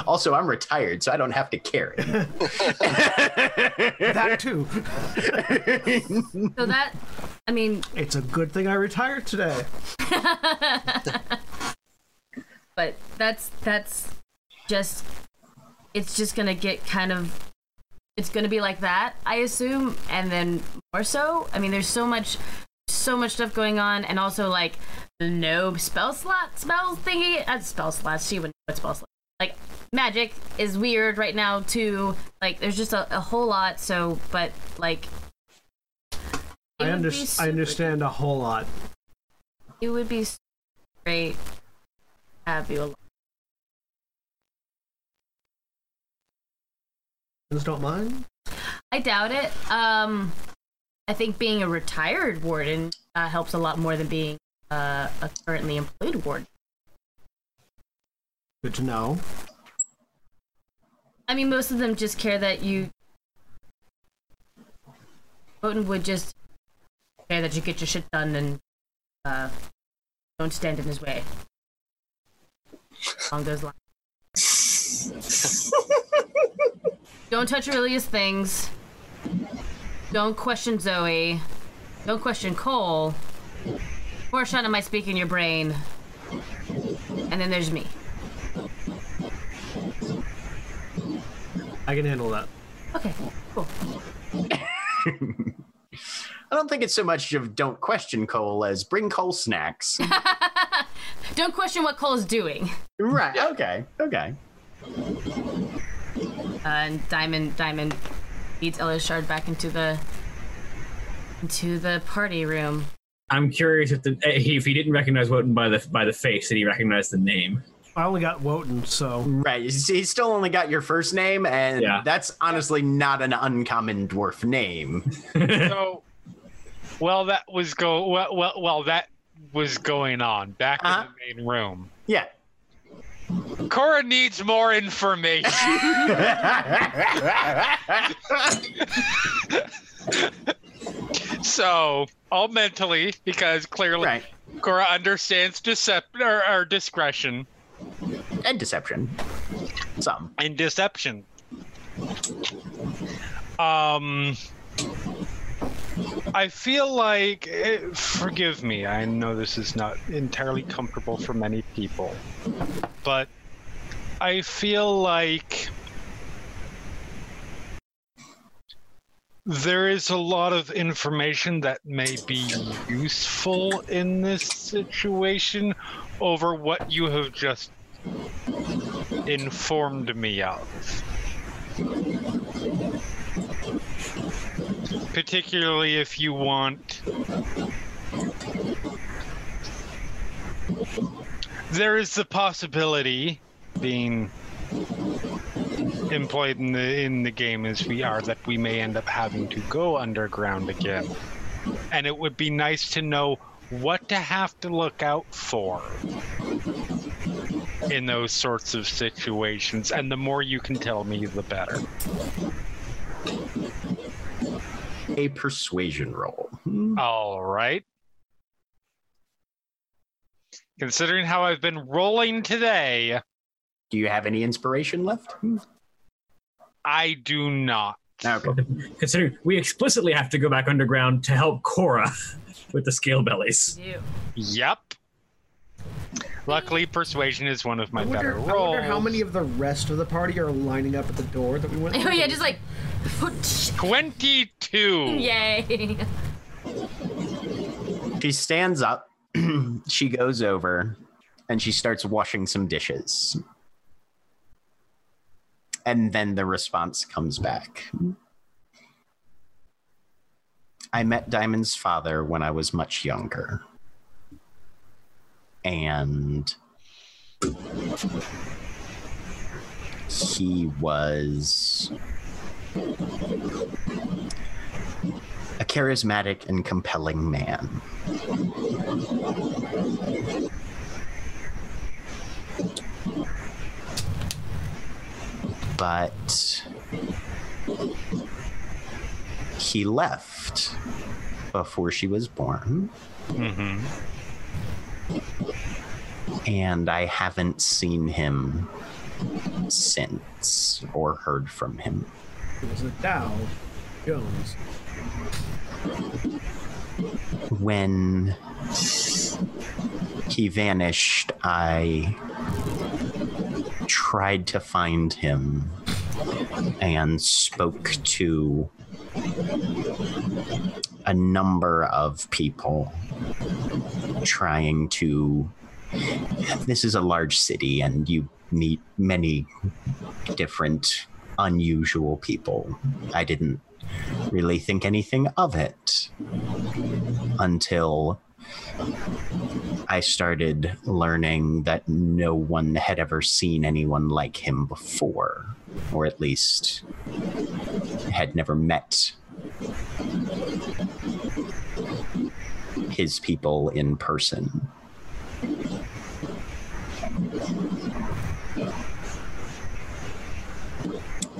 Also, I'm retired, so I don't have to carry. [LAUGHS] that too. So that, I mean, It's a good thing I retired today. [LAUGHS] but that's that's just it's just gonna get kind of it's gonna be like that i assume and then more so i mean there's so much so much stuff going on and also like no spell slot spell thingy uh, spell slots she wouldn't know what spell slot like magic is weird right now too like there's just a, a whole lot so but like I, would under- I understand a whole lot. it would be great have you along. Don't mind. I doubt it. Um, I think being a retired warden uh, helps a lot more than being uh, a currently employed warden. Good to know. I mean, most of them just care that you. Wotan would just care that you get your shit done and uh, don't stand in his way. Along those lines. [LAUGHS] don't touch Aurelius' things. Don't question Zoe. Don't question Coal. Pour a shot of my speak in your brain. And then there's me. I can handle that. Okay, cool. [LAUGHS] I don't think it's so much of don't question Coal as bring Coal snacks. [LAUGHS] Don't question what Coal's doing. right. Okay. Okay. Uh, and Diamond Diamond leads Elashard back into the into the party room. I'm curious if the if he didn't recognize Wotan by the by the face, did he recognize the name? I only got Wotan, so Right. He's he's still only got your first name, and Yeah. that's honestly not an uncommon dwarf name. [LAUGHS] So, well, that was go well, well, well that was going on back Uh-huh. in the main room. Yeah. Cora needs more information. [LAUGHS] so, all mentally, because clearly right. Cora understands decep- or, or discretion And deception. Some. and deception. Um, I feel like, eh, forgive me, I know this is not entirely comfortable for many people, but I feel like there is a lot of information that may be useful in this situation over what you have just informed me of. Particularly if you want. There is the possibility, being employed in the in the game as we are, that we may end up having to go underground again. And it would be nice to know what to have to look out for in those sorts of situations. And the more you can tell me, the better. A persuasion roll. Hmm. All right. Considering how I've been rolling today, Do you have any inspiration left? Hmm. I do not. Okay. Considering we explicitly have to go back underground to help Cora [LAUGHS] with the scale bellies. You. Yep. Luckily, persuasion is one of my I wonder, better I rolls. wonder how many of the rest of the party are lining up at the door that we went [LAUGHS] Oh yeah, just like Twenty-two. [LAUGHS] yay. She stands up, [CLEARS THROAT] she goes over, and she starts washing some dishes. And then the response comes back. I met Diamond's father when I was much younger. And he was a charismatic and compelling man. But he left before she was born, hmm and I haven't seen him since or heard from him. It was a Dow Jones. When he vanished, I tried to find him and spoke to a number of people trying to. This is a large city, and you meet many different unusual people. I didn't really think anything of it until I started learning that no one had ever seen anyone like him before, or at least had never met his people in person.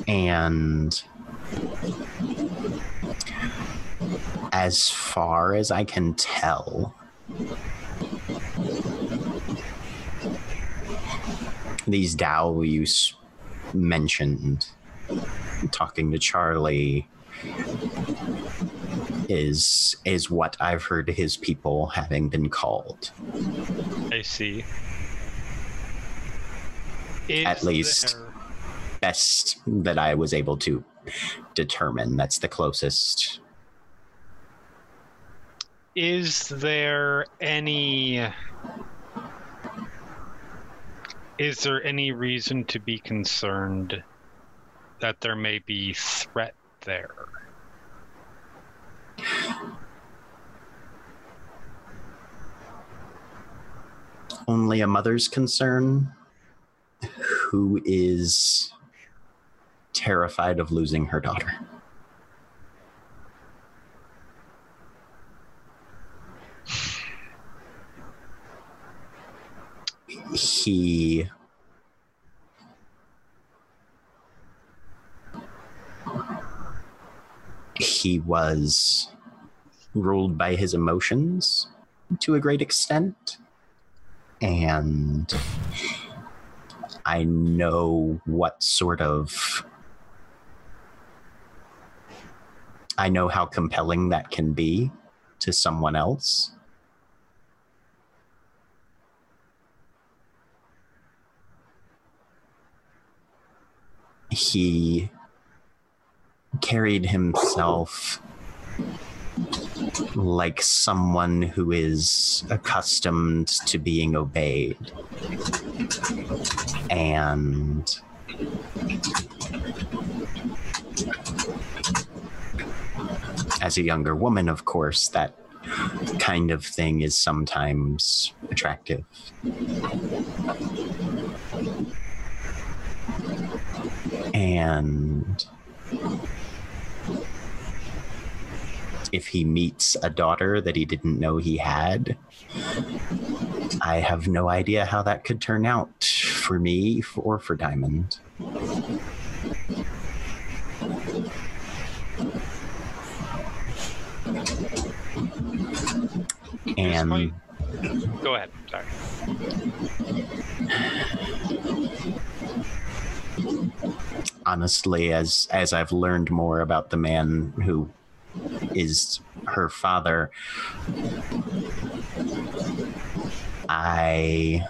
And as far as I can tell, these Dao you mentioned, talking to Charlie, is is what I've heard his people having been called. I see. Is At least- there- Best that I was able to determine. That's the closest. is there any is there any reason to be concerned that there may be threat there Only a mother's concern who is terrified of losing her daughter. He he was ruled by his emotions to a great extent and I know what sort of I know how compelling that can be to someone else. He carried himself like someone who is accustomed to being obeyed. And as a younger woman, of course, that kind of thing is sometimes attractive. And if he meets a daughter that he didn't know he had, I have no idea how that could turn out for me or for Diamond. And go ahead sorry honestly, as as I've learned more about the man who is her father, I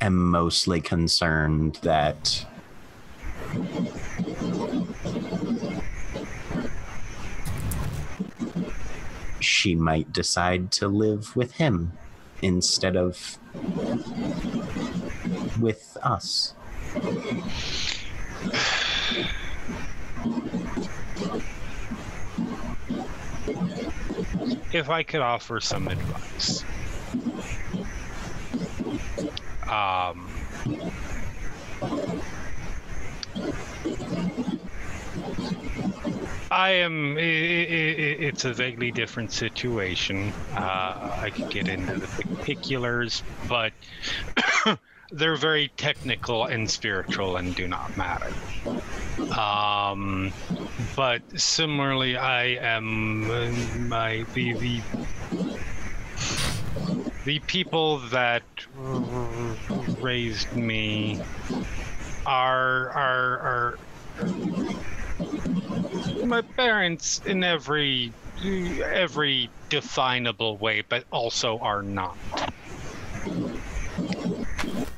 am mostly concerned that she might decide to live with him instead of with us. If I could offer some advice. Um, I am. i i i it's a vaguely different situation. Uh, I could get into the particulars, but they're very technical and spiritual and do not matter. Um, but similarly, I am my the the the people that raised me are are are my parents in every every definable way, but also are not.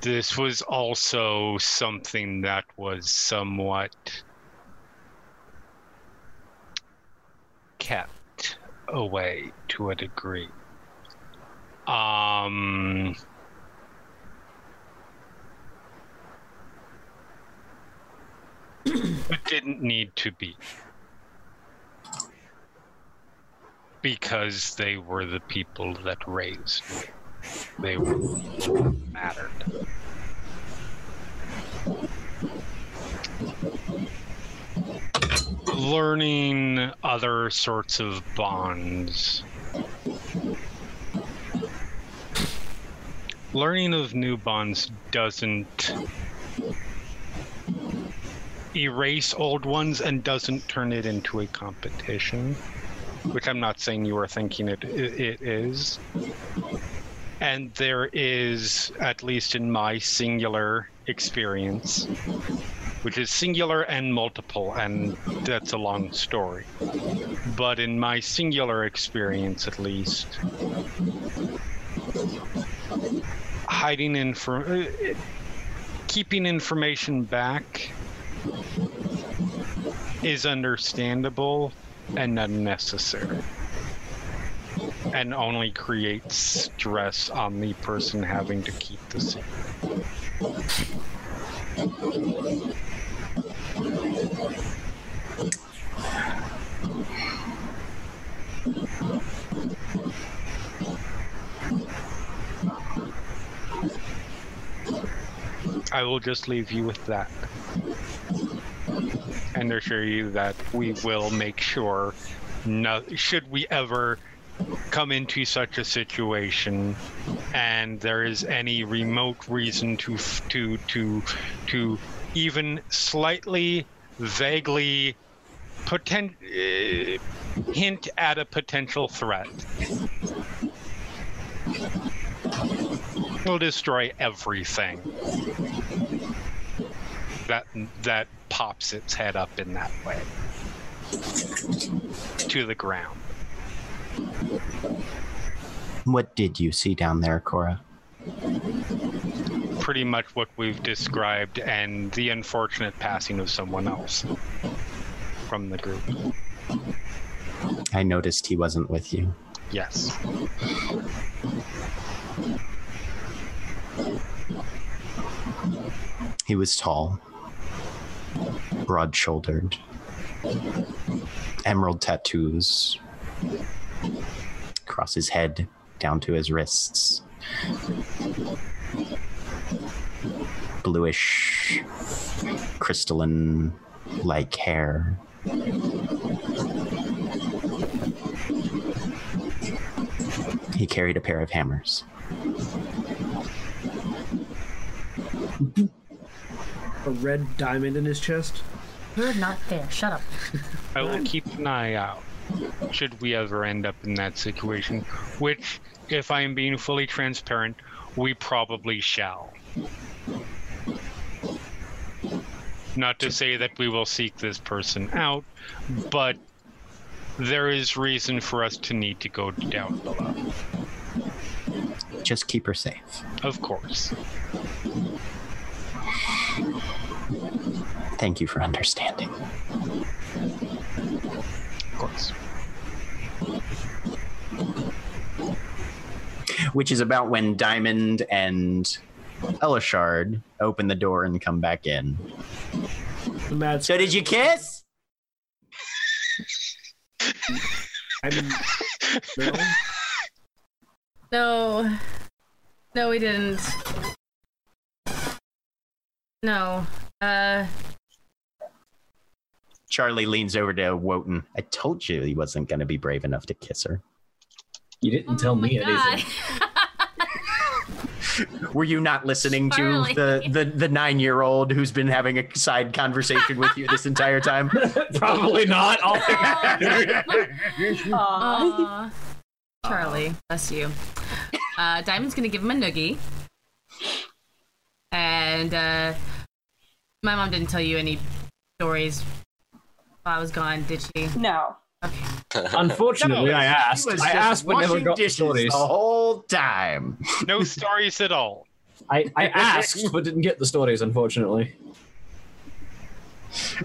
This was also something that was somewhat kept away to a degree. Um, it didn't need to be. Because they were the people that raised me. They were mattered. Learning other sorts of bonds. Learning of new bonds doesn't erase old ones and doesn't turn it into a competition, which I'm not saying you are thinking it it is. And there is, at least in my singular experience, which is singular and multiple, and that's a long story. But in my singular experience, at least, hiding info, keeping information back is understandable and unnecessary and only creates stress on the person having to keep the secret. I will just leave you with that. And assure you that we will make sure, no, should we ever come into such a situation and there is any remote reason to to to to even slightly vaguely potent uh, hint at a potential threat. Will destroy everything that that pops its head up in that way. To the ground. What did you see down there, Cora? Pretty much what we've described and the unfortunate passing of someone else from the group. I noticed he wasn't with you. Yes. He was tall, broad shouldered, emerald tattoos across his head down to his wrists. Bluish, crystalline like hair. He carried a pair of hammers. A red diamond in his chest. You're not there. Shut up. I will keep an eye out should we ever end up in that situation, which, if I am being fully transparent, we probably shall. Not to say that we will seek this person out, but there is reason for us to need to go down below. Just keep her safe. Of course. Thank you for understanding. Of course. Which is about when Diamond and Elashard open the door and come back in. The mad. So did you kiss? I mean, no. No. No, we didn't. No. Uh, Charlie leans over to Wotan. I told you he wasn't going to be brave enough to kiss her. You didn't tell oh my me God. anything. [LAUGHS] [LAUGHS] Were you not listening to the, the, the nine year old who's been having a side conversation with you this entire time? [LAUGHS] Probably not. I'll Aw. [LAUGHS] Aw. Charlie, bless you. Uh, Diamond's gonna give him a noogie. And uh, my mom didn't tell you any stories while I was gone, did she? No. Unfortunately, No, I asked. He was I just asked, but never washing got the stories. the whole time. No stories at all. I, I [LAUGHS] asked, but didn't get the stories. Unfortunately.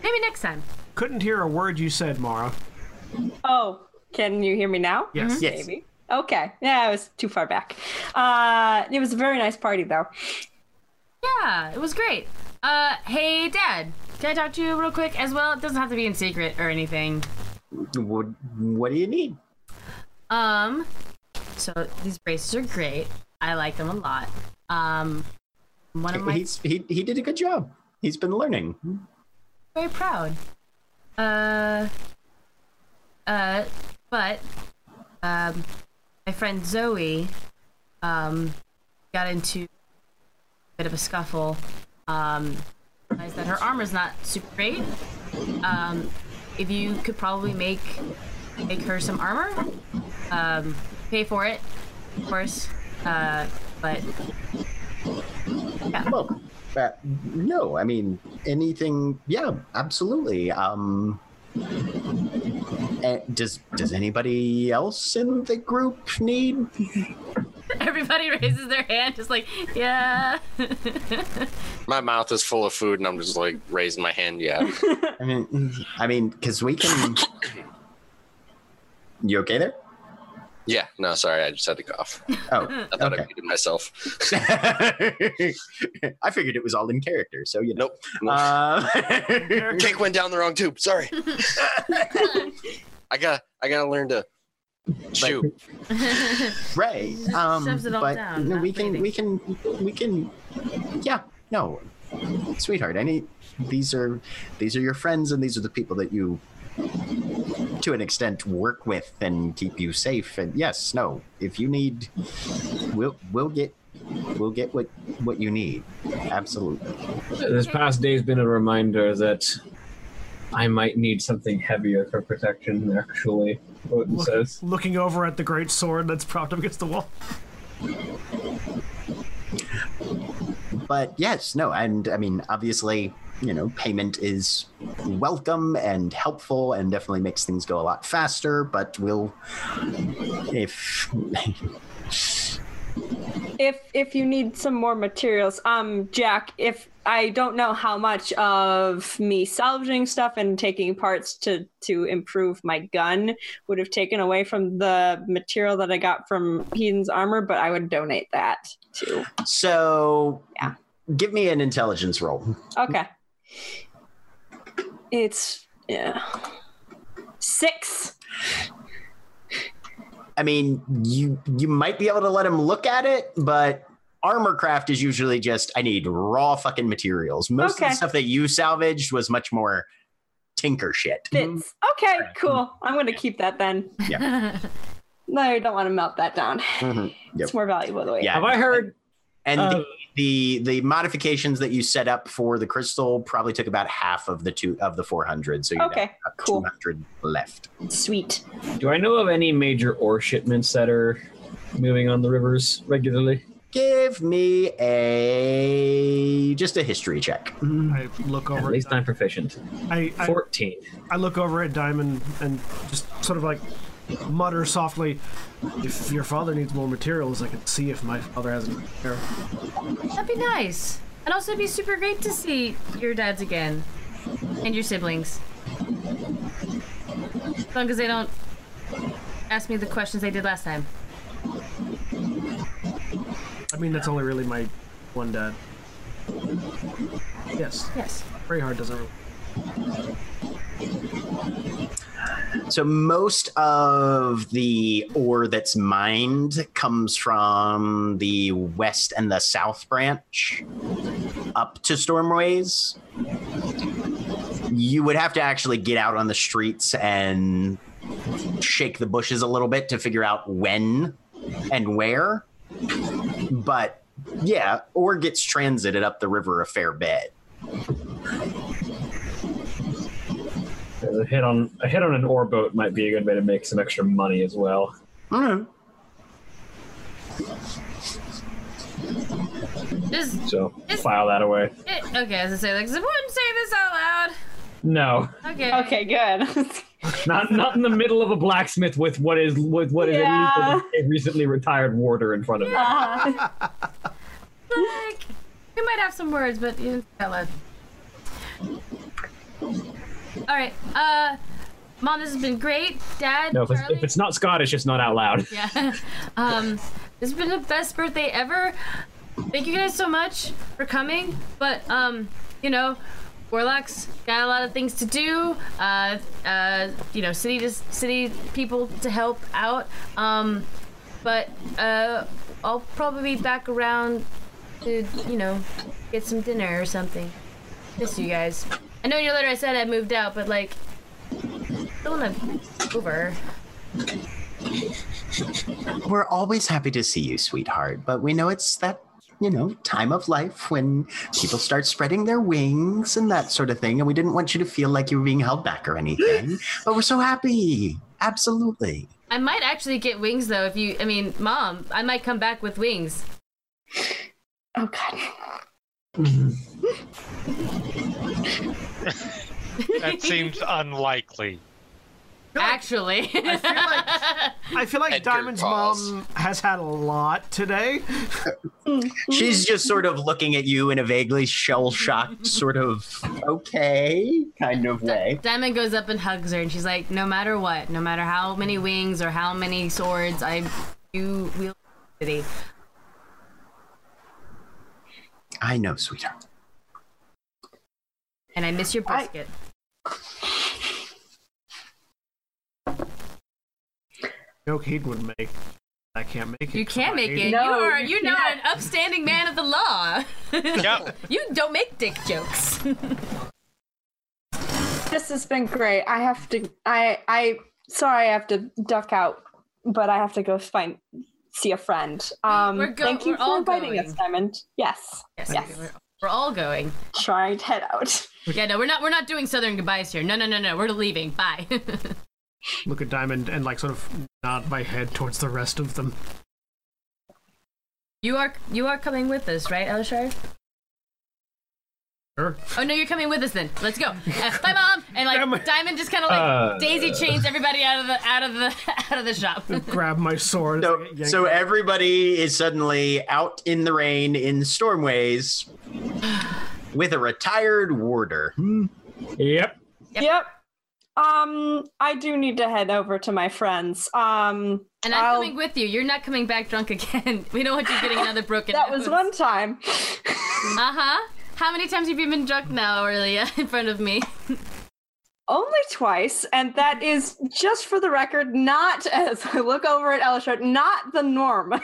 Maybe next time. Couldn't hear a word you said, Mara. Oh, can you hear me now? Yes. Yes. Maybe. Okay. Yeah, I was too far back. Uh, it was a very nice party, though. Yeah, it was great. Uh, hey, Dad. Can I talk to you real quick as well? It doesn't have to be in secret or anything. What, what do you need? Um, so these braces are great. I like them a lot. Um, one of my He's, he, he did a good job. He's been learning. very proud. Uh, uh, but um, my friend Zoe um got into a bit of a scuffle. Um, realized that her armor's not super great. Um, if you could probably make make her some armor, um, pay for it, of course. Uh, but yeah. Well, uh, no, I mean anything. Yeah, absolutely. Um, eh, does does anybody else in the group need? [LAUGHS] Everybody raises their hand, just like, yeah. [LAUGHS] My mouth is full of food, and I'm just like raising my hand. Yeah. [LAUGHS] I mean, I mean, because we can. [COUGHS] You okay there? yeah. No, sorry. I just had to cough. Oh, I thought I okay. muted myself. I figured it was all in character, so you know. Nope. nope. Uh, Cake went down the wrong tube. Sorry. I got. I gotta learn to chew. [LAUGHS] right. Um, shoves it all but down, no, we can, waiting. we can, we can. Yeah. No, sweetheart. I need. These are, these are your friends, and these are the people that you, to an extent, work with and keep you safe. And yes, no. If you need, we'll, we'll get, we'll get what, what you need. Absolutely. This past day's been a reminder that I might need something heavier for protection. Actually, Odin Look- says. looking over at the great sword that's propped up against the wall. but yes, no, and I mean, obviously, you know, payment is welcome and helpful and definitely makes things go a lot faster. But we'll, if If if you need some more materials, um, Jack, if I don't know how much of me salvaging stuff and taking parts to to improve my gun would have taken away from the material that I got from Hedon's armor, but I would donate that too. so, Yeah. give me an intelligence roll. Okay. It's yeah. Six. I mean, you you might be able to let him look at it, but armor craft is usually just I need raw fucking materials. Most of the stuff that you salvaged was much more tinker shit. Fits. Okay, cool. I'm gonna keep that then. Yeah. [LAUGHS] No, I don't want to melt that down. Mhm. Yep. It's more valuable the way. Yeah. Have I heard? And Uh, the, the the modifications that you set up for the crystal probably took about half of the two of the 400. So you Okay, have about cool. 200 left. Sweet. Do I know of any major ore shipments that are moving on the rivers regularly? Give me a just a history check. I look over. At least At, I'm proficient. I, I Fourteen. I look over at Diamond and just sort of like mutter softly, "If your father needs more materials, I could see if my father has any here." That'd be nice. And also, it'd be super great to see your dads again and your siblings. As long as they don't ask me the questions they did last time. I mean, that's only really my one dad. Yes, Yes. Rayhard doesn't. Really... So most of the ore that's mined comes from the west and the south branch up to Stormways. You would have to actually get out on the streets and shake the bushes a little bit to figure out when and where. But yeah, ore gets transited up the river a fair bit. A hit on a hit on an ore boat might be a good way to make some extra money as well. Mhm. Just So It's- file that away. eh, okay, as I say, like, 'cause I wouldn't say this out loud. No, Okay. Okay, good. [LAUGHS] not not in the middle of a blacksmith with what is with what is Yeah. at a recently retired warder in front of him. Uh, [LAUGHS] Like, we might have some words, but you out loud. All right. Uh, mom, this has been great. Dad, No, if it's, if it's not Scottish, it's not out loud. Yeah. [LAUGHS] Um, this has been the best birthday ever. Thank you guys so much for coming. But um, you know, Warlocks got a lot of things to do. Uh, uh, you know, city to city people to help out. Um, but uh, I'll probably be back around to you know get some dinner or something. Miss you guys. I know in your letter I said I moved out, but like, still wanna over. We're always happy to see you, sweetheart, but we know it's that, you know, time of life when people start spreading their wings and that sort of thing. And we didn't want you to feel like you were being held back or anything. [GASPS] but we're so happy. Absolutely. I might actually get wings though. If you, I mean, mom, I might come back with wings. oh god. [LAUGHS] That seems unlikely. Actually, I feel like I feel like Edgar Diamond's calls. mom has had a lot today. [LAUGHS] She's just sort of looking at you in a vaguely shell shocked, sort of okay kind of way. Diamond goes up and hugs her, and she's like, "No matter what, no matter how many wings or how many swords, I do wield the city." I know, sweetheart. And I miss your I- brisket. Joke he would make. I can't make it. You can't make it. No, you are. you You're not an upstanding man of the law. [LAUGHS] Yep. [LAUGHS] you don't make dick jokes. [LAUGHS] This has been great. I have to. I. I. Sorry, I have to duck out, but I have to go find see a friend. Um, We're go- thank you we're for all inviting us. Diamond. Yes. yes, Yes. We're, we're all going. Trying to head out. Yeah, no, we're not. We're not doing southern goodbyes here. No, no, no, no. We're leaving. Bye. [LAUGHS] Look at Diamond and like sort of nod my head towards the rest of them. you are. You are coming with us, right, Elishar? Sure. Oh no, you're coming with us then. Let's go. Uh, [LAUGHS] bye, mom. And like Damn. Diamond just kind of like Uh. daisy chains everybody out of the out of the [LAUGHS] out of the shop. Grab my sword. So, so everybody is suddenly out in the rain in Stormways with a retired warder. Hmm. Yep. Yep. Yep. Um, I do need to head over to my friends. Um, and I'm I'll- coming with you. You're not coming back drunk again. [LAUGHS] We don't want you getting another broken. that was one time. Uh huh. How many times have you been drunk now, Orillia, [LAUGHS] in front of me? Only twice, and that is just for the record, not as I look over at Elashard, not the norm. [LAUGHS]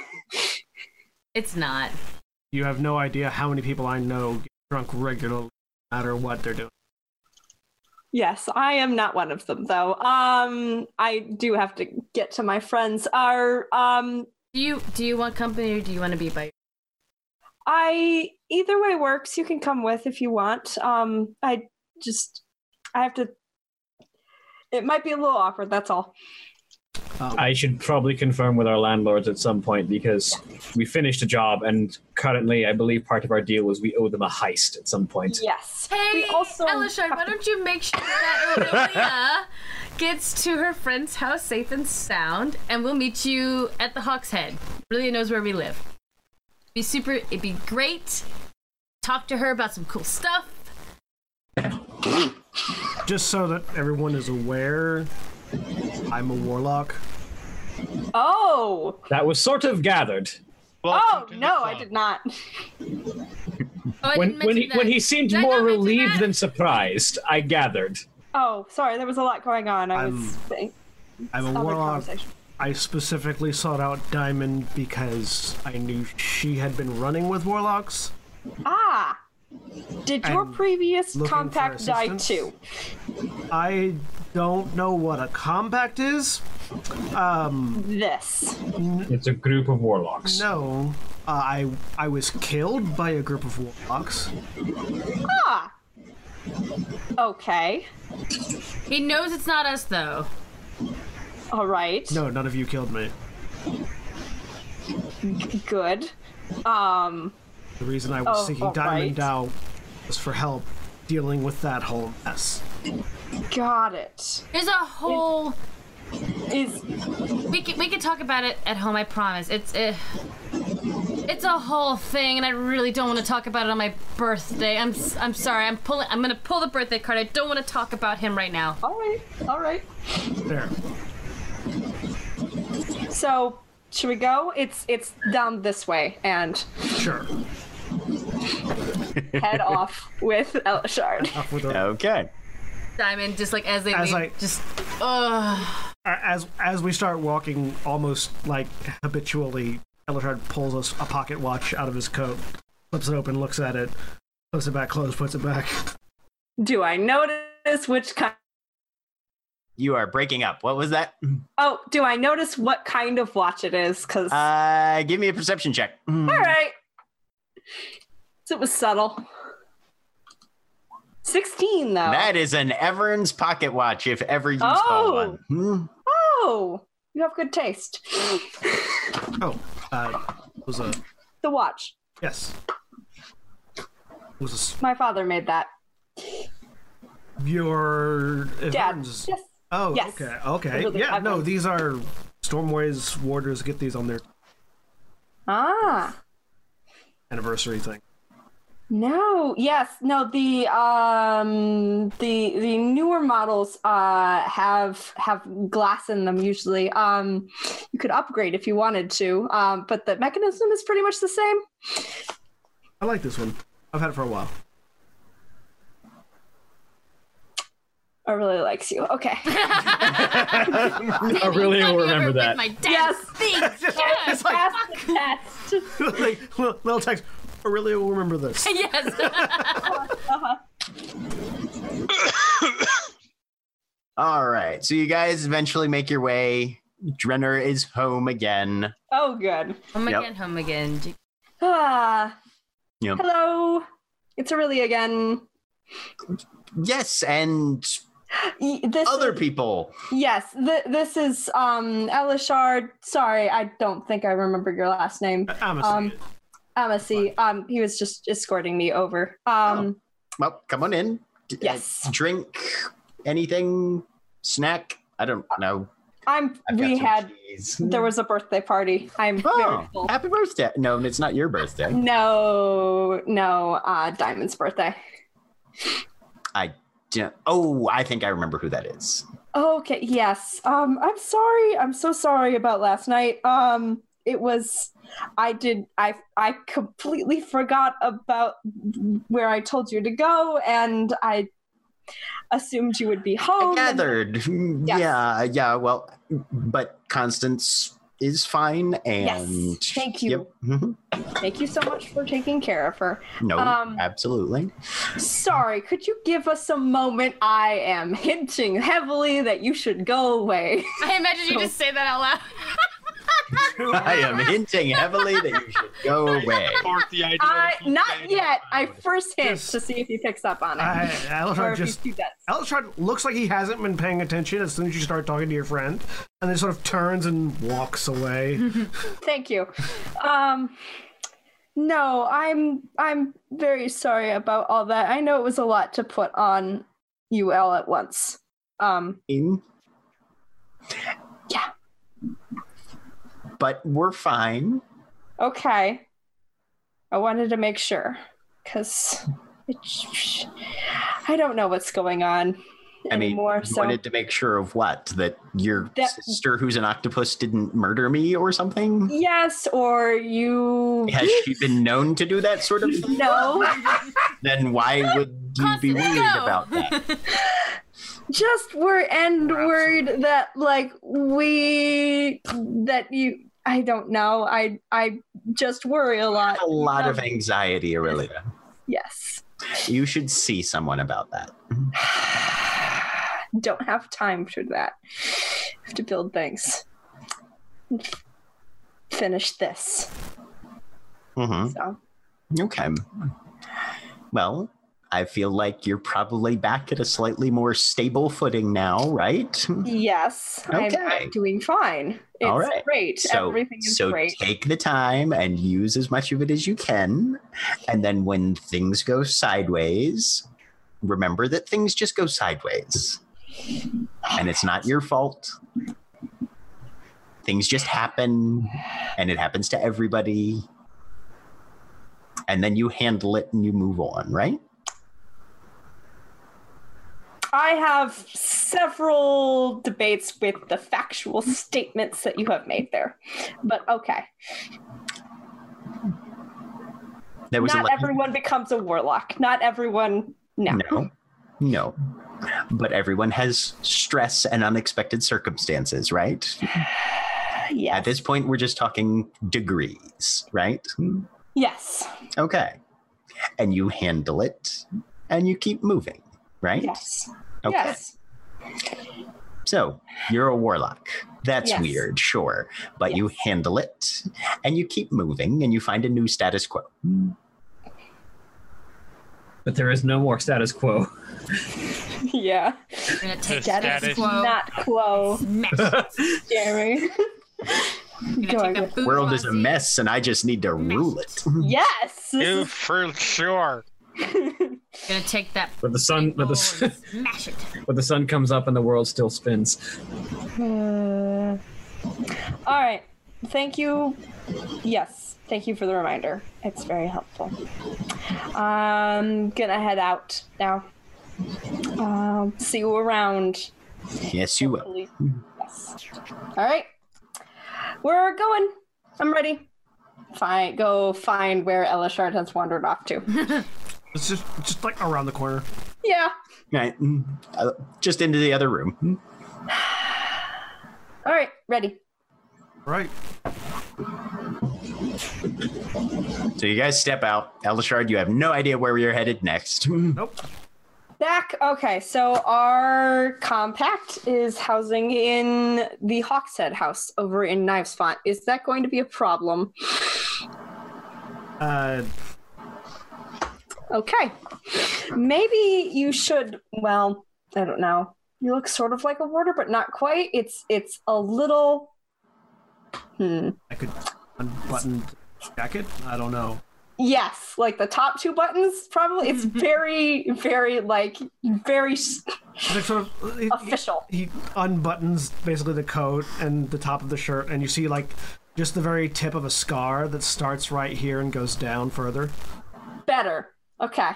It's not. You have no idea how many people I know get drunk regularly, no matter what they're doing. yes, I am not one of them, though. Um, I do have to get to my friends. Are um, Do you do you want company or do you want to be by? I either way works. You can come with if you want. Um, I just I have to. It might be a little awkward. That's all. I should probably confirm with our landlords at some point because we finished a job and currently I believe part of our deal was we owe them a heist at some point. Yes. Hey, we also Elashard, why to- don't you make sure that Orillia [LAUGHS] gets to her friend's house safe and sound, and we'll meet you at the Hawk's Head. Orillia knows where we live. Be super. It'd be great. Talk to her about some cool stuff. Just so that everyone is aware, I'm a warlock. Oh. That was sort of gathered. Oh Welcome to the no, I did not. Oh, I When didn't when he that. when he seemed Did more relieved than surprised, I gathered. Oh, sorry, there was a lot going on. I was I'm- thinking I'm a warlock. I specifically sought out Diamond because I knew she had been running with warlocks. Ah. Did your I'm previous looking for compact die assistance. too? I don't know what a compact is. Um, This. It's a group of warlocks. no. Uh, I I was killed by a group of warlocks. Ah. Okay. He knows it's not us though. All right. No, none of you killed me. Good. Um. The reason I was Oh, seeking all Diamond right. Dow was for help dealing with that whole mess. Got it. There's a whole. Is We can, we can talk about it at home. I promise. It's uh, it's a whole thing, and I really don't want to talk about it on my birthday. I'm s- I'm sorry. I'm pulling. I'm gonna pull the birthday card. I don't want to talk about him right now. all right. All right. There. So should we go? It's it's down this way and Sure. Head [LAUGHS] off with Elashard. Off with the- Okay. Diamond, just like as they As leave, I- just ugh. as as we start walking almost like habitually Elashard pulls us a pocket watch out of his coat flips it open looks at it puts it back closed puts it back Do I notice which kind? You are breaking up. What was that? Oh, do I notice what kind of watch it is? Because Uh, give me a perception check. all right, so it was subtle. Sixteen though. That is an Everns pocket watch, if ever you Oh. saw one. Hmm. oh, you have good taste. oh uh it was a the watch. yes was a s- My father made that. your Dad. Evans- Yes. oh Yes. okay okay Really, yeah no these are Stormways warders get these on their Ah. Anniversary thing No, yes, no. The um the the newer models uh have have glass in them usually. Um, you could upgrade if you wanted to. Um, but the mechanism is pretty much the same. I like this one I've had it for a while Orillia likes you. Okay. [LAUGHS] [LAUGHS] Orillia will Have you ever remember that. My dad's Yes. things. [LAUGHS] Yes. it's like Pass the test. like little, little text Orillia will remember this yes. uh-huh. All right. So you guys eventually make your way. Drenner is home again. Oh, good. home Yep. again. Home again. Ah. Yep. Hello. It's Orillia again. Yes, and Y- This other is- people. Yes, th- this is um Elashard. Sorry, I don't think I remember your last name. I'm a Um, Amici. Um, he was just escorting me over. Um, Well, come on in. D- uh, Yes. drink, anything, snack. I don't know. I'm. I've we had. cheese. There was a birthday party. I'm very Oh, full. happy birthday! No, it's not your birthday. No, no. Uh, Diamond's birthday. I don't. Oh, I think I remember who that is. Okay. Yes. Um, I'm sorry. I'm so sorry about last night. Um, it was. I did. I I completely forgot about where I told you to go, and I assumed you would be home. I gathered. Yes. Yeah, yeah. Well, but Constance is fine, and Yes, thank you. Yep. mhm. Thank you so much for taking care of her. No, Um, absolutely. Sorry, could you give us a moment? I am hinting heavily that you should go away. I imagine you just [LAUGHS] say that out loud. [LAUGHS] [LAUGHS] I am hinting heavily that you should go [LAUGHS] away. The idea I not yet. I first hint Yes. to see if he picks up on it. I, or just he's too dense. Elashard looks like he hasn't been paying attention as soon as you start talking to your friend, and then sort of turns and walks away. [LAUGHS] Thank you. Um no, I'm I'm very sorry about all that. I know it was a lot to put on you all at once. Um Yeah. But we're fine. Okay. I wanted to make sure because I don't know what's going on I mean, anymore. you so wanted to make sure of what? That your That- sister, who's an octopus, didn't murder me or something? yes, or you Has she been known to do that sort of [LAUGHS] thing? no, Then why would you be Constance, worried go. about that? [LAUGHS] just were and We're and worried that like we that you. I don't know. I I just worry a lot. A lot of Um, anxiety, Orillia. Yes. You should see someone about that. [SIGHS] don't have time for that. have to build things. Finish this. Mm-hmm. So Okay. Well, I feel like you're probably back at a slightly more stable footing now, right? Yes, I'm, Okay. I'm doing fine. It's All right. great. So, Everything is so great. take the time and use as much of it as you can. And then when things go sideways, remember that things just go sideways. And it's not your fault. Things just happen, and it happens to everybody. And then you handle it and you move on, right? I have several debates with the factual statements that you have made there, but okay. There was Not everyone becomes a warlock. Not everyone. No. No, no. But everyone has stress and unexpected circumstances, right? [SIGHS] Yes. At this point, we're just talking degrees, right? yes. Okay. And you handle it and you keep moving, right? Yes. Okay. Yes. So you're a warlock. That's Yes. weird, sure. But you handle it and you keep moving and you find a new status quo. But there is no more status quo. [LAUGHS] Yeah. We're gonna take That Status is quo. not quo, smash it. Jeremy. We're Going gonna take with- the World is a mess and I just need to rule it. yes. this You for sure. Gonna take that But the sun, but the, bowl smash it. [LAUGHS] but the sun comes up and the world still spins. Uh, [SIGHS] all right. Thank you. Yes. Thank you for the reminder. It's very helpful. I'm gonna head out now. Um, see you around. Yes, you will. Yes. All right. We're going. I'm ready. Fine. Go find where Elashard has wandered off to. [LAUGHS] It's just just like around the corner. yeah. Right. mm, uh, Just into the other room. All right. Ready. Right. So you guys step out. Elashard, you have no idea where we are headed next. Nope. Back. Okay, so our compact is housing in the Hawkshead house over in Knives Font. Is that going to be a problem? Uh, Okay. Maybe you should. Well, I don't know. You look sort of like a warder, but not quite. It's it's a little. Hmm. I could unbutton jacket. I don't know. Yes, like the top two buttons. Probably. It's very, very like very like sort of he- official. He unbuttons basically the coat and the top of the shirt, and you see like just the very tip of a scar that starts right here and goes down further. Better. Okay.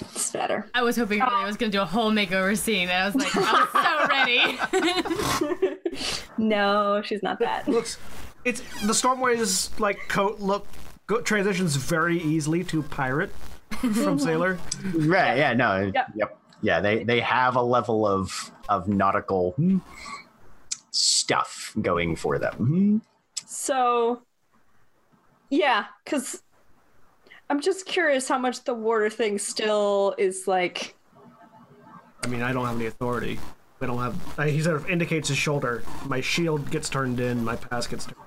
It's better. I was hoping I was gonna do a whole makeover scene, and I was like, I was so [LAUGHS] ready. No, she's not that. looks it's the stormways like coat look go, transitions very easily to pirate from [LAUGHS] sailor right. Yeah. No. Yep. Yep. Yeah. They they have a level of of nautical stuff going for them. So, yeah, because I'm just curious how much the warder thing still is like. i mean i don't have any authority i don't have uh, he sort of indicates his shoulder my shield gets turned in my pass gets turned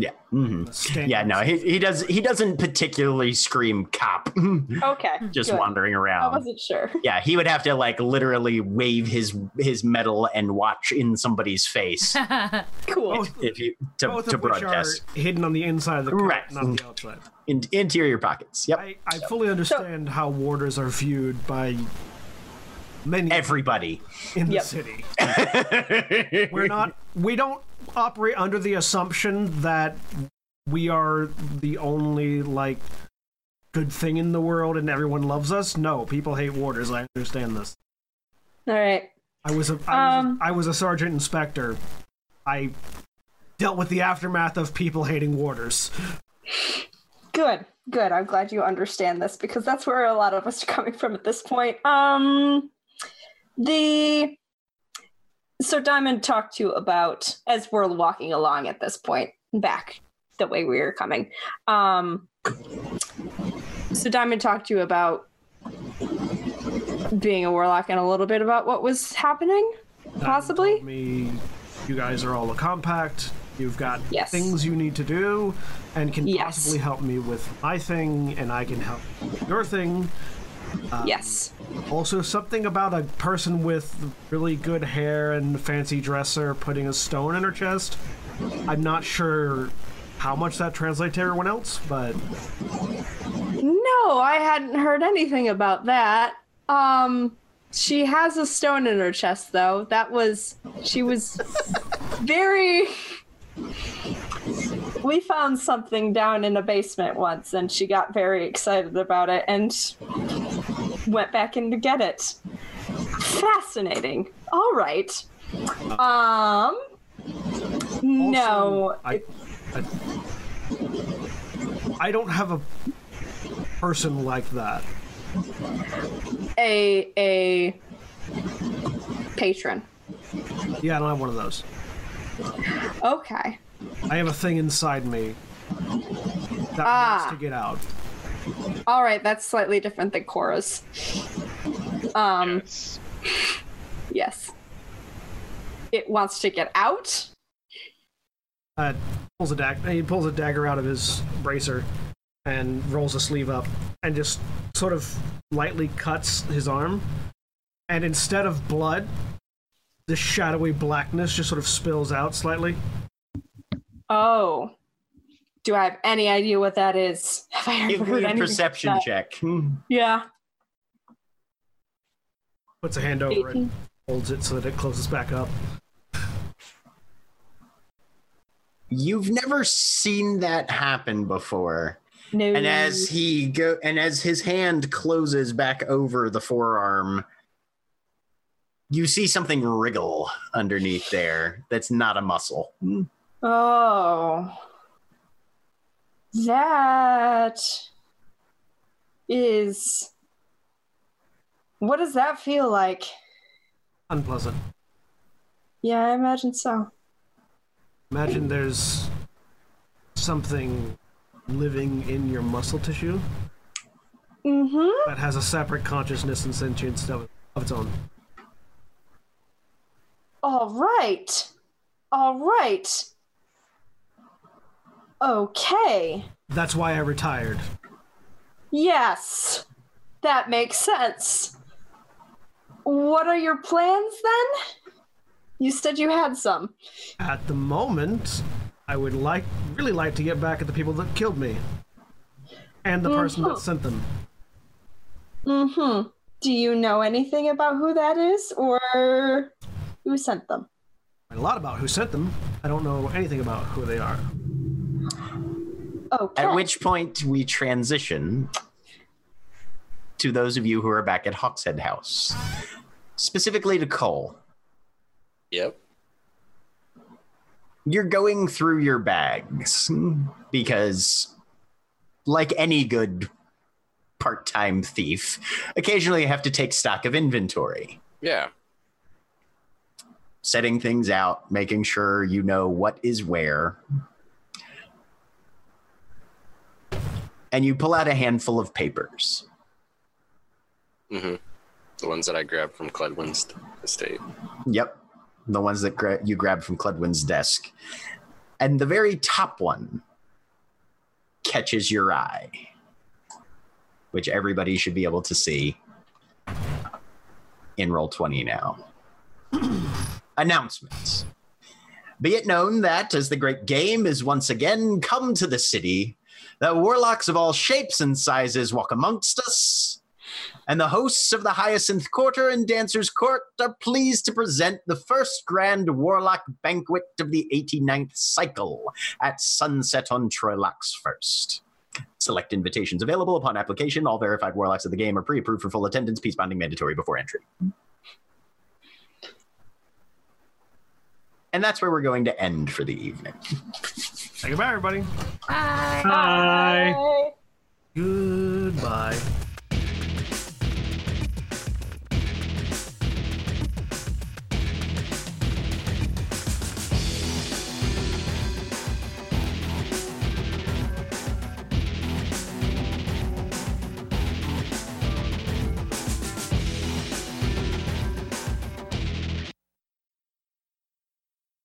Yeah. hmm Yeah. No. He he does he doesn't particularly scream cop. [LAUGHS] Okay. just good. wandering around. I wasn't sure. Yeah, he would have to like literally wave his his medal and watch in somebody's face [LAUGHS] Cool. both, if you to, both to of which are broadcast hidden on the inside of the coat Right. not the outside in, interior pockets. Yep, I, I fully understand how warders are viewed by many everybody. in the Yep. city [LAUGHS] we're not we don't operate under the assumption that we are the only like good thing in the world and everyone loves us no people hate warders i understand this All right. i was a I, Um, was, a, I was a sergeant inspector i dealt with the aftermath of people hating warders Good. Good. I'm glad you understand this because that's where a lot of us are coming from at this point. Um, the so Diamond talked to you about as we're walking along at this point back the way we were coming. Um, so Diamond talked to you about being a warlock and a little bit about what was happening, possibly. me you guys are all a compact you've got Yes. things you need to do and can Yes. possibly help me with my thing and i can help your thing yes. Also, something about a person with really good hair and fancy dresser putting a stone in her chest. I'm not sure how much that translates to everyone else, but No, I hadn't heard anything about that. Um, she has a stone in her chest, though. That was. She was [LAUGHS] very. We found something down in a basement once, and she got very excited about it and went back in to get it. Fascinating. All right. Um. no. I, I, I don't have a person like that. a a patron. Yeah, I don't have one of those. Okay. I have a thing inside me that Ah. wants to get out. All right, that's slightly different than Cora's. Um, Yes. yes. It wants to get out. Uh, pulls a dagger. He pulls a dagger out of his bracer and rolls a sleeve up and just sort of lightly cuts his arm. And instead of blood, the shadowy blackness just sort of spills out slightly. Oh. Do I have any idea what that is? [LAUGHS] Have I ever Give heard me a anything perception like that? check. Yeah. Puts a hand over it, 18. holds it so that it closes back up. You've never seen that happen before. No. And as he go and as his hand closes back over the forearm, you see something wriggle underneath there that's not a muscle. Oh. That is. What does that feel like? Unpleasant. Yeah, I imagine so. Imagine there's something living in your muscle tissue Mm-hmm. that has a separate consciousness and sentience of, of its own. All right. All right. Okay. That's why I retired. Yes. That makes sense. What are your plans then? You said you had some. At the moment, I would like, really like to get back at the people that killed me, and the person that Mhm. sent them. Mm-hmm. Do you know anything about who that is or who sent them? A lot about who sent them. I don't know anything about who they are. Okay. At which point we transition to those of you who are back at Hawkshead House, specifically to Coal. Yep. You're going through your bags because, like any good part time thief, occasionally you have to take stock of inventory. Yeah. setting things out, making sure you know what is where. And you pull out a handful of papers. hmm The ones that I grabbed from Cledwyn's estate. Yep. The ones that gra- you grabbed from Cledwyn's desk. And the very top one catches your eye, which everybody should be able to see in Roll 20 now. [CLEARS THROAT] Announcements. Be it known that, as the great game is once again come to the city, that warlocks of all shapes and sizes walk amongst us, and the hosts of the Hyacinth Quarter and Dancer's Court are pleased to present the first grand warlock banquet of the 89th cycle at sunset on Troylax First. Select invitations available upon application. All verified warlocks of the game are pre approved for full attendance, peace bonding mandatory before entry. And that's where we're going to end for the evening. Say goodbye, everybody. Bye. Hi. Bye. Goodbye.